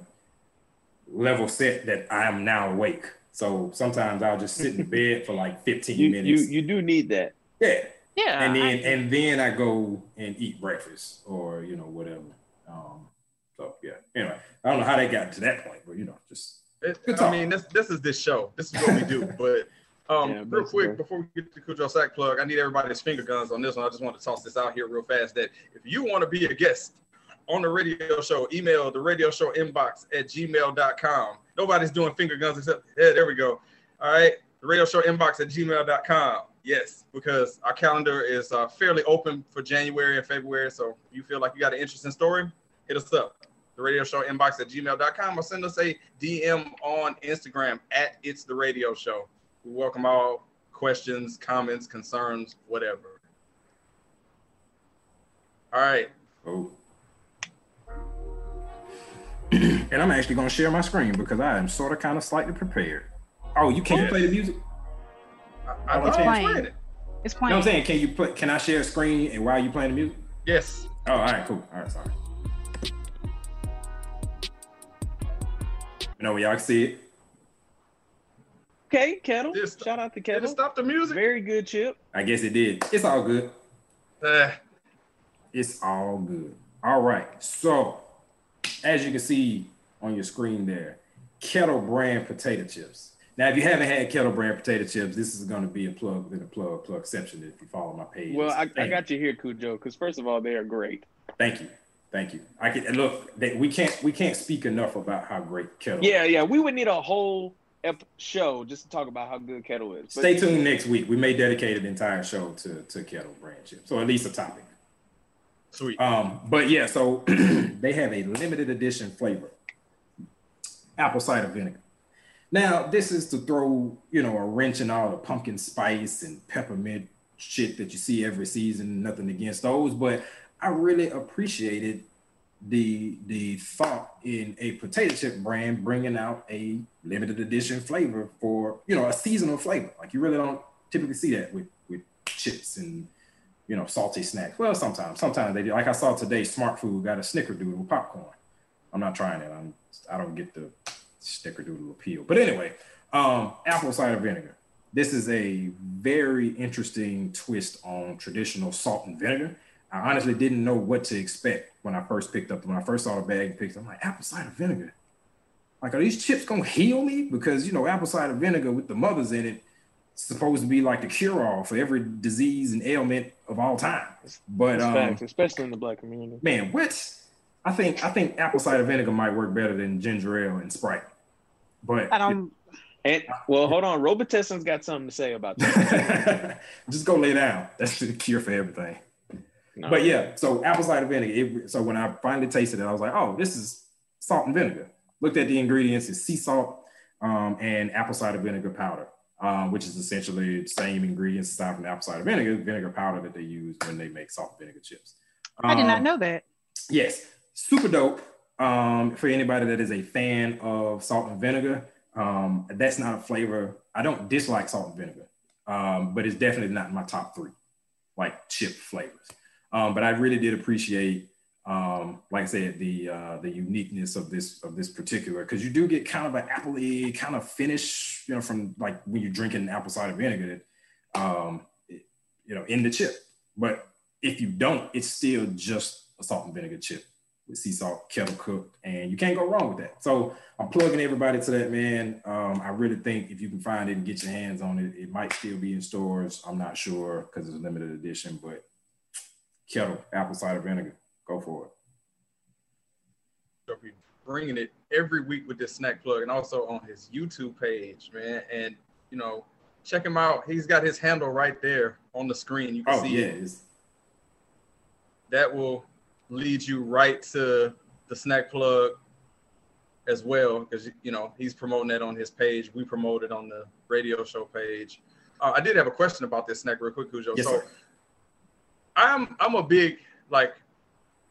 Speaker 1: level set that I am now awake. So sometimes I'll just sit in the bed for like 15
Speaker 2: you, you
Speaker 1: minutes.
Speaker 2: you do need that.
Speaker 1: yeah.
Speaker 4: Yeah.
Speaker 1: and then
Speaker 4: I-
Speaker 1: and then I go and eat breakfast or you know whatever. Um, so yeah. Anyway, I don't know how they got to that point, but you know, just
Speaker 3: It, I mean, this this is this show. This is what we do. But um,
Speaker 2: Yeah,
Speaker 3: real quick before we get to Khujoe Snack plug, I need everybody's finger guns on this one. I just want to toss this out here real fast. That if you want to be a guest on the radio show, email the radio show inbox at gmail.com. Nobody's doing finger guns except yeah, there we go. All right, the radio show inbox at gmail.com. Yes, because our calendar is uh, fairly open for January and February. So if you feel like you got an interesting story, hit us up the radio show inbox at gmail.com or send us a DM on Instagram at It's the Radio Show. We welcome all questions, comments, concerns, whatever. All right.
Speaker 1: oh. and I'm actually gonna share my screen because I am sort of kind of slightly prepared. Oh, you can't
Speaker 3: Yes.
Speaker 1: play the music?
Speaker 3: I, I
Speaker 1: Oh,
Speaker 3: thought
Speaker 1: it's
Speaker 3: I was
Speaker 4: playing.
Speaker 3: playing it.
Speaker 4: it's
Speaker 1: You know
Speaker 4: playing.
Speaker 1: what I'm saying? Can you play can I share a screen and while you playing the music?
Speaker 3: Yes.
Speaker 1: Oh, all right, cool. All right, sorry. You know, y'all can see it.
Speaker 2: Okay, Kettle.
Speaker 3: Just-
Speaker 2: Shout out to
Speaker 3: Did it
Speaker 2: Kettle.
Speaker 3: stop the music?
Speaker 2: Very good chip.
Speaker 1: I guess it did. It's all good.
Speaker 3: Uh,
Speaker 1: It's all good. All right. So, as you can see on your screen there, Kettle brand potato chips. Now, if you haven't had Kettle brand potato chips, this is going to be a plug in a plug plug section if you follow my page.
Speaker 2: Well, I, I got you here, Khujoe, because first of all, they are great.
Speaker 1: Thank you. Thank you. I can look. They, we can't we can't speak enough about how great Kettle.
Speaker 2: Yeah, yeah. We would need a whole ep- show just to talk about how good Kettle is. But
Speaker 1: Stay tuned next week. We may dedicate an entire show to to Kettle brand chips, or at least a topic.
Speaker 3: Sweet.
Speaker 1: Um, but yeah, so they have a limited edition flavor, apple cider vinegar. Now, this is to throw, you know, a wrench in all the pumpkin spice and peppermint shit that you see every season. Nothing against those, but I really appreciated the the thought in a potato chip brand bringing out a limited edition flavor for you know a seasonal flavor. Like you really don't typically see that with with chips and you know salty snacks. Well, sometimes sometimes they do. Like I saw today, Smartfood got a Snickerdoodle with popcorn. I'm not trying it. I'm I don't get the Snickerdoodle appeal. But anyway, um, apple cider vinegar. This is a very interesting twist on traditional salt and vinegar. I honestly didn't know what to expect when I first picked up when I first saw the bag and picked. I'm like apple cider vinegar. Like, are these chips gonna heal me? Because you know, apple cider vinegar with the mothers in it supposed to be like the cure-all for every disease and ailment of all time. But um,
Speaker 2: Facts, especially in the black community.
Speaker 1: man, what? I think I think apple cider vinegar might work better than ginger ale and Sprite. But
Speaker 4: I don't.
Speaker 2: And well, hold on, Robitussin's got something to say about that.
Speaker 1: just go lay down. That's the cure for everything.
Speaker 2: No.
Speaker 1: But yeah, so apple cider vinegar. It, so when I finally tasted it, I was like, oh, this is salt and vinegar. Looked at the ingredients: it's sea salt um, and apple cider vinegar powder, um, which is essentially the same ingredients aside from the apple cider vinegar, vinegar powder that they use when they make salt vinegar chips.
Speaker 4: I did not
Speaker 1: Um,
Speaker 4: know that.
Speaker 1: Yes, super dope. Um, for anybody that is a fan of salt and vinegar, um, that's not a flavor. I don't dislike salt and vinegar, um, but it's definitely not in my top three, like chip flavors. Um, but I really did appreciate, um, like I said, the uh, the uniqueness of this of this particular because you do get kind of an appley kind of finish, you know, from like when you're drinking apple cider vinegar, um, it- you know, in the chip. But if you don't, it's still just a salt and vinegar chip with sea salt, kettle cooked, and you can't go wrong with that. So I'm plugging everybody to that, man. Um, I really think if you can find it and get your hands on it, it might still be in stores. I'm not sure because it's a limited edition, but kettle apple cider vinegar, go for it.
Speaker 3: He'll be bringing it every week with this snack plug and also on his YouTube page, man. And you know, check him out. He's got his handle right there on the screen. You can
Speaker 1: Oh
Speaker 3: see
Speaker 1: yeah,
Speaker 3: it. That will lead you right to the snack plug as well, because you know he's promoting that on his page. We promote it on the radio show page. Uh, I did have a question about this snack real quick, Khujoe.
Speaker 1: yes,
Speaker 3: so
Speaker 1: sir.
Speaker 3: I'm I'm a big like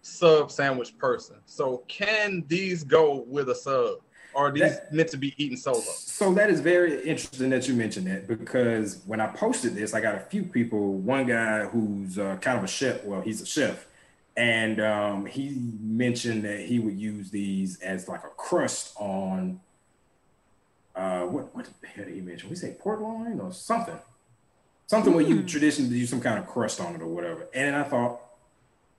Speaker 3: sub sandwich person. So can these go with a sub? Or are these
Speaker 1: That-
Speaker 3: meant to be eaten solo?
Speaker 1: So that is very interesting that you mentioned that because when I posted this, I got a few people. One guy who's uh, kind of a chef. Well, he's a chef, and um, he mentioned that he would use these as like a crust on. Uh, what what the hell did he mention? We say pork loin or something, something where you
Speaker 4: Hmm.
Speaker 1: traditionally do some kind of crust on it or whatever. And I thought,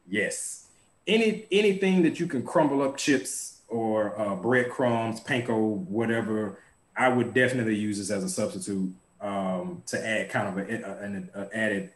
Speaker 1: yes, any anything that you can crumble up chips or uh, breadcrumbs, panko, whatever, I would definitely use this as a substitute um, to add kind of a, a- an a added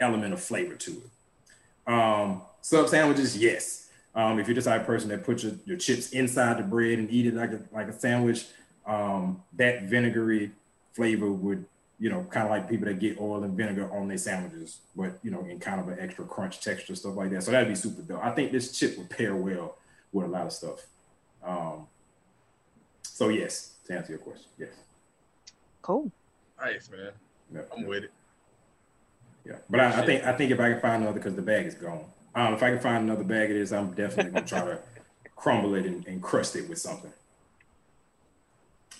Speaker 1: element of flavor to it. Um, sub sandwiches, yes. Um, if you're the type of person that puts your, your chips inside the bread and eat it like a like a sandwich, um, that vinegary flavor would, you know, kind of like people that get oil and vinegar on their sandwiches, but you know, in kind of an extra crunch texture, stuff like that. So that'd be super dope. I think this chip would pair well with a lot of stuff. Um, so yes, to answer your question, yes.
Speaker 4: Cool.
Speaker 3: Nice, man.
Speaker 1: Yeah,
Speaker 3: I'm with it.
Speaker 1: yeah. But I, I think I think if I can find another, because the bag is gone. Um, if I can find another bag of this, I'm definitely gonna try to crumble it and, and crust it with something.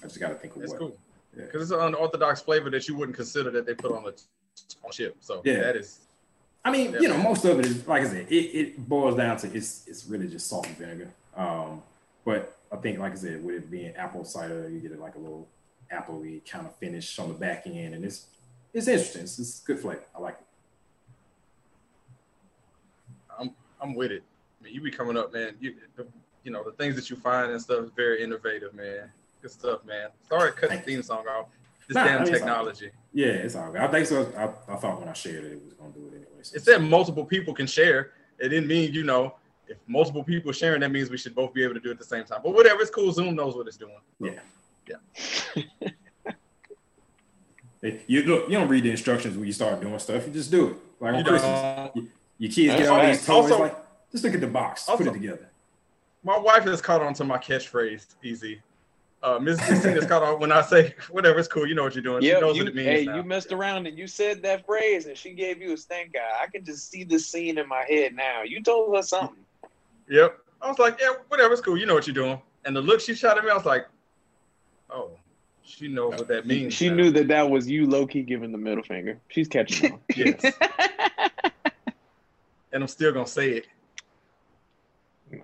Speaker 1: I just got to think of
Speaker 3: It's
Speaker 1: what.
Speaker 3: cool.
Speaker 1: Yeah.
Speaker 3: Because it's an unorthodox flavor that you wouldn't consider that they put on a on chip. So
Speaker 1: Yeah.
Speaker 3: that is
Speaker 1: I mean, you know, most of it is like I said, it, it boils down to it's it's really just salt and vinegar. Um, but I think, like I said, with it being apple cider, you get it like a little appley kind of finish on the back end, and it's it's interesting. It's, it's good flavor. I like it.
Speaker 3: I'm I'm with it. I mean, you be coming up, man. You you know the things that you find and stuff is very innovative, man. Good stuff, man. Sorry, cut the theme song off. This
Speaker 1: Nah, I
Speaker 3: damn
Speaker 1: mean, it's
Speaker 3: technology.
Speaker 1: Yeah, it's all good. I think so. I, I thought when I shared it, it was gonna do it anyway. So.
Speaker 3: It said multiple people can share. It didn't mean you know if multiple people sharing, that means we should both be able to do it at the same time. But whatever, it's cool. Zoom knows what it's doing.
Speaker 1: Yeah.
Speaker 3: Yeah.
Speaker 1: You look, you don't read the instructions when you start doing stuff. You just do it. Like on
Speaker 3: You
Speaker 1: Christmas. Your kids get all
Speaker 2: right.
Speaker 1: these toys.
Speaker 3: Also-
Speaker 1: like, just look at the box. Put it together.
Speaker 3: My wife has caught on to my catchphrase, EZ. Uh, Miss Christina's caught on when I say whatever, it's cool. You know what you're doing. she
Speaker 2: Yeah,
Speaker 3: knows
Speaker 2: you,
Speaker 3: what it means.
Speaker 2: hey,
Speaker 3: now.
Speaker 2: you messed around and you said that phrase, and she gave you a stink eye. I can just see the scene in my head now. You told her something.
Speaker 3: Yep. I was like, yeah, whatever, it's cool. You know what you're doing. And the look she shot at me, I was like, oh, she knows what that means.
Speaker 2: She
Speaker 3: now.
Speaker 2: knew that that was you, low key, giving the middle finger. She's catching on.
Speaker 3: Yes. and I'm still gonna say it.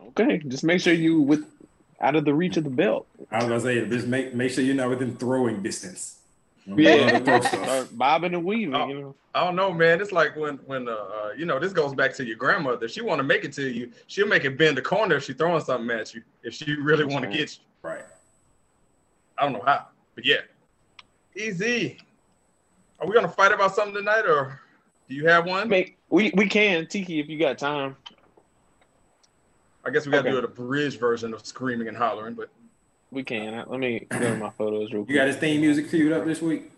Speaker 2: okay, just make sure you with out of the reach of the belt.
Speaker 1: I was gonna say, just make make sure you're not within throwing distance.
Speaker 2: Yeah.
Speaker 1: Throw.
Speaker 2: Start bobbing and weaving.
Speaker 3: Oh.
Speaker 2: You know.
Speaker 3: I don't know, man. It's like when when uh, uh you know this goes back to your grandmother. If she want to make it to you, she'll make it bend the corner if she throwing something at you. If she really want to get you,
Speaker 1: Right.
Speaker 3: I don't know how, but yeah, EZ. Are we gonna fight about something tonight, or do you have one?
Speaker 2: Make we we can Tiki if you got time.
Speaker 3: I guess we gotta
Speaker 2: Okay.
Speaker 3: do it a bridge version of screaming and hollering, but
Speaker 2: We can. Let me go to my photos real quick.
Speaker 1: You got his theme music queued up this week?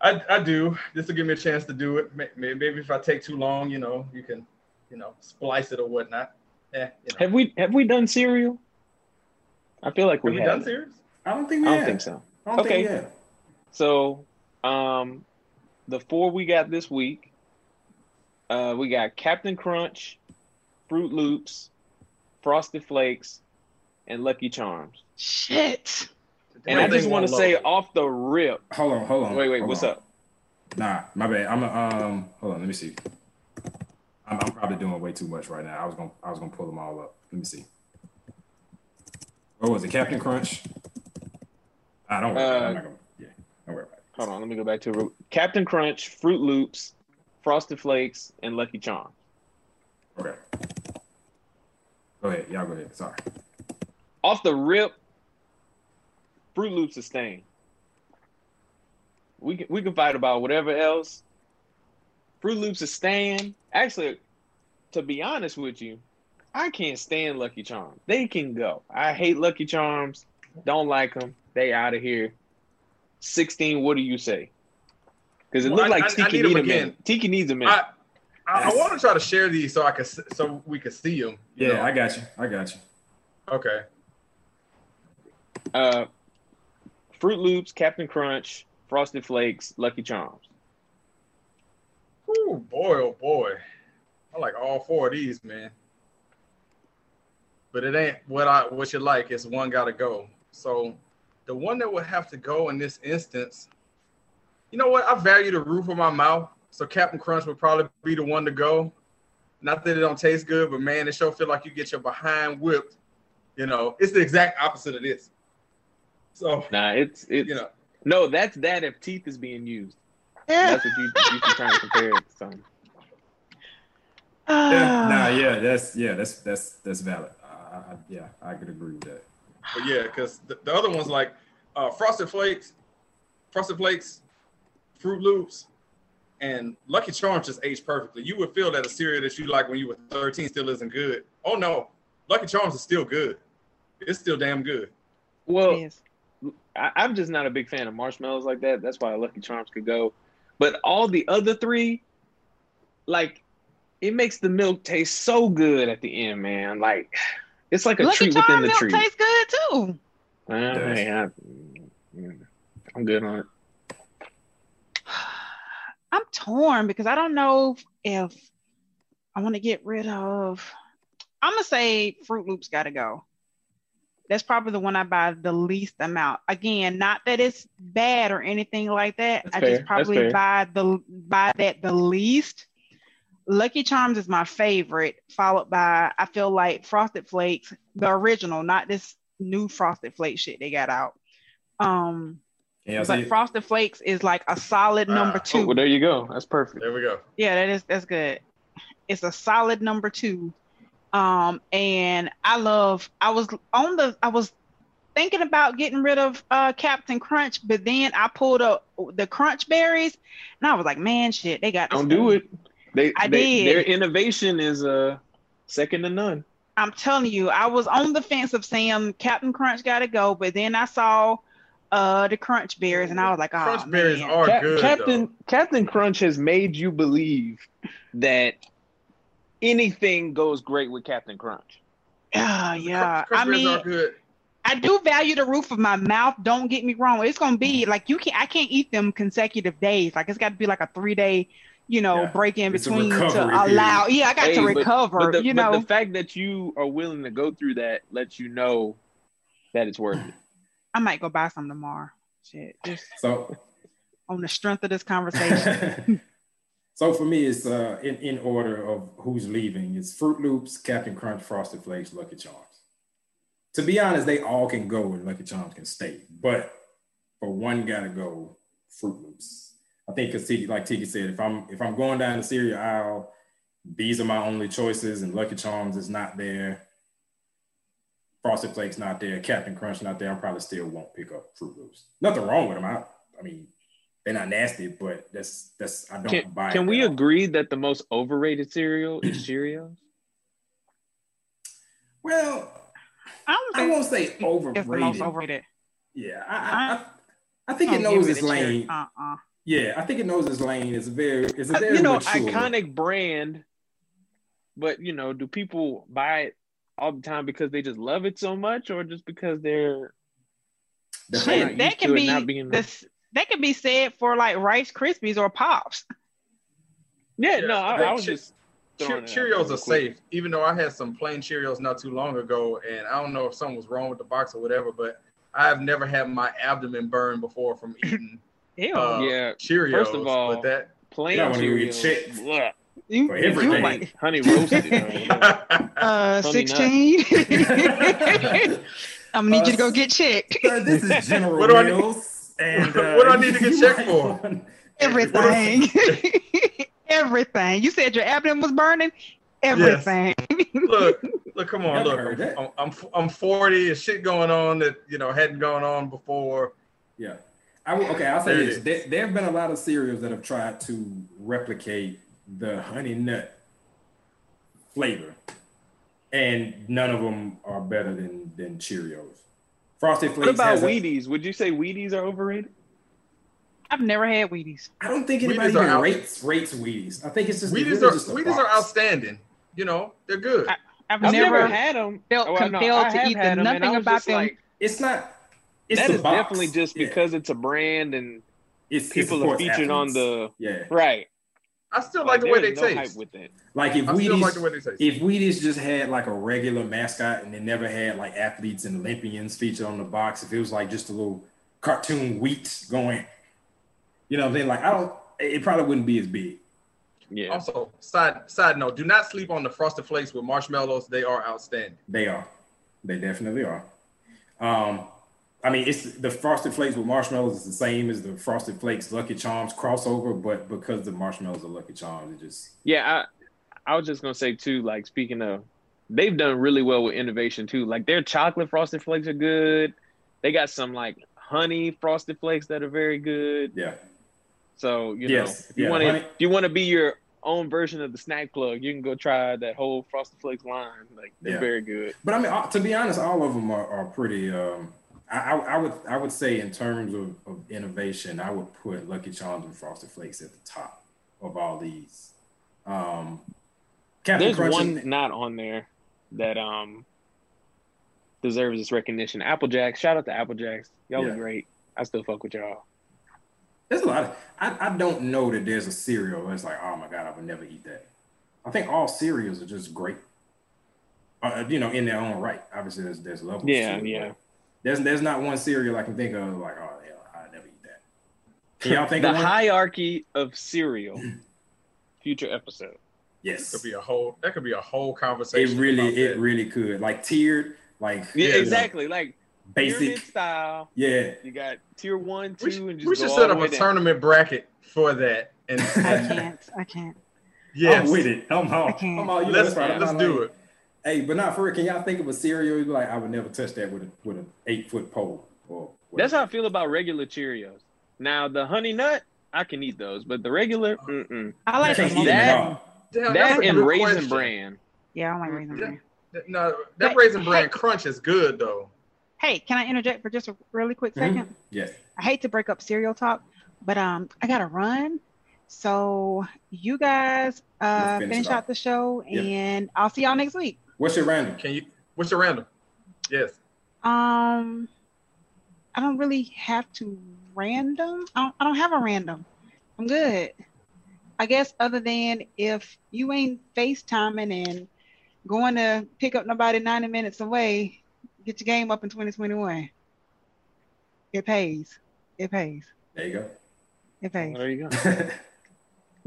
Speaker 3: I, I do. This will give me a chance to do it. May- may- Maybe if I take too long, you know, you can, you know, splice it or whatnot. Yeah, you know.
Speaker 2: Have we have we done cereal? I feel like
Speaker 3: Have
Speaker 2: we
Speaker 3: we
Speaker 2: have.
Speaker 3: done series?
Speaker 1: I don't think we
Speaker 2: I don't
Speaker 1: have.
Speaker 2: think so.
Speaker 1: I don't
Speaker 2: Okay.
Speaker 1: think.
Speaker 2: So, um, the four we got this week, uh, we got Captain Crunch, Froot Loops, Frosted Flakes, and Lucky Charms.
Speaker 4: Shit.
Speaker 2: And I just want to say off the rip.
Speaker 1: Hold on, hold on.
Speaker 2: Wait, wait, what's
Speaker 1: on.
Speaker 2: up?
Speaker 1: Nah, my bad. I'm a, um. Hold on. Let me see. I'm, I'm probably doing way too much right now. I was gonna I was gonna pull them all up. Let me see. What was it? Captain Crunch. I don't. Worry.
Speaker 2: Uh,
Speaker 1: I'm not gonna. Yeah. Don't worry about it.
Speaker 2: Hold on, let me go back to it. Captain Crunch, Froot Loops, Frosted Flakes, and Lucky Charms.
Speaker 1: Okay. Go ahead. Y'all go ahead. Sorry.
Speaker 2: Off the rip, Froot Loops is staying. We can we can fight about whatever else. Froot Loops is staying. Actually, to be honest with you, I can't stand Lucky Charms. They can go. I hate Lucky Charms. Don't like them. They out of here. Sixteen. What do you say? Because it
Speaker 3: Well,
Speaker 2: looked
Speaker 3: I-
Speaker 2: like
Speaker 3: I- I
Speaker 2: Tiki needs a man. Tiki needs a minute.
Speaker 3: I, I, I want to try to share these so I can so we can see them.
Speaker 1: Yeah, I got you. I got you.
Speaker 3: Okay.
Speaker 2: Uh, Froot Loops, Captain Crunch, Frosted Flakes, Lucky Charms.
Speaker 3: Oh boy, oh boy. I like all four of these, man. But it ain't what I what you like. It's one got to go. So the one that would have to go in this instance, you know what? I value the roof of my mouth. So Captain Crunch would probably be the one to go. Not that it don't taste good, but man, it sure feel like you get your behind whipped. You know, it's the exact opposite of this. So
Speaker 2: Nah, it's it's
Speaker 3: you know,
Speaker 2: no. That's that if teeth is being used.
Speaker 4: Yeah.
Speaker 2: That's what you you should try and compare it to something.
Speaker 1: Yeah, nah, yeah, that's yeah, that's that's that's valid. I, I, yeah, I could agree with that.
Speaker 3: But yeah, because the, the other ones like uh, Frosted Flakes, Frosted Flakes, Froot Loops, and Lucky Charms just aged perfectly. You would feel that a cereal that you like when you were 13 still isn't good. Oh no, Lucky Charms is still good. It's still damn good.
Speaker 2: Well, I, I'm just not a big fan of marshmallows like that. That's why Lucky Charms could go. But all the other three, like, it makes the milk taste so good at the end, man. Like, it's like a
Speaker 4: Lucky
Speaker 2: treat within
Speaker 4: Charm
Speaker 2: the
Speaker 4: milk
Speaker 2: treat.
Speaker 4: tastes good too.
Speaker 2: Uh, hey, I, I'm good on it.
Speaker 4: I'm torn because I don't know if I want to get rid of. I'm gonna say Froot Loops got to go. That's probably the one I buy the least amount. Again, not that it's bad or anything like that.
Speaker 2: That's
Speaker 4: I
Speaker 2: fair.
Speaker 4: just probably buy the buy that the least. Lucky Charms is my favorite, followed by I feel like Frosted Flakes, the original, not this new Frosted Flake shit they got out. Um,
Speaker 1: Can y'all
Speaker 4: but
Speaker 1: see?
Speaker 4: Frosted Flakes is like a solid number
Speaker 3: Ah,
Speaker 4: two.
Speaker 2: Oh, well, there you go. That's perfect.
Speaker 3: There we go.
Speaker 4: Yeah, that is that's good. It's a solid number two. Um, and I love I was on the I was thinking about getting rid of uh Captain Crunch, but then I pulled up the crunch berries and I was like, man, shit, they got
Speaker 2: Don't do it. They,
Speaker 4: I
Speaker 2: they
Speaker 4: did.
Speaker 2: Their innovation is uh second to none.
Speaker 4: I'm telling you, I was on the fence of saying Captain Crunch gotta go, but then I saw uh the crunch berries, and I was like, oh
Speaker 3: Crunch berries
Speaker 4: man.
Speaker 3: are
Speaker 2: Cap-
Speaker 3: good.
Speaker 2: Captain
Speaker 3: though.
Speaker 2: Captain Crunch has made you believe that anything goes great with Captain Crunch.
Speaker 4: Yeah, yeah.
Speaker 3: Crunch, crunch
Speaker 4: I mean,
Speaker 3: good.
Speaker 4: I do value the roof of my mouth. Don't get me wrong. It's gonna be like you can not I can't eat them consecutive days. Like it's got to be like a three day, you know,
Speaker 1: Yeah.
Speaker 4: break in
Speaker 1: It's
Speaker 4: between to
Speaker 1: recovery
Speaker 4: allow. Yeah, I got
Speaker 2: Hey,
Speaker 4: to recover.
Speaker 2: But the,
Speaker 4: you
Speaker 2: but
Speaker 4: know,
Speaker 2: the fact that you are willing to go through that lets you know that it's worth it.
Speaker 4: I might go buy some tomorrow. Shit, just
Speaker 1: So
Speaker 4: on the strength of this conversation.
Speaker 1: so for me, it's uh in, in order of who's leaving. It's Froot Loops, Captain Crunch, Frosted Flakes, Lucky Charms. To be honest, they all can go and Lucky Charms can stay. But for one gotta go, Froot Loops. I think because like Tiki said, if I'm if I'm going down the cereal aisle, these are my only choices, and Lucky Charms is not there. Frosted Flakes not there, Captain Crunch not there. I probably still won't pick up Froot Loops. Nothing wrong with them. I, I mean, they're not nasty, but that's that's I don't
Speaker 2: Can,
Speaker 1: buy.
Speaker 2: can
Speaker 1: it
Speaker 2: we
Speaker 1: all.
Speaker 2: agree that the most overrated cereal is Cheerios?
Speaker 1: Well,
Speaker 4: I
Speaker 1: I won't say
Speaker 4: think it's the most
Speaker 1: overrated.
Speaker 4: overrated.
Speaker 1: Yeah, I, I, I, I think
Speaker 4: I
Speaker 1: it knows its lane.
Speaker 4: Uh-uh.
Speaker 1: Yeah, I think it knows its lane. It's very, it's a
Speaker 2: Uh,
Speaker 1: very
Speaker 2: you know,
Speaker 1: mature.
Speaker 2: iconic brand, but you know, do people buy it all the time because they just love it so much, or just because they're
Speaker 1: The
Speaker 2: Shit,
Speaker 1: whole-
Speaker 2: not
Speaker 4: Shit, that
Speaker 2: used
Speaker 4: can be
Speaker 2: not being-
Speaker 4: this. That can be said for like Rice Krispies or Pops.
Speaker 2: yeah,
Speaker 3: Yeah,
Speaker 2: no, I, I was
Speaker 3: Che-
Speaker 2: just
Speaker 3: Che-
Speaker 2: throwing it out
Speaker 3: Cheerios are safe, even though I had some plain Cheerios not too long ago, and I don't know if something was wrong with the box or whatever, but I've never had my abdomen burn before from eating
Speaker 4: Ew.
Speaker 3: uh,
Speaker 2: Yeah,
Speaker 3: Cheerios.
Speaker 2: first of all-
Speaker 3: but that
Speaker 2: plain
Speaker 1: Yeah, when you get
Speaker 2: Cheerios.
Speaker 1: Checked.
Speaker 2: bleh.
Speaker 4: you,
Speaker 1: for
Speaker 4: you
Speaker 1: everything.
Speaker 4: like
Speaker 2: honey, honey roasted. or
Speaker 4: uh sixteen. I'm gonna need you to go
Speaker 1: Uh,
Speaker 4: get checked.
Speaker 1: Sir, this is General
Speaker 3: What do I need-
Speaker 1: and uh,
Speaker 3: What do I need to get checked for?
Speaker 4: Everything. Everything. You said your abdomen was burning. Everything.
Speaker 3: look, look, come on,
Speaker 1: Never
Speaker 3: look. I'm, I'm I'm 40 and shit going on that you know hadn't gone on before.
Speaker 1: Yeah. I will, okay, I'll say
Speaker 3: There
Speaker 1: this. There, there have been a lot of cereals that have tried to replicate the honey nut flavor, and none of them are better than than Cheerios. Frosted Flakes.
Speaker 2: What about
Speaker 1: has a-
Speaker 2: Wheaties? Would you say Wheaties are overrated?
Speaker 4: I've never had Wheaties.
Speaker 1: I don't think anybody even
Speaker 3: out-
Speaker 1: rates rates Wheaties. I think it's just
Speaker 3: Wheaties are
Speaker 1: just a
Speaker 3: Wheaties are outstanding. You know, they're good.
Speaker 4: I- I've,
Speaker 2: I've
Speaker 4: never,
Speaker 2: never, had oh, them.
Speaker 4: felt compelled to eat them. Nothing about them-
Speaker 1: It's not. It's
Speaker 2: that
Speaker 1: the
Speaker 2: is
Speaker 1: box.
Speaker 2: definitely just
Speaker 1: Yeah.
Speaker 2: because it's a brand and
Speaker 1: it's, it
Speaker 2: people are
Speaker 1: supports
Speaker 2: featured on the
Speaker 1: Yeah,
Speaker 2: right.
Speaker 3: I still like the way they
Speaker 2: no
Speaker 3: taste.
Speaker 2: hype with it.
Speaker 1: like if
Speaker 3: I still
Speaker 1: Wheaties,
Speaker 3: like the way they taste.
Speaker 1: if Wheaties just had like a regular mascot and they never had like athletes and Olympians featured on the box, if it was like just a little cartoon wheat going, you know what I'm saying? Like I don't, it probably wouldn't be as big.
Speaker 2: Yeah.
Speaker 3: Also, side side note: do not sleep on the frosted flakes with marshmallows. They are outstanding.
Speaker 1: They are, they definitely are. Um, I mean, it's the Frosted Flakes with marshmallows is the same as the Frosted Flakes Lucky Charms crossover, but because the marshmallows are Lucky Charms, it just
Speaker 2: Yeah, I I was just gonna say too, like speaking of they've done really well with innovation too. Like their chocolate frosted flakes are good. They got some like honey frosted flakes that are very good.
Speaker 1: yeah.
Speaker 2: So you
Speaker 1: Yes,
Speaker 2: know, if you
Speaker 1: yeah,
Speaker 2: want to, if you want to be your own version of the snack plug, you can go try that whole frosted flakes line. Like they're
Speaker 1: Yeah.
Speaker 2: very good.
Speaker 1: But I mean, uh, to be honest, all of them are, are pretty. Um, I, I, would I would say in terms of, of innovation, I would put Lucky Charms and Frosted Flakes at the top of all these. Um, Captain
Speaker 2: There's
Speaker 1: Crunch
Speaker 2: one
Speaker 1: is-
Speaker 2: not on there that um deserves this recognition. Apple Jacks. Shout out to Apple Jacks. Y'all
Speaker 1: Yeah.
Speaker 2: are great. I still fuck with y'all.
Speaker 1: There's a lot of. I, I don't know that there's a cereal that's like, oh my god, I would never eat that. I think all cereals are just great. Uh, you know, in their own right. Obviously, there's there's levels.
Speaker 2: Yeah,
Speaker 1: to it,
Speaker 2: yeah.
Speaker 1: There's there's not one cereal I can think of like, oh hell, I never eat that. Can y'all think
Speaker 2: the
Speaker 1: of one?
Speaker 2: hierarchy of cereal. Future episode.
Speaker 1: yes.
Speaker 3: Could be a whole. That could be a whole conversation.
Speaker 1: It really,
Speaker 3: about
Speaker 1: it
Speaker 3: that.
Speaker 1: really could. Like tiered, like
Speaker 2: Yeah,
Speaker 3: Yeah.
Speaker 2: exactly. Like
Speaker 1: basic.
Speaker 2: style.
Speaker 1: Yeah.
Speaker 2: You got tier one, two,
Speaker 3: We, should-
Speaker 2: and just
Speaker 3: we should
Speaker 2: all
Speaker 3: set up a
Speaker 2: down.
Speaker 3: tournament bracket for that. And,
Speaker 4: I can't. I can't.
Speaker 3: Yeah,
Speaker 1: I'm with it. I'm all,
Speaker 4: can't.
Speaker 1: I'm all you.
Speaker 3: Let's
Speaker 1: That's right. I'm
Speaker 3: let's do it.
Speaker 1: Hey, but not for real. Can y'all think of a cereal? You'd be like, I would never touch that with a with an eight foot pole. Or
Speaker 2: That's how I feel about regular Cheerios. Now the honey nut, I can eat those, but the regular, mm-mm.
Speaker 4: I
Speaker 1: I
Speaker 4: like
Speaker 1: can't
Speaker 4: them.
Speaker 1: eat them at
Speaker 2: That-
Speaker 3: that's
Speaker 2: that and raisin
Speaker 3: question.
Speaker 2: bran.
Speaker 4: Yeah, I don't like raisin bran.
Speaker 3: No, that
Speaker 4: But-
Speaker 3: raisin bran crunch is good though.
Speaker 4: Hey, can I interject for just a really quick
Speaker 1: Mhm.
Speaker 4: 2nd
Speaker 1: Yes.
Speaker 4: I hate to break up cereal talk, but um, I gotta run. So you guys uh
Speaker 1: finish
Speaker 4: finish out the show,
Speaker 1: Yep.
Speaker 4: and I'll see y'all next week.
Speaker 1: What's your random?
Speaker 3: Can you? What's your random? Yes.
Speaker 4: Um, I don't really have to random. I don't, I don't have a random. I'm good. I guess other than if you ain't FaceTiming and going to pick up nobody 90 minutes away, get your game up in 2021. It pays. It pays.
Speaker 1: There you go.
Speaker 4: It pays.
Speaker 2: There you go.
Speaker 1: go.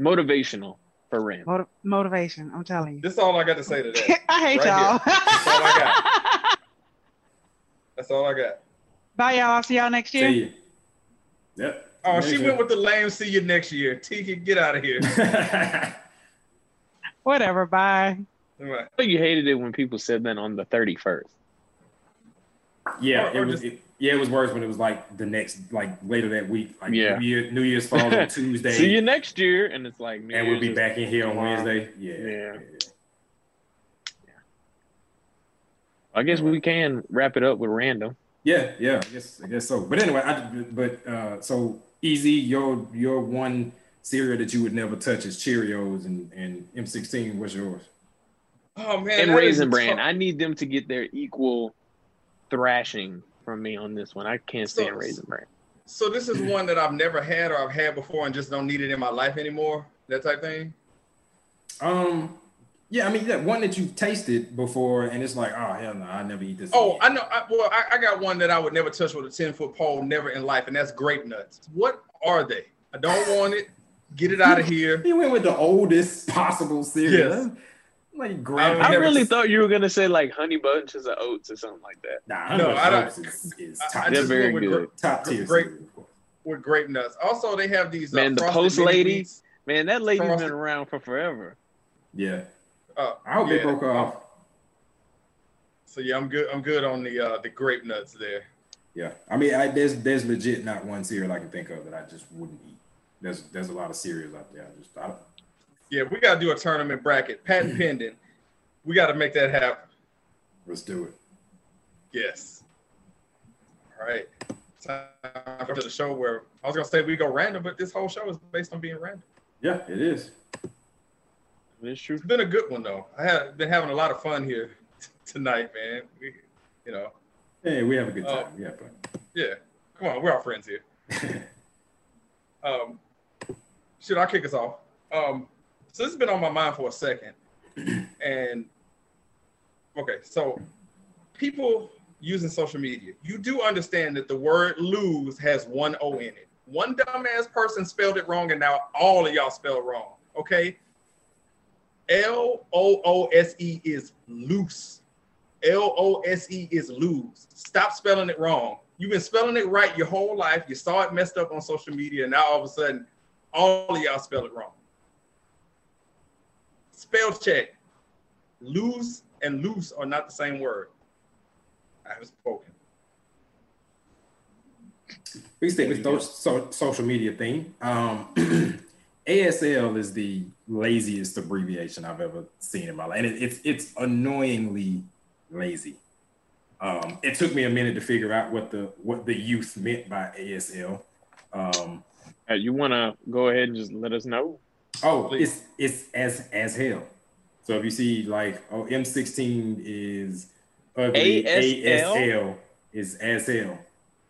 Speaker 2: Motivational for Ram.
Speaker 4: Motiv- motivation. I'm telling you.
Speaker 3: This is all I got to say to that.
Speaker 4: I hate
Speaker 3: Right
Speaker 4: y'all.
Speaker 3: That's all I That's all I got.
Speaker 4: Bye, y'all. I'll see y'all next year.
Speaker 1: See you. Yep.
Speaker 3: Oh, she
Speaker 1: Next
Speaker 3: went with the lame. See you next year. Tiki, get out of here.
Speaker 4: Whatever. Bye.
Speaker 3: Right.
Speaker 2: You hated it when people said that on the 31st.
Speaker 1: yeah,
Speaker 3: Or- or
Speaker 1: it was.
Speaker 3: just-
Speaker 1: It, yeah, it was worse when it was like the next, like later that week. Like
Speaker 2: Yeah.
Speaker 1: New, Year, New Year's falls on Tuesday,
Speaker 2: See you next year, and it's like, New
Speaker 1: and we'll be back in here on
Speaker 2: tomorrow.
Speaker 1: Wednesday. Yeah.
Speaker 2: Yeah. I guess we can wrap it up with random.
Speaker 1: Yeah, yeah, I guess I guess so. But anyway, I but uh so EZ, your your one cereal that you would never touch is Cheerios and, and M-16. What's yours?
Speaker 3: Oh man.
Speaker 2: and Raisin Bran.
Speaker 3: tough-
Speaker 2: I need them to get their equal thrashing from me on this one. I can't
Speaker 3: So-
Speaker 2: stand Raisin Bran.
Speaker 3: So this is one that I've never had or I've had before and just don't need it in my life anymore. That type thing.
Speaker 1: Um yeah, I mean that one that you've tasted before and it's like, oh hell no, I never eat this.
Speaker 3: Oh, I know. I, well, I, I got one that I would never touch with a ten foot pole, never in life, and that's grape nuts. What are they? I don't want it. Get it out of here.
Speaker 1: He went with the oldest possible cereal.
Speaker 3: Yes.
Speaker 1: Like grab
Speaker 3: I
Speaker 2: I really
Speaker 3: s-
Speaker 2: thought you were gonna say like honey bunches of oats or something like that.
Speaker 1: Nah,
Speaker 3: No,
Speaker 1: no,
Speaker 3: I don't-
Speaker 1: is, is top,
Speaker 3: I
Speaker 2: They're
Speaker 3: just
Speaker 2: very good.
Speaker 3: gra-
Speaker 1: top tier
Speaker 3: great-
Speaker 1: cereal, of course.
Speaker 3: with grape nuts. Also, they have these.
Speaker 2: Man,
Speaker 3: uh,
Speaker 2: the Post
Speaker 3: mini
Speaker 2: lady-
Speaker 3: wheats.
Speaker 2: Man, that lady's
Speaker 3: Frosted-
Speaker 2: been around for forever.
Speaker 1: Yeah.
Speaker 3: Uh,
Speaker 1: I hope
Speaker 3: yeah.
Speaker 1: they broke off.
Speaker 3: So yeah, I'm good. I'm good on the uh, the grape nuts there.
Speaker 1: Yeah, I mean, I, there's there's legit not one cereal I can think of that I just wouldn't eat. There's there's a lot of cereals out there. I just I don't.
Speaker 3: Yeah, we got to do a tournament bracket, patent pending. We got to make that happen.
Speaker 1: Let's do it.
Speaker 3: Yes. All right. Time for the show where I was gonna say we go random, but this whole show is based on being random.
Speaker 1: Yeah, it is.
Speaker 2: It's true.
Speaker 3: It's been a good one though. I have been having a lot of fun here t- tonight, man. We, you know,
Speaker 1: Hey, we have a good
Speaker 3: Oh.
Speaker 1: time. yeah, but
Speaker 3: yeah. Come on, we're all friends here. Um, should I kick us off? Um, so this has been on my mind for a second, and okay, so people using social media, you do understand that the word lose has one O in it. One dumbass person spelled it wrong, and now all of y'all spell wrong. Okay, L O O S E is loose. L O S E is lose. Stop spelling it wrong. You've been spelling it right your whole life. You saw it messed up on social media, and now all of a sudden, all of y'all spell it wrong. Spell check. Lose and loose are not the same word. I haven't spoken.
Speaker 1: we stick with those so, social media thing. Um, ASL is the laziest abbreviation I've ever seen in my life, and it, it's it's annoyingly lazy. Um, it took me a minute to figure out what the what the youth meant by ASL. Um,
Speaker 2: Uh, you want to go ahead and just let us know?
Speaker 1: Oh,
Speaker 3: Please.
Speaker 1: it's it's as as hell. So if you see like oh M16 is ugly,
Speaker 2: ASL?
Speaker 1: ASL is as hell.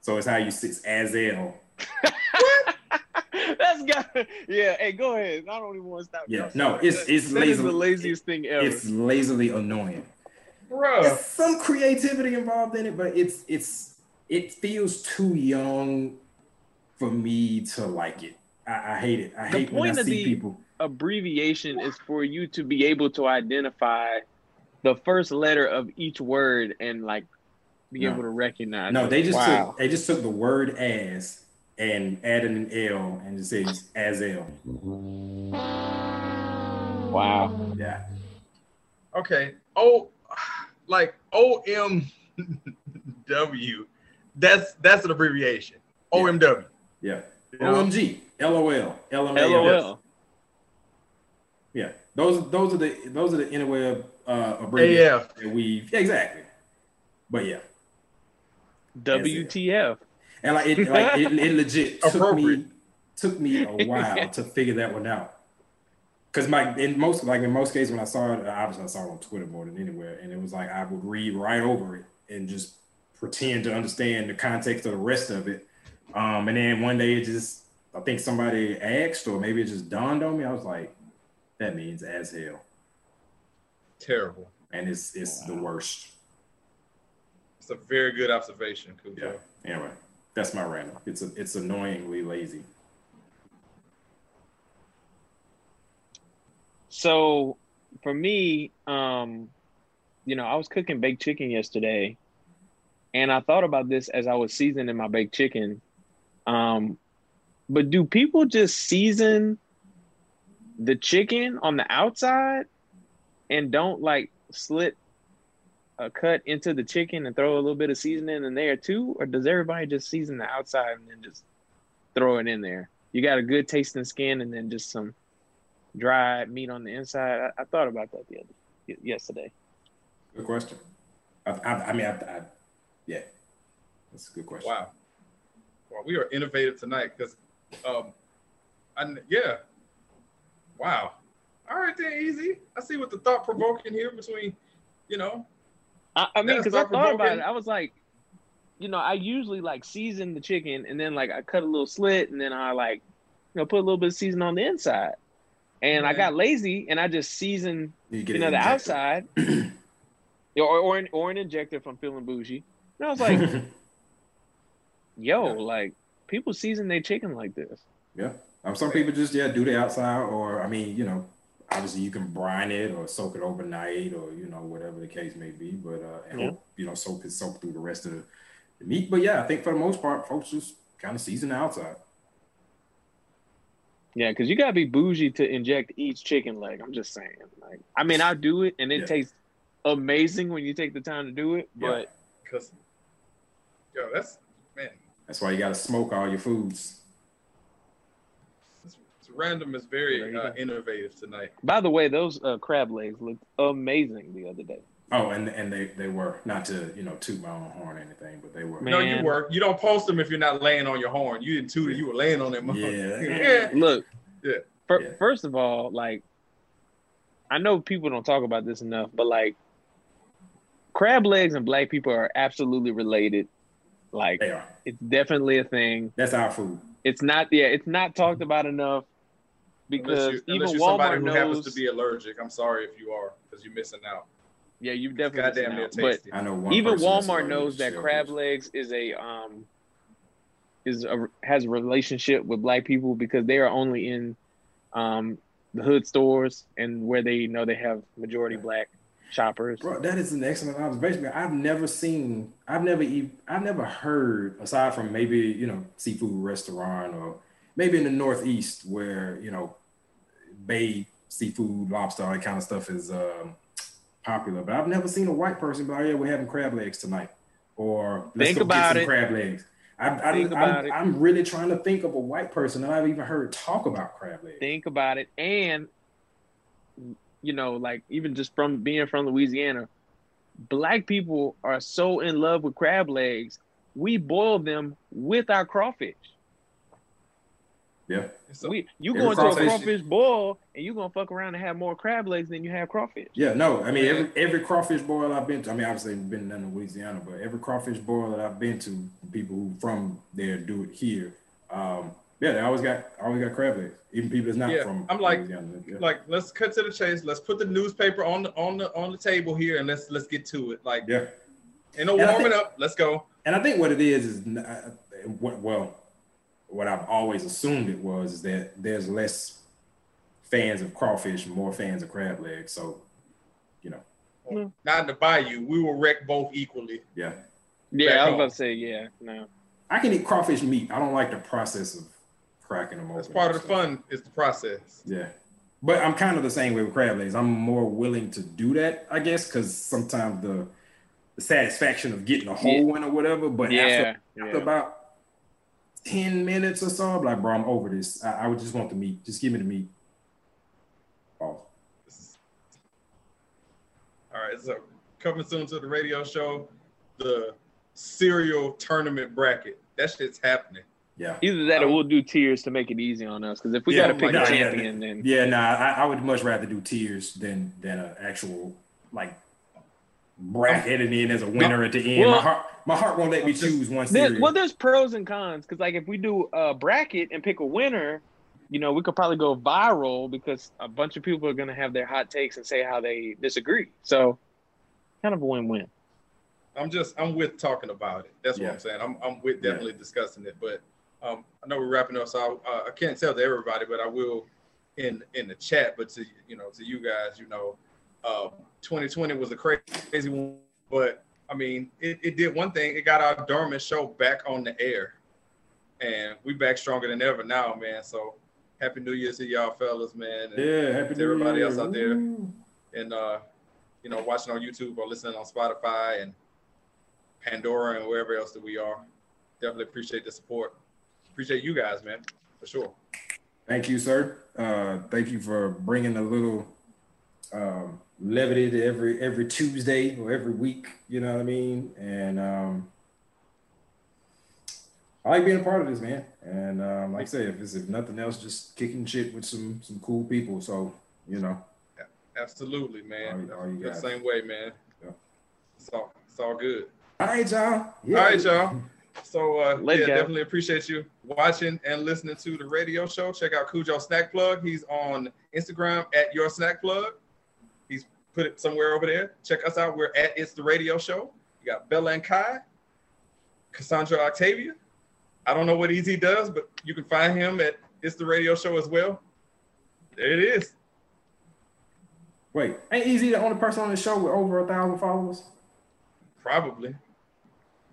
Speaker 1: So it's how you it's as L.
Speaker 2: That's got yeah. Hey, go ahead. I don't even want to stop.
Speaker 1: Yeah,
Speaker 2: I'm
Speaker 1: no,
Speaker 2: sorry.
Speaker 1: it's
Speaker 2: That-
Speaker 1: it's
Speaker 2: that is the
Speaker 1: lazily
Speaker 2: laziest thing ever.
Speaker 1: It's lazily annoying.
Speaker 3: bro.
Speaker 1: There's some creativity involved in it, but it's it's it feels too young for me to like it. I, I hate it. I
Speaker 2: The
Speaker 1: hate when I
Speaker 2: point of
Speaker 1: see
Speaker 2: the-
Speaker 1: people.
Speaker 2: Abbreviation is for you to be able to identify the first letter of each word and like be
Speaker 1: No.
Speaker 2: able to recognize.
Speaker 1: No,
Speaker 2: it.
Speaker 1: they just
Speaker 2: wow.
Speaker 1: took they just took the word as and added an L and just said as L.
Speaker 2: wow.
Speaker 1: Yeah.
Speaker 3: Okay. Oh, like O M W. That's that's an abbreviation. OMW.
Speaker 1: Yeah.
Speaker 3: You know?
Speaker 1: OMG. LOL. LMAO.
Speaker 2: LOL.
Speaker 1: Yeah. Those those are the those are the interweb uh abbreviations
Speaker 3: AF.
Speaker 1: that we yeah, exactly. But yeah.
Speaker 2: WTF?
Speaker 1: And like it, like it, it legit took me took me a while to figure that one out. Cause my in most like in most cases when I saw it, obviously I saw it on Twitter more than anywhere, and it was like I would read right over it and just pretend to understand the context of the rest of it. Um, and then one day it just I think somebody asked, or maybe it just dawned on me. I was like, that means as hell,
Speaker 3: Terrible.
Speaker 1: and it's it's the worst.
Speaker 3: It's a very good observation, Khujoe.
Speaker 1: Yeah. Anyway, that's my random. It's a, it's annoyingly lazy.
Speaker 2: So for me, um, you know, I was cooking baked chicken yesterday, and I thought about this as I was seasoning my baked chicken. Um, but do people just season the chicken on the outside and don't like slit a cut into the chicken and throw a little bit of seasoning in there too? Or does everybody just season the outside and then just throw it in there? You got a good tasting skin and then just some dried meat on the inside. I, I thought about that the other yesterday.
Speaker 1: Good question. I, I, I mean, I, I, yeah, that's a good question.
Speaker 3: Wow. Well, we are innovative tonight because, um, and yeah, wow. All right, then, EZ. I see what the thought provoking here between, you know,
Speaker 2: I, I mean, because I thought about it, I was like, you know, I usually like season the chicken and then like I cut a little slit and then I like, you know, put a little bit of season on the inside. And I got lazy and I just seasoned,
Speaker 1: You,
Speaker 2: you know, the outside, or or an, or an injector if I'm feeling bougie. And I was like, yo,
Speaker 1: Yeah.
Speaker 2: like people season their chicken like this.
Speaker 1: yeah. Um, some people just yeah do the outside, or I mean, you know, obviously you can brine it or soak it overnight, or you know whatever the case may be. But uh, and
Speaker 2: Yeah.
Speaker 1: you know soak it soak through the rest of the, the meat. But yeah, I think for the most part, folks just kind of season the outside.
Speaker 2: Yeah, because you gotta be bougie to inject each chicken leg. I'm just saying. Like, I mean, I do it, and it
Speaker 1: Yeah.
Speaker 2: tastes amazing when you take the time to do it.
Speaker 1: Yeah.
Speaker 2: But
Speaker 3: because, yo, that's, man,
Speaker 1: That's why you got to smoke all your foods.
Speaker 3: this, this random is very uh, innovative tonight.
Speaker 2: by the way, those uh, crab legs looked amazing the other day.
Speaker 1: Oh, and and they they were not to you know toot my own horn or anything, but they were.
Speaker 2: Man.
Speaker 3: No, you were. You don't post them if you're not laying on your horn. You didn't toot it. You were laying on that motherfucker.
Speaker 1: Yeah.
Speaker 2: Look,
Speaker 3: Yeah.
Speaker 2: fir-
Speaker 1: Yeah.
Speaker 2: first of all, like I know people don't talk about this enough, but like crab legs and black people are absolutely related. Like
Speaker 1: They are.
Speaker 2: it's definitely a thing.
Speaker 1: That's our food.
Speaker 2: It's not yeah, it's not talked about enough
Speaker 3: Unless,
Speaker 2: because
Speaker 3: you,
Speaker 2: even
Speaker 3: unless you're somebody
Speaker 2: Walmart
Speaker 3: who
Speaker 2: knows.
Speaker 3: happens to be allergic. I'm sorry if you are, because you're missing out.
Speaker 2: yeah, you
Speaker 3: It's
Speaker 2: definitely.
Speaker 3: goddamn near
Speaker 2: missing out. But
Speaker 3: tasty.
Speaker 1: I know one.
Speaker 2: even
Speaker 1: person that's
Speaker 2: Walmart knows that crab legs is a um is a has a relationship with black people because they are only in um the hood stores and where they know they have majority black shoppers.
Speaker 1: Bro, that is an excellent observation. I've never seen, I've never even, I've never heard, aside from maybe you know seafood restaurant or maybe in the Northeast where you know bay seafood, lobster, all that kind of stuff is um, popular. But I've never seen a white person be like, "Oh, "Yeah, we're having crab legs tonight," or "Let's
Speaker 2: Think
Speaker 1: go
Speaker 2: about
Speaker 1: get some
Speaker 2: it.
Speaker 1: crab legs." I, I,
Speaker 2: Think
Speaker 1: I'm,
Speaker 2: it.
Speaker 1: I'm really trying to think of a white person that I've even heard talk about crab legs.
Speaker 2: Think about it, and you know, like even just from being from Louisiana, black people are so in love with crab legs. We boil them with our crawfish.
Speaker 1: Yeah,
Speaker 3: So,
Speaker 2: we you go into a
Speaker 1: crawfish-
Speaker 2: crawfish boil and you're gonna fuck around and have more crab legs than you have crawfish.
Speaker 1: Yeah, no, I mean every every crawfish boil I've been to. I mean, obviously I've been in Louisiana, but every crawfish boil that I've been to, people who from there do it here. Um, yeah, they always got always got crab legs. Even people that's not
Speaker 3: Yeah,
Speaker 1: from
Speaker 3: I'm like-
Speaker 1: Yeah.
Speaker 3: like, let's cut to the chase. Let's put the newspaper on the on the on the table here, and let's let's get to it. Like,
Speaker 1: yeah,
Speaker 3: ain't no
Speaker 1: And I
Speaker 3: warming
Speaker 1: think-
Speaker 3: up. Let's go.
Speaker 1: and I think what it is is uh, what well, what I've always assumed it was is that there's less fans of crawfish, and more fans of crab legs. So, you know,
Speaker 3: Not in the bayou. We will wreck both equally.
Speaker 1: yeah,
Speaker 2: Yeah,
Speaker 3: Back
Speaker 2: I was
Speaker 3: home.
Speaker 2: about to say yeah. No,
Speaker 1: I can eat crawfish meat. I don't like the process of cracking them open.
Speaker 3: That's part of the
Speaker 1: stuff.
Speaker 3: fun. Is the process.
Speaker 1: Yeah. But I'm kind of the same way with crab legs. I'm more willing to do that, I guess, because sometimes the the satisfaction of getting a whole one or whatever. But
Speaker 2: yeah,
Speaker 1: after,
Speaker 2: yeah.
Speaker 1: after about 10 minutes or so, I'm like, bro, I'm over this. I, I would just want the meat. Just give me the meat. Oh,
Speaker 3: All right. So coming soon to the radio show, the cereal tournament bracket. That shit's happening.
Speaker 1: Yeah.
Speaker 2: Either that or we'll do tiers to make it easy on us. Because if we
Speaker 3: Yeah,
Speaker 2: got to pick
Speaker 3: like-
Speaker 2: a
Speaker 1: yeah, yeah.
Speaker 2: champion, then
Speaker 1: Yeah, nah, I, I would much rather do tiers than than an actual like bracket and then as a winner at the end.
Speaker 2: Well-
Speaker 1: my heart my heart won't let me choose one
Speaker 2: There,
Speaker 1: series.
Speaker 2: well, there's pros and cons because, like, if we do a bracket and pick a winner, you know, we could probably go viral because a bunch of people are going to have their hot takes and say how they disagree. So, kind of a win-win.
Speaker 3: I'm just I'm with talking about it. That's
Speaker 1: Yeah.
Speaker 3: what I'm saying. I'm I'm with definitely discussing it. But um, I know we're wrapping up, so I, uh, I can't tell to everybody, but I will in in the chat. But to you know to you guys, you know, uh, 2020 was a crazy, crazy one, but I mean, it, it did one thing. It got our dormant show back on the air, and we back stronger than ever now, man. So happy New Year to y'all fellas, man. And,
Speaker 1: yeah, happy
Speaker 3: to everybody else out there.
Speaker 1: Woo.
Speaker 3: and uh, you know, watching on YouTube or listening on Spotify and Pandora and wherever else that we are. Definitely appreciate the support. Appreciate you guys, man, for sure.
Speaker 1: Thank you, sir. Uh, thank you for bringing a little um, levity to every every Tuesday or every week. You know what I mean? And um, I like being a part of this, man. And um, like I say, if it's if nothing else, just kicking shit with some some cool people. So you know,
Speaker 3: Absolutely, man.
Speaker 1: All- all
Speaker 3: the same way, man.
Speaker 1: Yeah.
Speaker 3: It's all it's all good.
Speaker 1: all right, y'all. Yeah.
Speaker 3: All right, y'all. So uh,
Speaker 2: Later,
Speaker 3: yeah,
Speaker 2: guys.
Speaker 3: definitely appreciate you watching and listening to the radio show. Check out Khujoe Snack Plug. He's on Instagram at Your Snack Plug. He's put it somewhere over there. Check us out. We're at It's the Radio Show. You got Bella and Kai, Cassandra Octavia. I don't know what EZ does, but you can find him at It's the Radio Show as well. There it is.
Speaker 1: Wait, ain't EZ the only person on the show with over a thousand followers?
Speaker 3: Probably.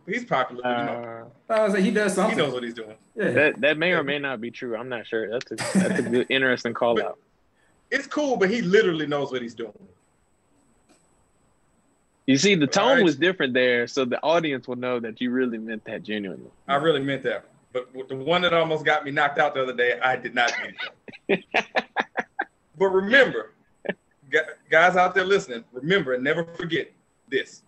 Speaker 3: He's popular. you know.
Speaker 2: Uh,
Speaker 1: I was like, he does something.
Speaker 3: He knows what he's doing.
Speaker 1: Yeah.
Speaker 2: that that may or may not be true. I'm not sure. That's a that's a good, interesting call
Speaker 3: But-
Speaker 2: out.
Speaker 3: It's cool, but he literally knows what he's doing.
Speaker 2: You see, the tone
Speaker 3: Alright.
Speaker 2: was different there, so the audience will know that you really meant that genuinely.
Speaker 3: I really meant that. But the one that almost got me knocked out the other day, I did not mean that. but remember, guys out there listening, remember and never forget this.